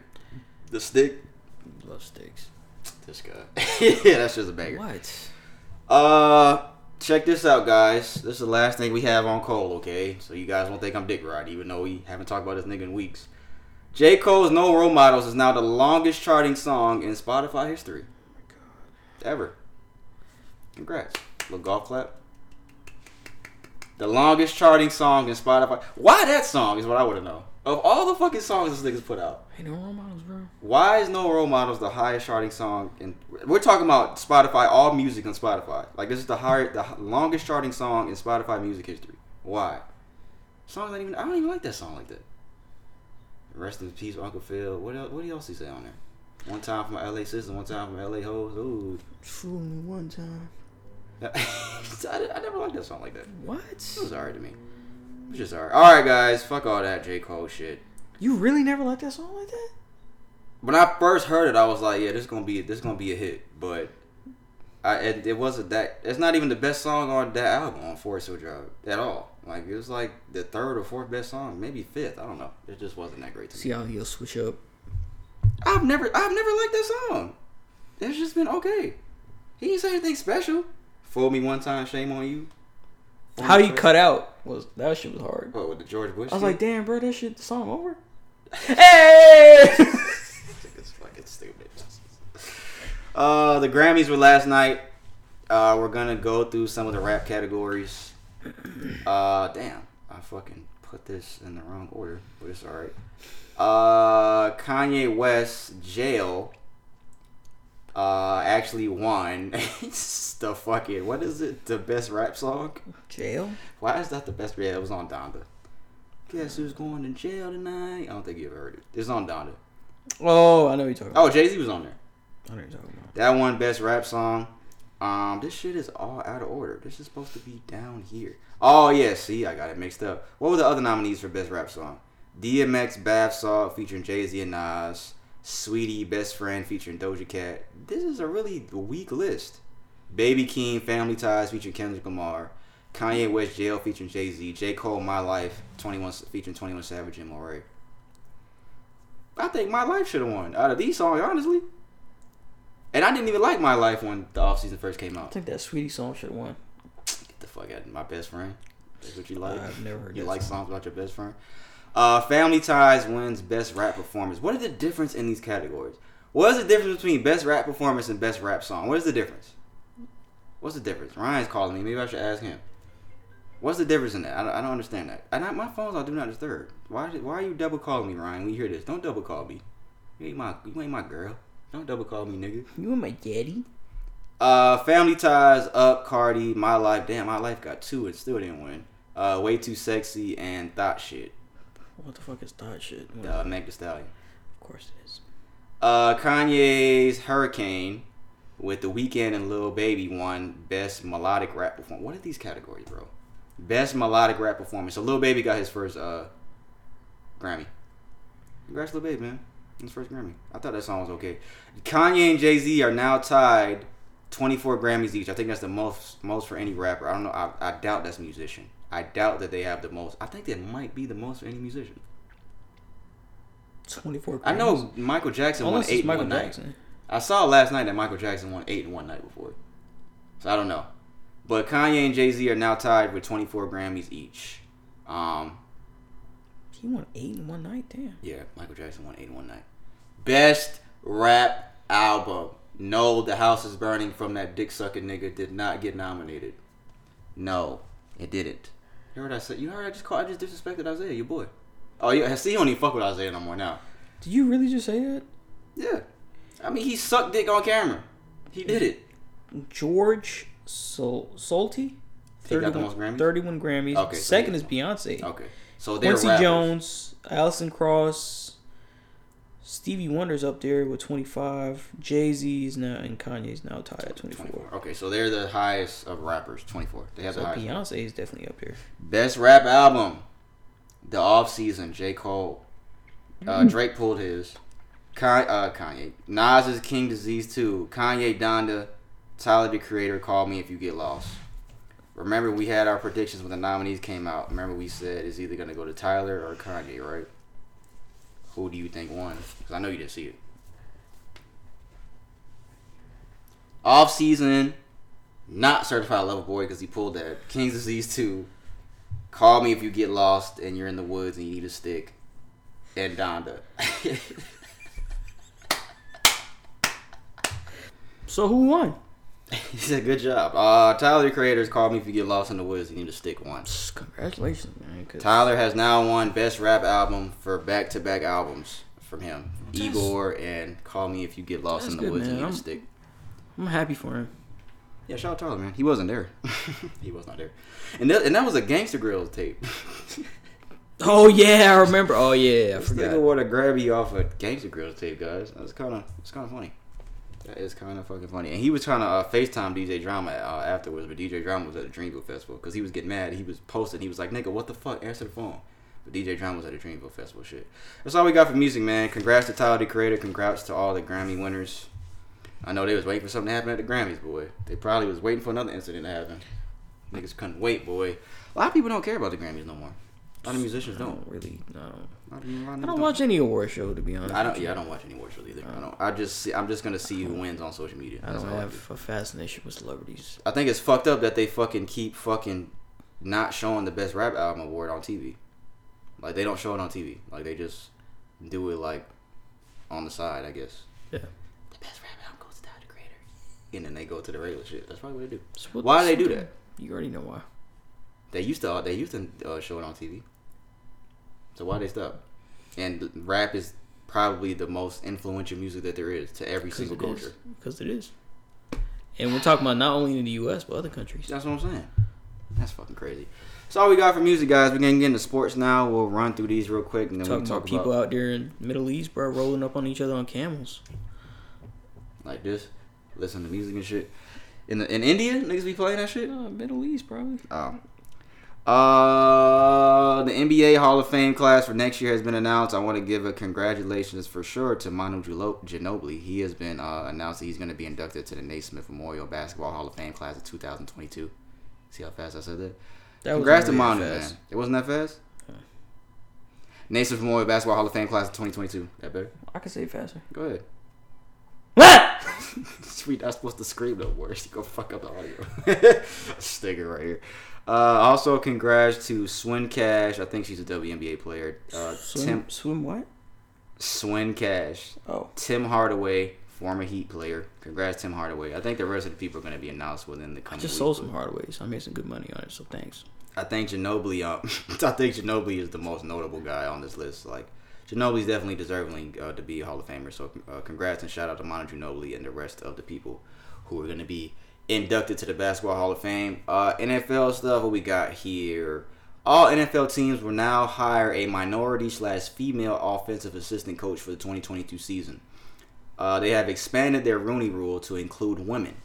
Speaker 1: The stick,
Speaker 2: love sticks.
Speaker 1: this guy. yeah, that's just a banger.
Speaker 2: What?
Speaker 1: Uh, check this out, guys. This is the last thing we have on Cole, okay? So you guys won't think I'm Dick Rod, even though we haven't talked about this nigga in weeks. J. Cole's No Role Models is now the longest charting song in Spotify history. Ever. Congrats. Little golf clap. The longest charting song in Spotify. Why that song is what I want to know. Of all the fucking songs this nigga's put out,
Speaker 2: Hey, no role models, bro.
Speaker 1: why is No Role Models the highest charting song? In we're talking about Spotify, all music on Spotify. Like this is the higher, the longest charting song in Spotify music history. Why? Song not even. I don't even like that song like that. Rest in peace, Uncle Phil. What else? What do you else he say on there? One time for my LA sister, one time for my LA hoes. Ooh,
Speaker 2: Fool me one time.
Speaker 1: I, I never liked that song like that.
Speaker 2: What?
Speaker 1: It was alright to me. It was just alright. All right, guys. Fuck all that J Cole shit.
Speaker 2: You really never liked that song like that?
Speaker 1: when I first heard it, I was like, "Yeah, this is gonna be this is gonna be a hit." But I it, it wasn't that. It's not even the best song on that album on Forest Hill Drive at all. Like it was like the third or fourth best song, maybe fifth. I don't know. It just wasn't that great to me.
Speaker 2: See how he'll switch up.
Speaker 1: I've never I've never liked that song. It's just been okay. He didn't say anything special. Fool me one time, shame on you. Fool
Speaker 2: How
Speaker 1: you
Speaker 2: cut out was that shit was hard.
Speaker 1: What with the George Bush?
Speaker 2: I was
Speaker 1: shit?
Speaker 2: like, damn, bro, that shit, the song over. hey!
Speaker 1: It's fucking stupid. Uh, the Grammys were last night. Uh, we're gonna go through some of the rap categories. Uh, damn, I fucking put this in the wrong order, but it's alright. Uh, Kanye West, Jail. Uh, actually won the fucking what is it? The best rap song?
Speaker 2: Jail?
Speaker 1: Why is that the best? Yeah, it was on Donda. Guess who's going to jail tonight? I don't think you ever heard it. It's on Donda.
Speaker 2: Oh, I know what you're talking about.
Speaker 1: Oh, Jay Z was on there.
Speaker 2: I know you're talking about.
Speaker 1: That one best rap song. Um, this shit is all out of order. This is supposed to be down here. Oh yeah, see, I got it mixed up. What were the other nominees for best rap song? DMX Bath Salt featuring Jay Z and Nas. Saweetie Best Friend featuring Doja Cat. This is a really weak list. Baby Keem Family Ties featuring Kendrick Lamar. Kanye West Jail featuring Jay Z. J Cole My Life 21 featuring 21 Savage and Morray. I think My Life should have won out of these songs, honestly. And I didn't even like My Life when the off season first came out.
Speaker 2: I think that Saweetie song should have won.
Speaker 1: Get the fuck out of my best friend. That's what you like.
Speaker 2: I've never heard
Speaker 1: You like
Speaker 2: song.
Speaker 1: songs about your best friend. Uh, Family Ties wins best rap performance. What is the difference in these categories? What is the difference between best rap performance and best rap song? What is the difference? What's the difference? Ryan's calling me. Maybe I should ask him. What's the difference in that? I don't, I don't understand that. And I, my phone's on do not disturb. Why? Why are you double calling me, Ryan? When you hear this, don't double call me. You ain't my. You ain't my girl. Don't double call me, nigga.
Speaker 2: You and my daddy.
Speaker 1: Uh, Family Ties, Up, Cardi, My Life. Damn, My Life got two and still didn't win. Uh, Way Too Sexy and Thot Shit.
Speaker 2: What the fuck is that shit?
Speaker 1: Uh, Meg Thee Stallion.
Speaker 2: Of course it is.
Speaker 1: Uh, Kanye's Hurricane with The Weeknd and Lil Baby won Best Melodic Rap Performance. What are these categories, bro? Best Melodic Rap Performance. So Lil Baby got his first uh Grammy. Congrats, Lil Baby, man. His first Grammy. I thought that song was okay. Kanye and Jay Z are now tied 24 Grammys each. I think that's the most most for any rapper. I don't know. I, I doubt that's musician. I doubt that they have the most. I think that might be the most for any musician.
Speaker 2: 24
Speaker 1: I know Michael Jackson
Speaker 2: Unless
Speaker 1: won eight in
Speaker 2: Michael
Speaker 1: one night.
Speaker 2: Jackson.
Speaker 1: I saw last night that Michael Jackson won eight in one night before. So I don't know. But Kanye and Jay Z are now tied with 24 Grammys each. Um,
Speaker 2: He won eight in one night. Damn.
Speaker 1: yeah, Michael Jackson won eight in one night. Best rap album. No, The House is Burning from that dick sucking nigga did not get nominated. No, it didn't. You heard I said? You heard I just called? I just disrespected Isaiah, your boy. Oh, yeah. See, he don't even fuck with Isaiah no more now.
Speaker 2: Did you really just say that?
Speaker 1: Yeah. I mean, he sucked dick on camera. He did it.
Speaker 2: George Sol- Solti.
Speaker 1: He got the most Grammys?
Speaker 2: 31 Grammys.
Speaker 1: Okay,
Speaker 2: Second
Speaker 1: he-
Speaker 2: is Beyonce.
Speaker 1: Okay. So they're
Speaker 2: Quincy
Speaker 1: rappers.
Speaker 2: Jones, Alison Krauss, Stevie Wonder's up there with 25. Jay Z's now and Kanye's now tied at 24.
Speaker 1: Okay, so they're the highest of rappers, 24. They have
Speaker 2: So
Speaker 1: the highest.
Speaker 2: Beyonce is definitely up here.
Speaker 1: Best rap album. The off season, J. Cole. Uh, Drake pulled his. Kanye, uh, Kanye. Nas is King Disease 2. Kanye Donda. Tyler the Creator, Call Me If You Get Lost. Remember, we had our predictions when the nominees came out. Remember, we said it's either going to go to Tyler or Kanye, right? Who do you think won? Because I know you didn't see it. Off season, not certified lover boy because he pulled that. King's Disease 2. Call me if you get lost and you're in the woods and you need a stick. And Donda.
Speaker 2: So who won?
Speaker 1: he said, good job. Uh, Tyler the Creator's called Me If You Get Lost in the Woods and You Need a Stick once.
Speaker 2: Congratulations, man.
Speaker 1: Tyler has now won Best Rap Album for back to back albums from him.
Speaker 2: That's-
Speaker 1: Igor and Call Me If You Get Lost in the
Speaker 2: good,
Speaker 1: Woods
Speaker 2: man.
Speaker 1: You Need a
Speaker 2: I'm-
Speaker 1: Stick.
Speaker 2: I'm happy for him.
Speaker 1: Yeah, shout out Tyler, man. He wasn't there. he was not there. And that, and that was a Gangsta Grillz tape.
Speaker 2: Oh yeah, I remember. Oh yeah, I
Speaker 1: This
Speaker 2: forgot.
Speaker 1: nigga wore to grab you off a Gangsta Grillz tape, guys. That's kind of it's kind of funny. That is kind of fucking funny. And he was trying to uh, FaceTime DJ Drama uh, afterwards, but DJ Drama was at the Dreamville Festival because he was getting mad. He was posting. He was like, "Nigga, what the fuck? Answer the phone." But DJ Drama was at the Dreamville Festival. Shit. That's all we got for music, man. Congrats to Tyler the Creator. Congrats to all the Grammy winners. I know they was waiting for something to happen at the Grammys, boy. They probably was waiting for another incident to happen. Niggas couldn't wait, boy. A lot of people don't care about the Grammys no more. A lot of musicians don't.
Speaker 2: don't really. No.
Speaker 1: A lot of- a lot of
Speaker 2: I don't watch any award show to be honest.
Speaker 1: I don't. Yeah, I don't watch any award shows either. I don't. I just. See, I'm just gonna see who wins on social media.
Speaker 2: I don't
Speaker 1: all
Speaker 2: have a fascination with celebrities.
Speaker 1: I think it's fucked up that they fucking keep fucking not showing the best rap album award on TV. Like they don't show it on TV. Like they just do it like on the side, I guess.
Speaker 2: Yeah.
Speaker 1: The best rap album goes to Tyler the Creator, and then they go to the regular shit. That's probably what they do.
Speaker 2: what-
Speaker 1: why do they do that?
Speaker 2: You already know why.
Speaker 1: They used to. They used to uh, show it on TV. So why they stop? And rap is probably the most influential music that there is to every single culture.
Speaker 2: Because it is. And we're talking about not only in the U.S. but other countries.
Speaker 1: That's what I'm saying. That's fucking crazy. That's all we got for music, guys. We're gonna get into sports now. We'll run through these real quick, and then
Speaker 2: Talking
Speaker 1: we talk
Speaker 2: about people
Speaker 1: about
Speaker 2: out there in Middle East, bro, rolling up on each other on camels.
Speaker 1: like this, listen to music and shit. In the in India, niggas be playing that shit.
Speaker 2: Uh, Middle East, probably.
Speaker 1: Oh. Uh, the NBA Hall of Fame class for next year has been announced. I want to give a congratulations for sure to Manu Ginobili. He has been uh, announced that he's going to be inducted to the Naismith Memorial Basketball Hall of Fame class of 2022. See how fast I said that?
Speaker 2: That
Speaker 1: Congrats to Manu,
Speaker 2: that
Speaker 1: man. It wasn't that fast. Naismith Memorial Basketball Hall of Fame class of 2022. That better?
Speaker 2: I can say it faster.
Speaker 1: Go ahead. Sweet, I'm supposed to scream no words. You go fuck up the audio. Sticker right here. Uh, also, congrats to Swin Cash. I think she's a WNBA player. Uh,
Speaker 2: Swim,
Speaker 1: Tim
Speaker 2: swim what?
Speaker 1: Swin Cash.
Speaker 2: Oh.
Speaker 1: Tim Hardaway, former Heat player. Congrats, Tim Hardaway. I think the rest of the people are going to be announced within the
Speaker 2: I
Speaker 1: coming
Speaker 2: just
Speaker 1: week,
Speaker 2: sold some Hardaways. I made some good money on it, so thanks.
Speaker 1: I think Ginobili. Um, I think Ginobili is the most notable guy on this list. Like Ginobili's definitely deserving uh, to be a Hall of Famer. So uh, congrats and shout out to Manu Ginobili and the rest of the people who are going to be inducted to the Basketball Hall of Fame. Uh, NFL stuff. What we got here? All NFL teams will now hire a minority slash female offensive assistant coach for the 2022 season. Uh, they have expanded their Rooney Rule to include women.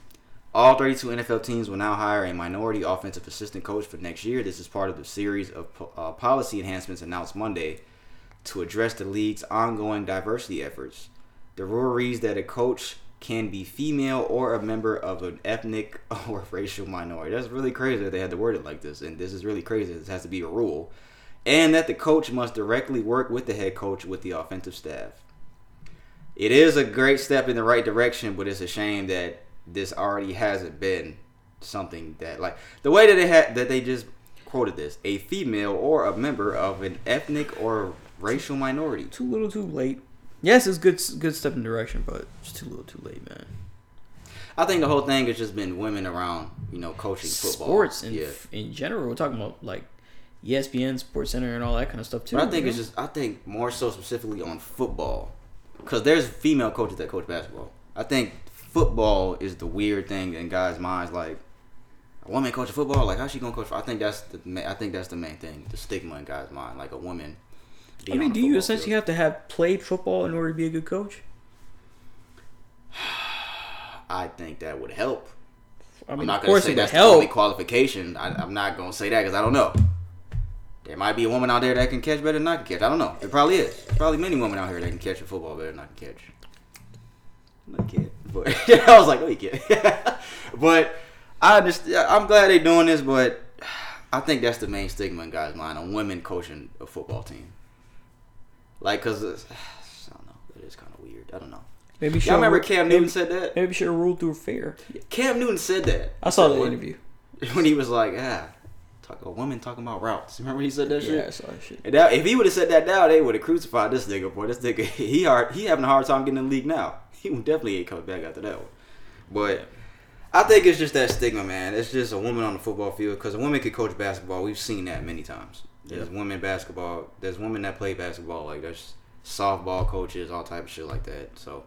Speaker 1: All 32 NFL teams will now hire a minority offensive assistant coach for next year. This is part of the series of uh, policy enhancements announced Monday to address the league's ongoing diversity efforts. The rule reads that a coach can be female or a member of an ethnic or racial minority. That's really crazy that they had to word it like this, and this is really crazy. This has to be a rule. And that the coach must directly work with the head coach with the offensive staff it is a great step in the right direction, but it's a shame that this already hasn't been something that like the way that they had that they just quoted this a female or a member of an ethnic or racial minority.
Speaker 2: Too little, too late. Yes, it's good, good step in direction, but it's too little, too late, man.
Speaker 1: I think the whole thing has just been women around, you know, coaching football.
Speaker 2: Sports in
Speaker 1: yeah.
Speaker 2: in general. We're talking about like ESPN, Sports Center, and all that kind of stuff too.
Speaker 1: But I think it's
Speaker 2: know?
Speaker 1: just I think more so specifically on football, because there's female coaches that coach basketball. I think football is the weird thing in guys' minds. Like a woman coaching football, like how's she gonna coach? I think that's the I think that's the main thing, the stigma in guys' mind. Like a woman.
Speaker 2: I mean, do you essentially
Speaker 1: field.
Speaker 2: have to have played football in order to be a good coach?
Speaker 1: I think that would help.
Speaker 2: I
Speaker 1: I'm
Speaker 2: mean,
Speaker 1: not gonna say
Speaker 2: it would
Speaker 1: that's the only qualification. I, I'm not gonna say that because I don't know. There might be a woman out there that can catch better than I can catch. I don't know. There probably is. There's probably many women out here that can catch a football better than I can catch. You can't. But I was like, no, you can't. but I understand. I'm glad they're doing this, but I think that's the main stigma in guys' mind on women coaching a football team. Like, cause it's, I don't know. It is kind of weird. I don't know.
Speaker 2: Maybe
Speaker 1: Y'all remember Cam
Speaker 2: maybe-
Speaker 1: Newton said that?
Speaker 2: Maybe should have ruled through fair.
Speaker 1: Cam Newton said that.
Speaker 2: I saw the interview.
Speaker 1: when he was like, "Ah, talk a woman talking about routes." Remember he said that shit?
Speaker 2: Yeah, I saw that shit.
Speaker 1: That, if he would have said that now, they would have crucified this nigga. Boy, this nigga, he hard, he having a hard time getting in the league now. He definitely ain't coming back after that one. But I think it's just that stigma, man. It's just a woman on the football field because a woman could coach basketball. We've seen that many times. There's women basketball. There's women that play basketball. Like there's softball coaches, all type of shit like that. So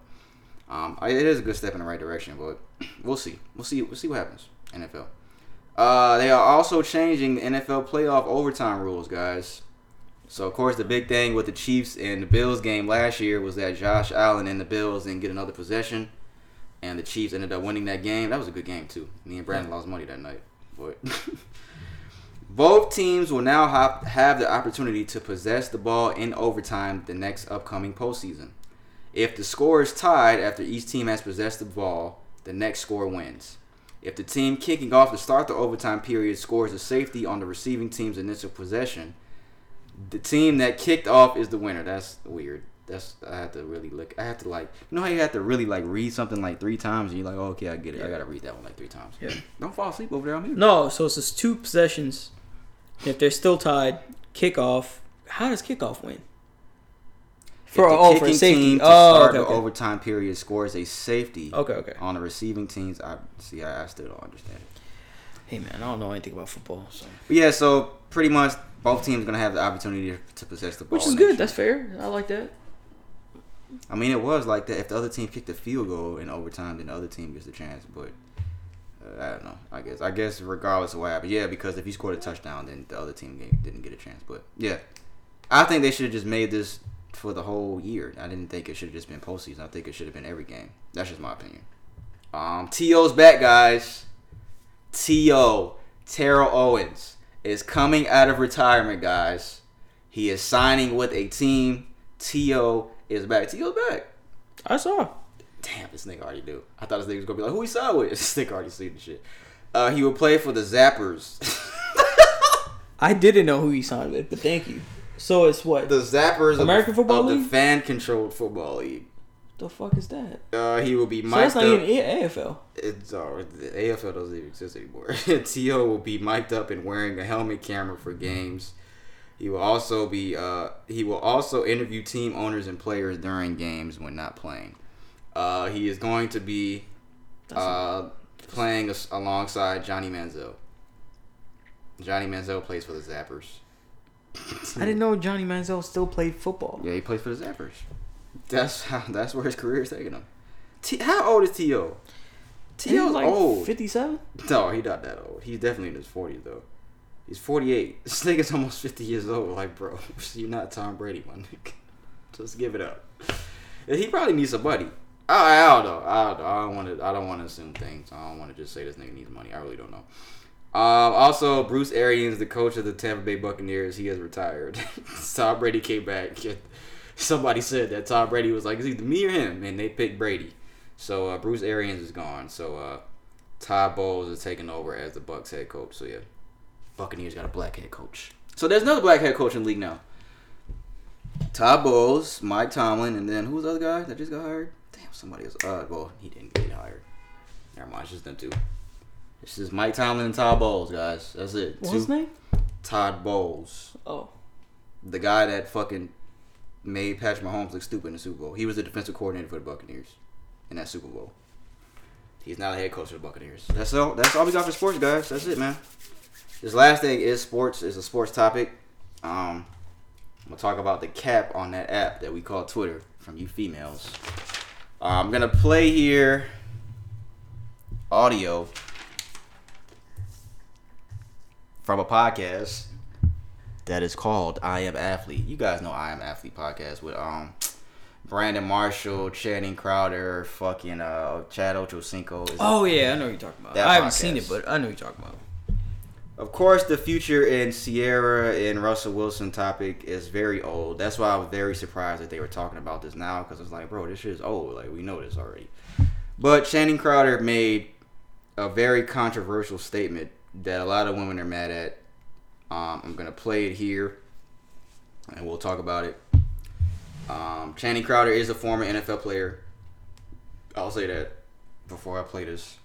Speaker 1: um, I- it is a good step in the right direction, but we'll see. We'll see. We'll see what happens. NFL. Uh, they are also changing the NFL playoff overtime rules, guys. So of course the big thing with the Chiefs and the Bills game last year was that Josh Allen and the Bills didn't get another possession, and the Chiefs ended up winning that game. That was a good game too. Me and Brandon lost money that night, but both teams will now have, have the opportunity to possess the ball in overtime the next upcoming postseason. If the score is tied after each team has possessed the ball, the next score wins. If the team kicking off to start the overtime period scores a safety on the receiving team's initial possession, the team that kicked off is the winner. That's weird. That's I have to really look. I have to like you know how you have to really like read something like three times and you're like, oh, okay, I get it. I gotta read that one like three times.
Speaker 2: Yeah.
Speaker 1: Don't fall asleep over there. I'm here.
Speaker 2: No, so it's just two possessions. If they're still tied, kickoff. How does kickoff win? For
Speaker 1: the
Speaker 2: oh for safety.
Speaker 1: team to
Speaker 2: Oh,
Speaker 1: start
Speaker 2: okay,
Speaker 1: the
Speaker 2: okay.
Speaker 1: overtime period scores a safety.
Speaker 2: Okay, okay.
Speaker 1: On the receiving teams, I see. I, I still don't understand it.
Speaker 2: Hey man, I don't know anything about football, so
Speaker 1: But yeah, so pretty much both teams gonna have the opportunity to, possess the ball.
Speaker 2: which is good. That's fair. I like that.
Speaker 1: I mean, it was like that. If the other team kicked a field goal in overtime, then the other team gets the chance. But I don't know. I guess. I guess regardless of what happened, yeah. Because if you scored a touchdown, then the other team didn't get a chance. But yeah, I think they should have just made this for the whole year. I didn't think it should have just been postseason. I think it should have been every game. That's just my opinion. Um, T.O.'s back, guys. T.O. Terrell Owens is coming out of retirement, guys. He is signing with a team. T.O. is back. T.O.'s back.
Speaker 2: I saw.
Speaker 1: Damn, this nigga already knew. I thought this nigga was gonna be like, who he signed with? This nigga already seen the shit. Uh, he will play for the Zappers.
Speaker 2: I didn't know who he signed with, but thank you. So it's what?
Speaker 1: The Zappers of-
Speaker 2: American Football
Speaker 1: of
Speaker 2: League?
Speaker 1: the fan controlled football league.
Speaker 2: The fuck is that?
Speaker 1: Uh, he will be
Speaker 2: So
Speaker 1: mic'd
Speaker 2: that's not
Speaker 1: up.
Speaker 2: even AFL.
Speaker 1: It's uh, the AFL doesn't even exist anymore. T.O. will be mic'd up and wearing a helmet camera for games. He will also be uh, he will also interview team owners and players during games when not playing. Uh, he is going to be uh, playing alongside Johnny Manziel. Johnny Manziel plays for the Zappers.
Speaker 2: I didn't know Johnny Manziel still played football.
Speaker 1: Yeah, he plays for the Zappers. That's how. That's where his career is taking him. T- how old is T.O.? T.O.'s
Speaker 2: like
Speaker 1: old.
Speaker 2: 57?
Speaker 1: No, he's not that old. He's definitely in his 40s, though. He's 48. This nigga's almost 50 years old. Like, bro, you're not Tom Brady, my nigga. Just give it up. He probably needs some money. I, I don't know. I don't want to. I don't want to assume things. I don't want to just say this nigga needs money. I really don't know. Um, also, Bruce Arians, the coach of the Tampa Bay Buccaneers, he has retired. Tom Brady came back. Somebody said that Tom Brady was like, it's either me or him, and they picked Brady. So uh, Bruce Arians is gone. So uh, Todd Bowles is taking over as the Bucks head coach. So yeah, Buccaneers got a black head coach. So there's another black head coach in the league now. Todd Bowles, Mike Tomlin, and then who was the other guy that just got hired? Somebody else. Uh, well, he didn't get hired. Never mind, it's just them two. This is Mike Tomlin and Todd Bowles, guys. That's it.
Speaker 2: What's his name?
Speaker 1: Todd Bowles.
Speaker 2: Oh.
Speaker 1: The guy that fucking made Patrick Mahomes look stupid in the Super Bowl. He was the defensive coordinator for the Buccaneers in that Super Bowl. He's now the head coach of the Buccaneers. That's all. That's all we got for sports, guys. That's it, man. This last thing is sports. Is a sports topic. Um, I'm gonna talk about the cap on that app that we call Twitter from you females. Uh, I'm gonna play here audio from a podcast that is called I Am Athlete. You guys know I Am Athlete podcast with um Brandon Marshall, Channing Crowder, fucking uh Chad Ochocinco. Is
Speaker 2: Oh, yeah, I know what you're talking about. I haven't
Speaker 1: podcast.
Speaker 2: seen it, but I know what you're talking about.
Speaker 1: Of course, the future in Ciara and Russell Wilson topic is very old. That's why I was very surprised that they were talking about this now because it's like, bro, this shit is old. Like we know this already. But Channing Crowder made a very controversial statement that a lot of women are mad at. Um, I'm gonna play it here, and we'll talk about it. Um, Channing Crowder is a former NFL player. I'll say that before I play this.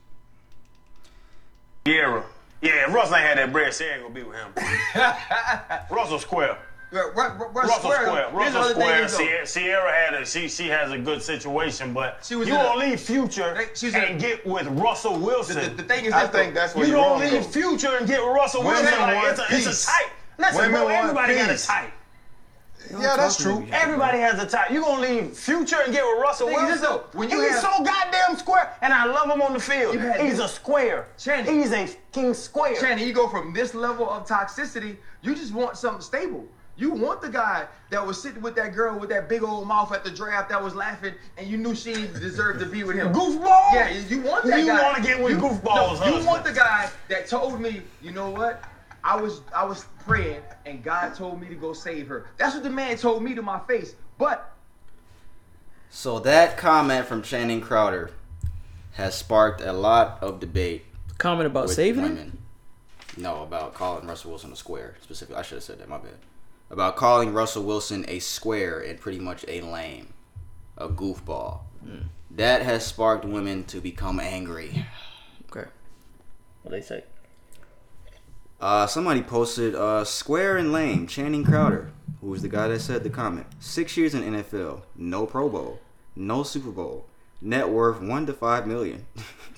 Speaker 14: Ciara. Yeah, if Russell ain't had that bread, Ciara ain't gonna be with him. Russell Square. Russell Square. Russell Square. Ciara, Ciara had a she she has a good situation, but
Speaker 15: was
Speaker 14: you don't leave Future
Speaker 15: she's in
Speaker 14: and get with Russell Wilson.
Speaker 15: The- the thing is
Speaker 14: I
Speaker 15: this, though,
Speaker 14: think
Speaker 15: that's where
Speaker 14: you
Speaker 15: you're
Speaker 14: don't
Speaker 15: wrong,
Speaker 14: leave
Speaker 15: though.
Speaker 14: Future and get Russell Wilson. Like, it's, a, it's
Speaker 15: peace.
Speaker 14: a type. Listen,
Speaker 15: Women
Speaker 14: bro,
Speaker 15: want
Speaker 14: everybody got a
Speaker 15: peace.
Speaker 14: type.
Speaker 15: Yeah, that's true.
Speaker 14: Everybody has a type. You gonna leave Future and get with Russell
Speaker 15: Thing
Speaker 14: Wilson?
Speaker 15: though, when you
Speaker 14: he's
Speaker 15: have-
Speaker 14: so goddamn square, and I love him on the field. He's a square.
Speaker 15: Channing.
Speaker 14: He's a king square.
Speaker 15: Channing, you go from this level of toxicity, you just want something stable. You want the guy that was sitting with that girl with that big old mouth at the draft that was laughing and you knew she deserved to be with him.
Speaker 14: Goofball?
Speaker 15: Yeah, you want that
Speaker 14: You
Speaker 15: guy.
Speaker 14: You wanna get with
Speaker 15: you,
Speaker 14: Goofball's
Speaker 15: no, You want the guy that told me, you know what? I was I was praying and God told me to go save her. That's what the man told me to my face. But
Speaker 1: So that comment from Channing Crowder has sparked a lot of debate.
Speaker 2: Comment about saving him?
Speaker 1: women. No, about calling Russell Wilson a square. Specifically, I should have said that. My bad. About calling Russell Wilson a square and pretty much a lame, a goofball.
Speaker 2: Hmm.
Speaker 1: That has sparked women to become angry.
Speaker 2: Okay. What they say?
Speaker 1: Uh, somebody posted uh, square and lame. Channing Crowder, who was the guy that said the comment. Six years in NFL, no Pro Bowl, no Super Bowl, net worth one to five million.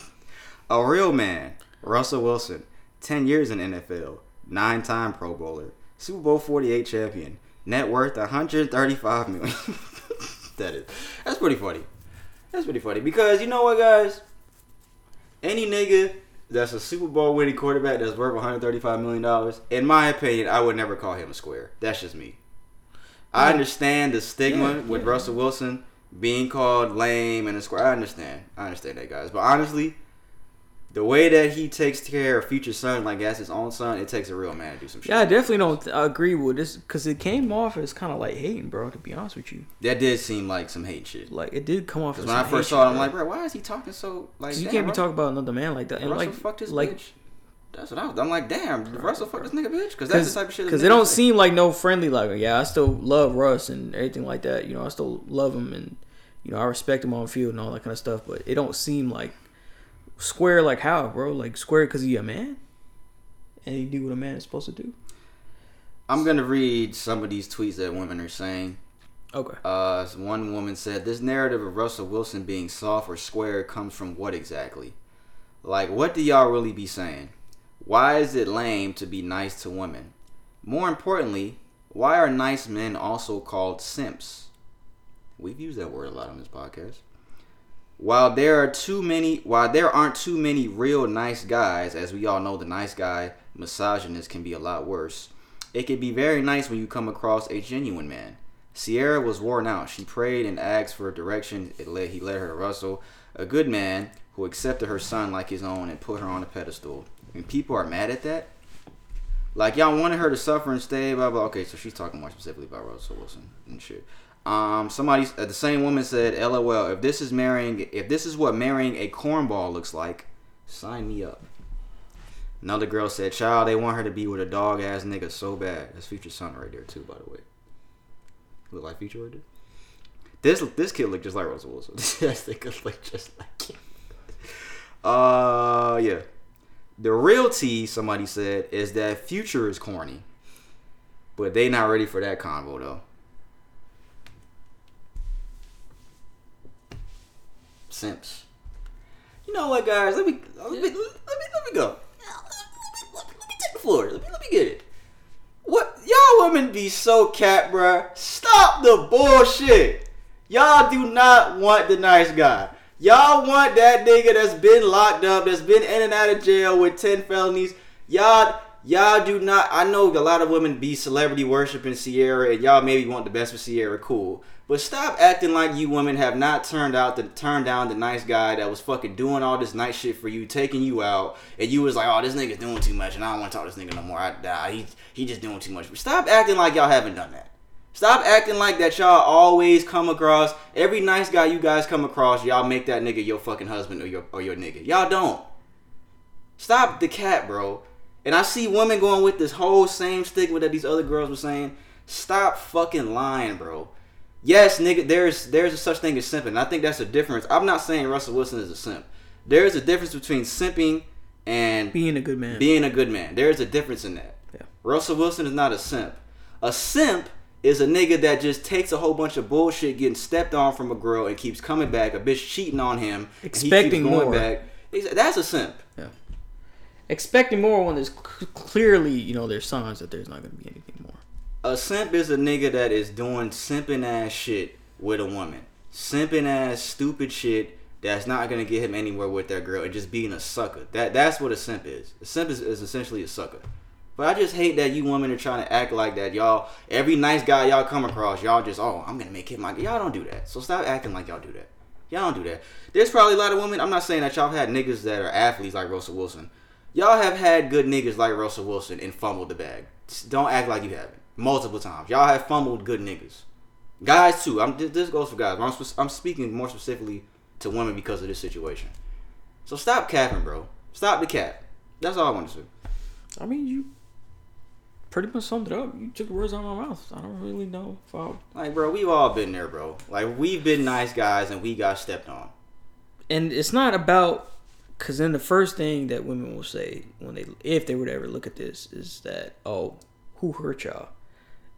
Speaker 1: a real man, Russell Wilson, ten years in NFL, nine-time Pro Bowler, Super Bowl forty-eight champion, net worth one hundred thirty-five million. that is, that's pretty funny. That's pretty funny because you know what, guys. Any nigga that's a Super Bowl winning quarterback that's worth 135 million dollars, in my opinion, I would never call him a square. That's just me. I understand the stigma
Speaker 2: Yeah,
Speaker 1: with
Speaker 2: yeah.
Speaker 1: Russell Wilson being called lame and a square. I understand. I understand that, guys. But honestly, the way that he takes care of future son like as his own son, it takes a real man to do some shit.
Speaker 2: Yeah, I definitely don't agree with this because it came off as kind of like hating, bro. To be honest with you,
Speaker 1: That did seem like some hate shit.
Speaker 2: like it did come off.
Speaker 1: Because
Speaker 2: as
Speaker 1: when I first saw it,
Speaker 2: shit,
Speaker 1: I'm like,
Speaker 2: bro.
Speaker 1: bro, why is he talking so like?
Speaker 2: you can't be talking about another man like that. And
Speaker 1: Russell
Speaker 2: like,
Speaker 1: fucked his
Speaker 2: like,
Speaker 1: bitch. That's what I was. I'm like, damn, Russell fuck this nigga bitch, because that's the type of shit.
Speaker 2: Because it don't seem like no friendly like yeah. I still love Russ and everything like that. You know, I still love him and you know I respect him on field and all that kind of stuff. But it don't seem like square like how, bro? Like square because he a man and he do what a man is supposed to do.
Speaker 1: I'm gonna read some of these tweets that women are saying.
Speaker 2: Okay.
Speaker 1: Uh, one woman said, "This narrative of Russell Wilson being soft or square comes from what exactly? Like, what do y'all really be saying? Why is it lame to be nice to women? More importantly, why are nice men also called simps? We've used that word a lot on this podcast. While there are too many, while there aren't too many real nice guys, as we all know, the nice guy misogynist can be a lot worse. It can be very nice when you come across a genuine man." Ciara was worn out. She prayed and asked for direction. It led, he led her to Russell, a good man who accepted her son like his own and put her on a pedestal. And people are mad at that. Like y'all wanted her to suffer and stay, blah blah. Okay, so she's talking more specifically about Russell Wilson and shit. Um, somebody, uh, the same woman said, "LOL. If this is marrying, if this is what marrying a cornball looks like, sign me up." Another girl said, "Child, they want her to be with a dog ass nigga so bad." That's Future Son right there too, by the way. Look like Future right there. This this kid look just like Russell Wilson. this nigga look just like him. Uh, yeah. The real tea, somebody said, is that Future is corny, but they not ready for that convo though. Simps. You know what, guys? Let me let me let me, let me go. Let me take the floor. Let me let me get it. What y'all women be so cat, bruh. Stop the bullshit. Y'all do not want the nice guy. Y'all want that nigga that's been locked up, that's been in and out of jail with 10 felonies. Y'all y'all do not I know a lot of women be celebrity worshiping Ciara and y'all maybe want the best for Ciara, cool. But stop acting like you women have not turned out to turn down the nice guy that was fucking doing all this nice shit for you, taking you out, and you was like, oh, this nigga's doing too much, and I don't want to talk to this nigga no more. I die. He he just doing too much. Stop acting like y'all haven't done that. Stop acting like that y'all always come across every nice guy you guys come across, y'all make that nigga your fucking husband or your or your nigga. Y'all don't. Stop the cat, bro. And I see women going with this whole same stigma that these other girls were saying. Stop fucking lying, bro. Yes, nigga, there's there's a such thing as simping. I think that's a difference. I'm not saying Russell Wilson is a simp. There is a difference between simping and
Speaker 2: being a good man.
Speaker 1: Being a good man. There is a difference in that.
Speaker 2: Yeah.
Speaker 1: Russell Wilson is not a simp. A simp is a nigga that just takes a whole bunch of bullshit getting stepped on from a girl and keeps coming back. A bitch cheating on him,
Speaker 2: expecting more.
Speaker 1: Back. That's a simp.
Speaker 2: Yeah. Expecting more when there's clearly, you know, there's signs that there's not going to be anything.
Speaker 1: A simp is a nigga that is doing simping ass shit with a woman. Simping ass stupid shit that's not gonna get him anywhere with that girl and just being a sucker. That that's what a simp is. A simp is, is essentially a sucker. But I just hate that you women are trying to act like that. Y'all, every nice guy y'all come across, y'all just, oh, I'm gonna make him like Y'all don't do that. So stop acting like y'all do that. Y'all don't do that. There's probably a lot of women. I'm not saying that y'all had niggas that are athletes like Russell Wilson. Y'all have had good niggas like Russell Wilson and fumbled the bag. Don't act like you haven't multiple times. Y'all have fumbled good niggas. Guys too. I'm this goes for guys. I'm, I'm speaking more specifically to women because of this situation. So stop capping, bro. Stop the cap. That's all I want to say.
Speaker 2: I mean, you pretty much summed it up. You took the words out of my mouth. I don't really know if
Speaker 1: like, bro. We've all been there, bro. Like we've been nice guys and we got stepped on.
Speaker 2: And it's not about because then the first thing that women will say when they if they would ever look at this is that oh who hurt y'all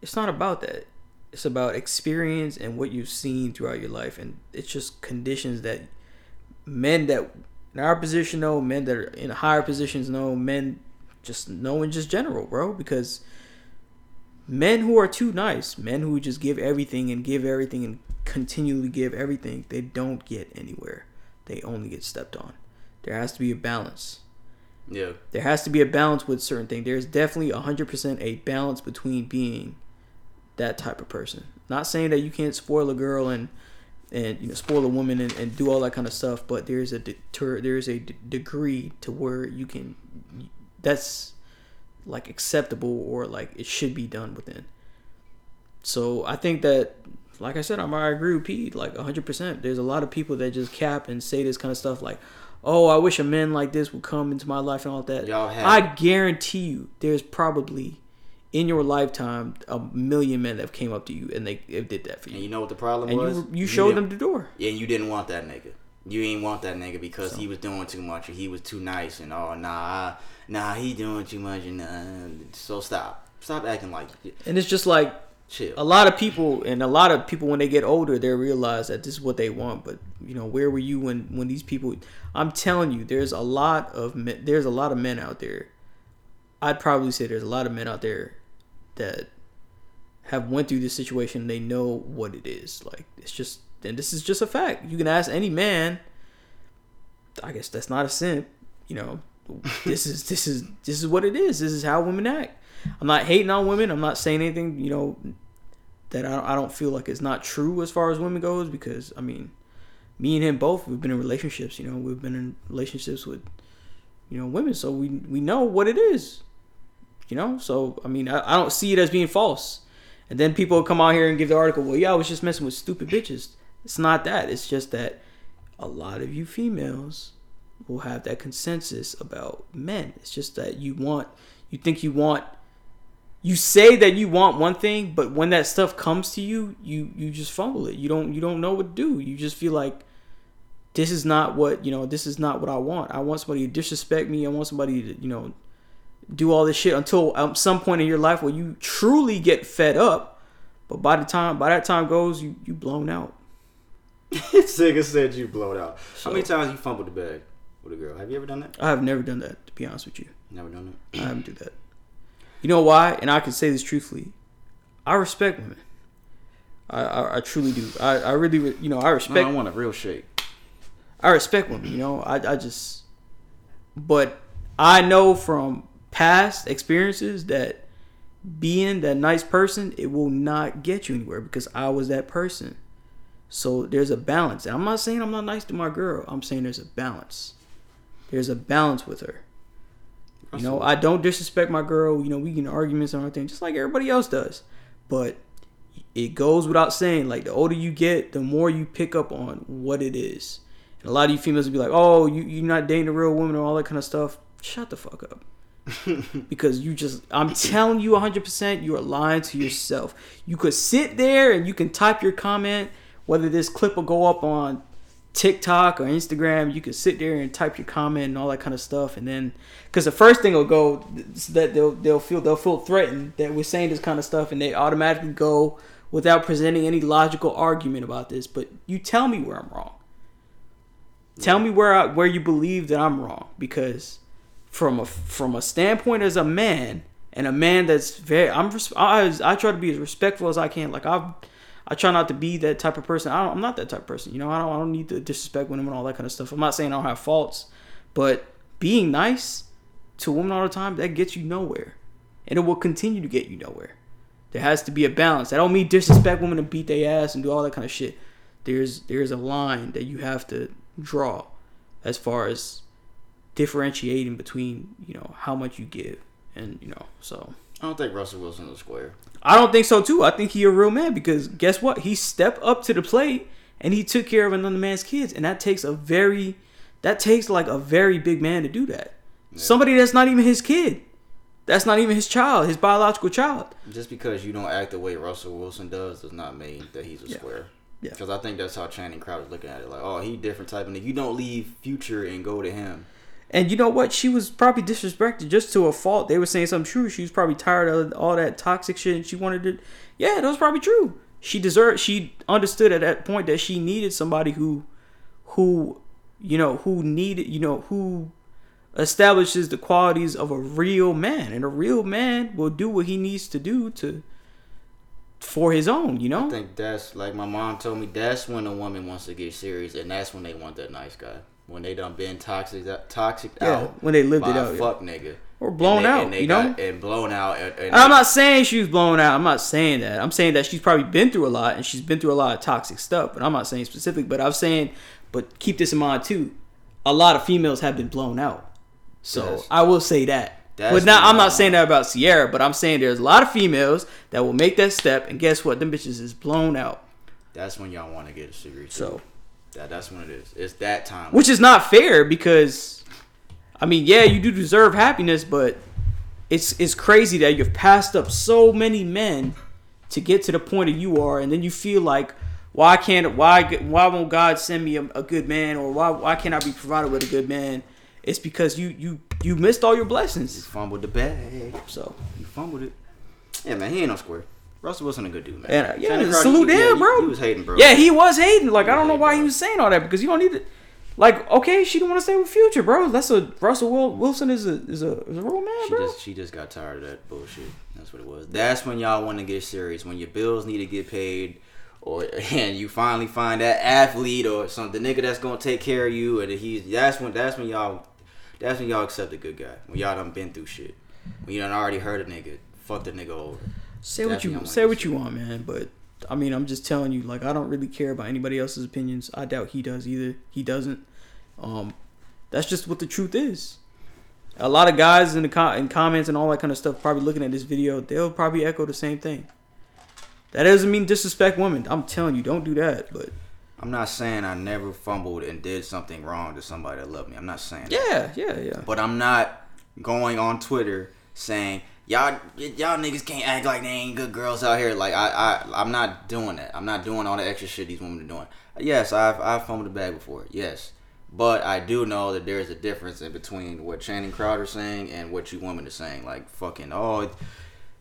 Speaker 2: it's not about that. It's about experience and what you've seen throughout your life, and it's just conditions that men that in our position know, men that are in higher positions know, men just know in just general, bro. Because men who are too nice, men who just give everything and give everything and continually give everything, they don't get anywhere. They only get stepped on. There has to be a balance.
Speaker 1: Yeah.
Speaker 2: There has to be a balance with certain things. There's definitely 100% a balance between being that type of person. Not saying that you can't spoil a girl and and you know spoil a woman and, and do all that kind of stuff, but there's a deter, there's a d- degree to where you can that's like acceptable or like it should be done within. So I think that like I said, I'm I agree with Pete like 100%. There's a lot of people that just cap and say this kind of stuff like, oh, I wish a man like this would come into my life and all that.
Speaker 1: Y'all have
Speaker 2: I guarantee you, there's probably in your lifetime a million men that came up to you and they, they did that for you.
Speaker 1: And you know what the problem
Speaker 2: And
Speaker 1: was?
Speaker 2: you showed
Speaker 1: didn't-
Speaker 2: them the door.
Speaker 1: Yeah, and you didn't want that nigga. You ain't want that nigga because
Speaker 2: So-
Speaker 1: he was doing too much or he was too nice and oh nah, nah, he doing too much and uh, so stop, stop acting like.
Speaker 2: And it's just like
Speaker 1: Chill.
Speaker 2: a lot of people and a lot of people when they get older they realize that this is what they want but you know where were you when when these people i'm telling you there's a lot of men, there's a lot of men out there i'd probably say there's a lot of men out there that have went through this situation. And they know what it is. Like it's just and this is just a fact. You can ask any man. I guess that's not a sin you know. This is this is this is what it is. This is how women act. I'm not hating on women. I'm not saying anything you know that i, I don't feel like it's not true as far as women goes because i mean me and him both we've been in relationships you know. We've been in relationships with you know women. So we we know what it is you know? So i mean i, I don't see it as being false. And then people come out here and give the article well yeah i was just messing with stupid bitches. It's not that. It's just that a lot of you females will have that consensus about men. It's just that you want you think you want you say that you want one thing but when that stuff comes to you you you just fumble it. You don't you don't know what to do. You just feel like this is not what you know this is not what i want. I want somebody to disrespect me. I want somebody to you know do all this shit until um, some point in your life where you truly get fed up but by the time by that time goes you you blown out
Speaker 1: nigga said you blowed out. How many times you fumbled the bag with a girl? Have you ever done that?
Speaker 2: i have never done that to be honest with you
Speaker 1: Never done it.
Speaker 2: i haven't do that you know why and i can say this truthfully i respect women i i, I truly do i i really you know i respect
Speaker 1: No, I want a real shake.
Speaker 2: I respect women, you know. I, I just, but I know from past experiences that being that nice person, it will not get you anywhere because I was that person. So there's a balance. And I'm not saying I'm not nice to my girl. I'm saying there's a balance. There's a balance with her. You know, I don't disrespect my girl. You know, we get in arguments and everything, just like everybody else does. But it goes without saying, like the older you get, the more you pick up on what it is. And a lot of you females will be like, "Oh, you you're not dating a real woman or all that kind of stuff." Shut the fuck up. because you just I'm telling you 100% you are lying to yourself. You could sit there and you can type your comment whether this clip will go up on TikTok or Instagram, you could sit there and type your comment and all that kind of stuff and then cuz the first thing will go that they'll they'll feel they'll feel threatened that we're saying this kind of stuff and they automatically go without presenting any logical argument about this, but you tell me where I'm wrong. Tell me where I, where you believe that I'm wrong because from a from a standpoint as a man and a man that's very I'm I I try to be as respectful as I can. Like I I try not to be that type of person. I I'm not that type of person. You know, I don't I don't need to disrespect women and all that kind of stuff. I'm not saying I don't have faults, but being nice to women all the time that gets you nowhere, and it will continue to get you nowhere. There has to be a balance. I don't mean disrespect women and beat their ass and do all that kind of shit. There's there's a line that you have to draw as far as differentiating between you know how much you give and you know so
Speaker 1: I don't think Russell Wilson is square.
Speaker 2: I don't think so too. I think he a real man because guess what? He stepped up to the plate and he took care of another man's kids, and that takes a very that takes like a very big man to do that. Somebody that's not even his kid. That's not even his child, his biological child.
Speaker 1: Just because you don't act the way Russell Wilson does does not mean that he's a square.
Speaker 2: Yeah.
Speaker 1: Because I think that's how Channing Crowder is looking at it. Like, oh, he different type of nigga. You don't leave Future and go to him.
Speaker 2: And you know what? She was probably disrespected just to a fault. They were saying something true. She was probably tired of all that toxic shit and she wanted to Yeah, that was probably true. She deserved she understood at that point that she needed somebody who who you know, who needed you know, who establishes the qualities of a real man. And a real man will do what he needs to do to for his own, you know?
Speaker 1: I think that's like my mom told me. That's when a woman wants to get serious, and that's when they want that nice guy. When they done been toxic, toxic
Speaker 2: Yeah,
Speaker 1: out.
Speaker 2: when they lived it out, yeah.
Speaker 1: Fuck nigga.
Speaker 2: Or blown
Speaker 1: they-
Speaker 2: out, you know?
Speaker 1: and blown out. And, and
Speaker 2: I'm not saying she was blown out. I'm not saying that. I'm saying that she's probably been through a lot and she's been through a lot of toxic stuff. But I'm not saying specific. But I'm saying, but keep this in mind too. A lot of females have been blown out. So. I will say that.
Speaker 1: That's
Speaker 2: but now I'm not saying that about Ciara. But I'm saying there's a lot of females that will make that step, and guess what? Them bitches is blown out.
Speaker 1: That's when y'all want to get a serious.
Speaker 2: So
Speaker 1: That, that's when it is. It's that time.
Speaker 2: which is not fair because, I mean, yeah, you do deserve happiness, but it's it's crazy that you've passed up so many men to get to the point that you are, and then you feel like. Why can't why why won't God send me a, a good man or why why can't I be provided with a good man? It's because you you you missed all your blessings.
Speaker 1: You fumbled the bag.
Speaker 2: So
Speaker 1: you fumbled it. Yeah, man, he ain't no square. Russell wasn't a good dude, man.
Speaker 2: And, uh, yeah,
Speaker 1: Carter,
Speaker 2: salute to
Speaker 1: yeah,
Speaker 2: him,
Speaker 1: he-
Speaker 2: bro.
Speaker 1: He was hating, bro.
Speaker 2: Yeah, he was hating. Like I don't know why he was saying all that because you don't need to. Like, okay, she didn't want to stay with Future, bro. That's a Russell Wilson is a is a is a real man,
Speaker 1: She
Speaker 2: bro.
Speaker 1: just she just got tired of that bullshit. That's what it was. That's when y'all want to get serious. When your bills need to get paid, or and you finally find that athlete or something, the nigga that's gonna take care of you, and he's that's when that's when y'all that's when y'all accept a good guy. When y'all done been through shit. When you done already heard a nigga, fuck the nigga over.
Speaker 2: Say what you say what you want, man. But I mean, I'm just telling you, like I don't really care about anybody else's opinions. I doubt he does either. He doesn't. Um, that's just what the truth is. A lot of guys in the com- in comments and all that kind of stuff probably looking at this video, they'll probably echo the same thing. That doesn't mean disrespect women. I'm telling you, don't do that. But
Speaker 1: I'm not saying I never fumbled and did something wrong to somebody that loved me. I'm not saying that.
Speaker 2: yeah, yeah, yeah.
Speaker 1: But I'm not going on Twitter saying y'all y'all niggas can't act like they ain't good girls out here. Like I I I'm not doing that. I'm not doing all the extra shit these women are doing. Yes, I've I've fumbled the bag before. Yes. But I do know that there's a difference in between what Channing Crowder's saying and what you women are saying. Like fucking oh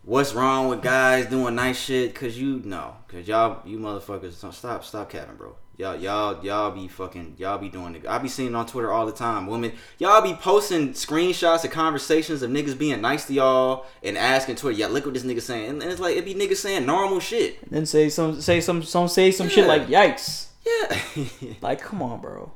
Speaker 1: what's wrong with guys doing nice shit cause you know cause y'all you motherfuckers stop stop capping bro y'all y'all y'all be fucking y'all be doing it i be seeing it on twitter all the time women y'all be posting screenshots of conversations of niggas being nice to y'all and asking twitter yeah look what this nigga saying and, and it's like it be niggas saying normal shit
Speaker 2: then say some say some some say some shit like yikes.
Speaker 1: Yeah.
Speaker 2: like come on, bro.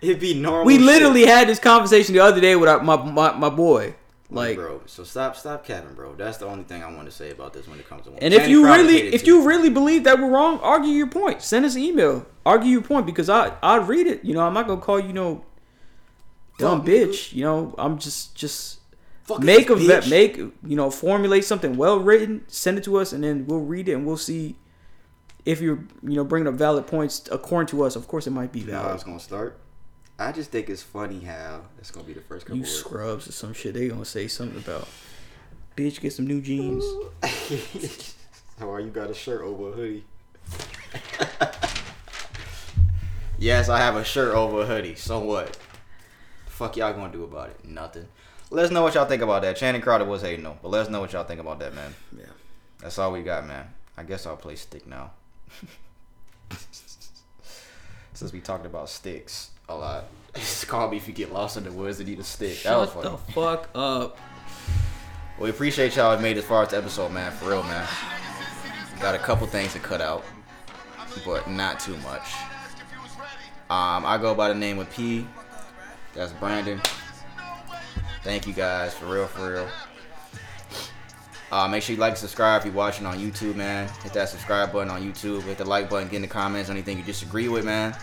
Speaker 1: It'd be normal.
Speaker 2: We
Speaker 1: shit.
Speaker 2: literally had this conversation the other day with our, my, my my boy. Like,
Speaker 1: bro so stop stop capping bro that's the only thing i want to say about this when it comes to women
Speaker 2: and if you really if
Speaker 1: too.
Speaker 2: you really believe that we're wrong, argue your point. Send us an email. Argue your point because I I'd read it. You know, I'm not gonna call you no dumb
Speaker 1: Fuck,
Speaker 2: bitch. You know, I'm just just
Speaker 1: Fuck
Speaker 2: make a
Speaker 1: bitch.
Speaker 2: make you know formulate something well written. Send it to us, and then we'll read it and we'll see if you're you know bringing up valid points according to us. Of course, it might be
Speaker 1: You know
Speaker 2: valid.
Speaker 1: it's gonna start i just think it's funny how it's gonna be the first couple
Speaker 2: You
Speaker 1: words.
Speaker 2: scrubs or some shit. They gonna say something about bitch get some new jeans.
Speaker 1: Or you got a shirt over a hoodie. yes, I have a shirt over a hoodie. So what? fuck y'all gonna do about it? Nothing. Let us know what y'all think about that. Channing Crowder was hating though, but let us know what y'all think about that, man.
Speaker 2: Yeah.
Speaker 1: That's all we got, man. I guess I'll play stick now. Since we talked about sticks a lot. Just call me if you get lost in the woods and need a stick. that was
Speaker 2: Shut
Speaker 1: funny.
Speaker 2: the fuck up.
Speaker 1: We appreciate y'all made as far as the episode, man. For real, man. Got a couple things to cut out, but not too much. Um, I go by the name of P. That's Brandon. Thank you guys, for real, for real. Uh, make sure you like and subscribe if you're watching on YouTube, man. Hit that subscribe button on YouTube. Hit the like button. Get in the comments anything you disagree with, man.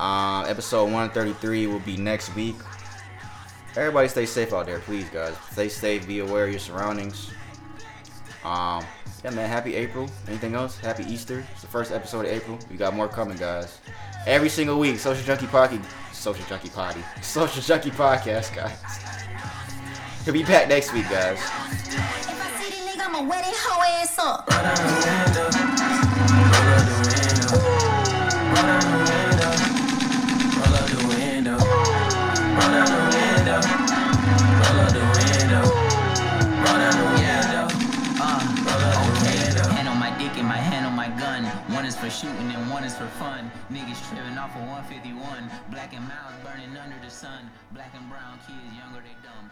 Speaker 1: Um, episode 133 will be next week. Everybody stay safe out there, please, guys. Stay safe. Be aware of your surroundings. Um, yeah, man. Happy April. Anything else? Happy Easter. It's the first episode of April. We got more coming, guys. Every single week, Social Junkie Party, Social Junkie Party, Social Junkie Podcast, guys. He'll be back next week, guys.
Speaker 16: I'ma wet it hoe ass up.
Speaker 17: Hand on for shooting and one is for fun. Niggas tripping off of 151. Black and miles burning under the sun. Black and brown kids younger, they dumb.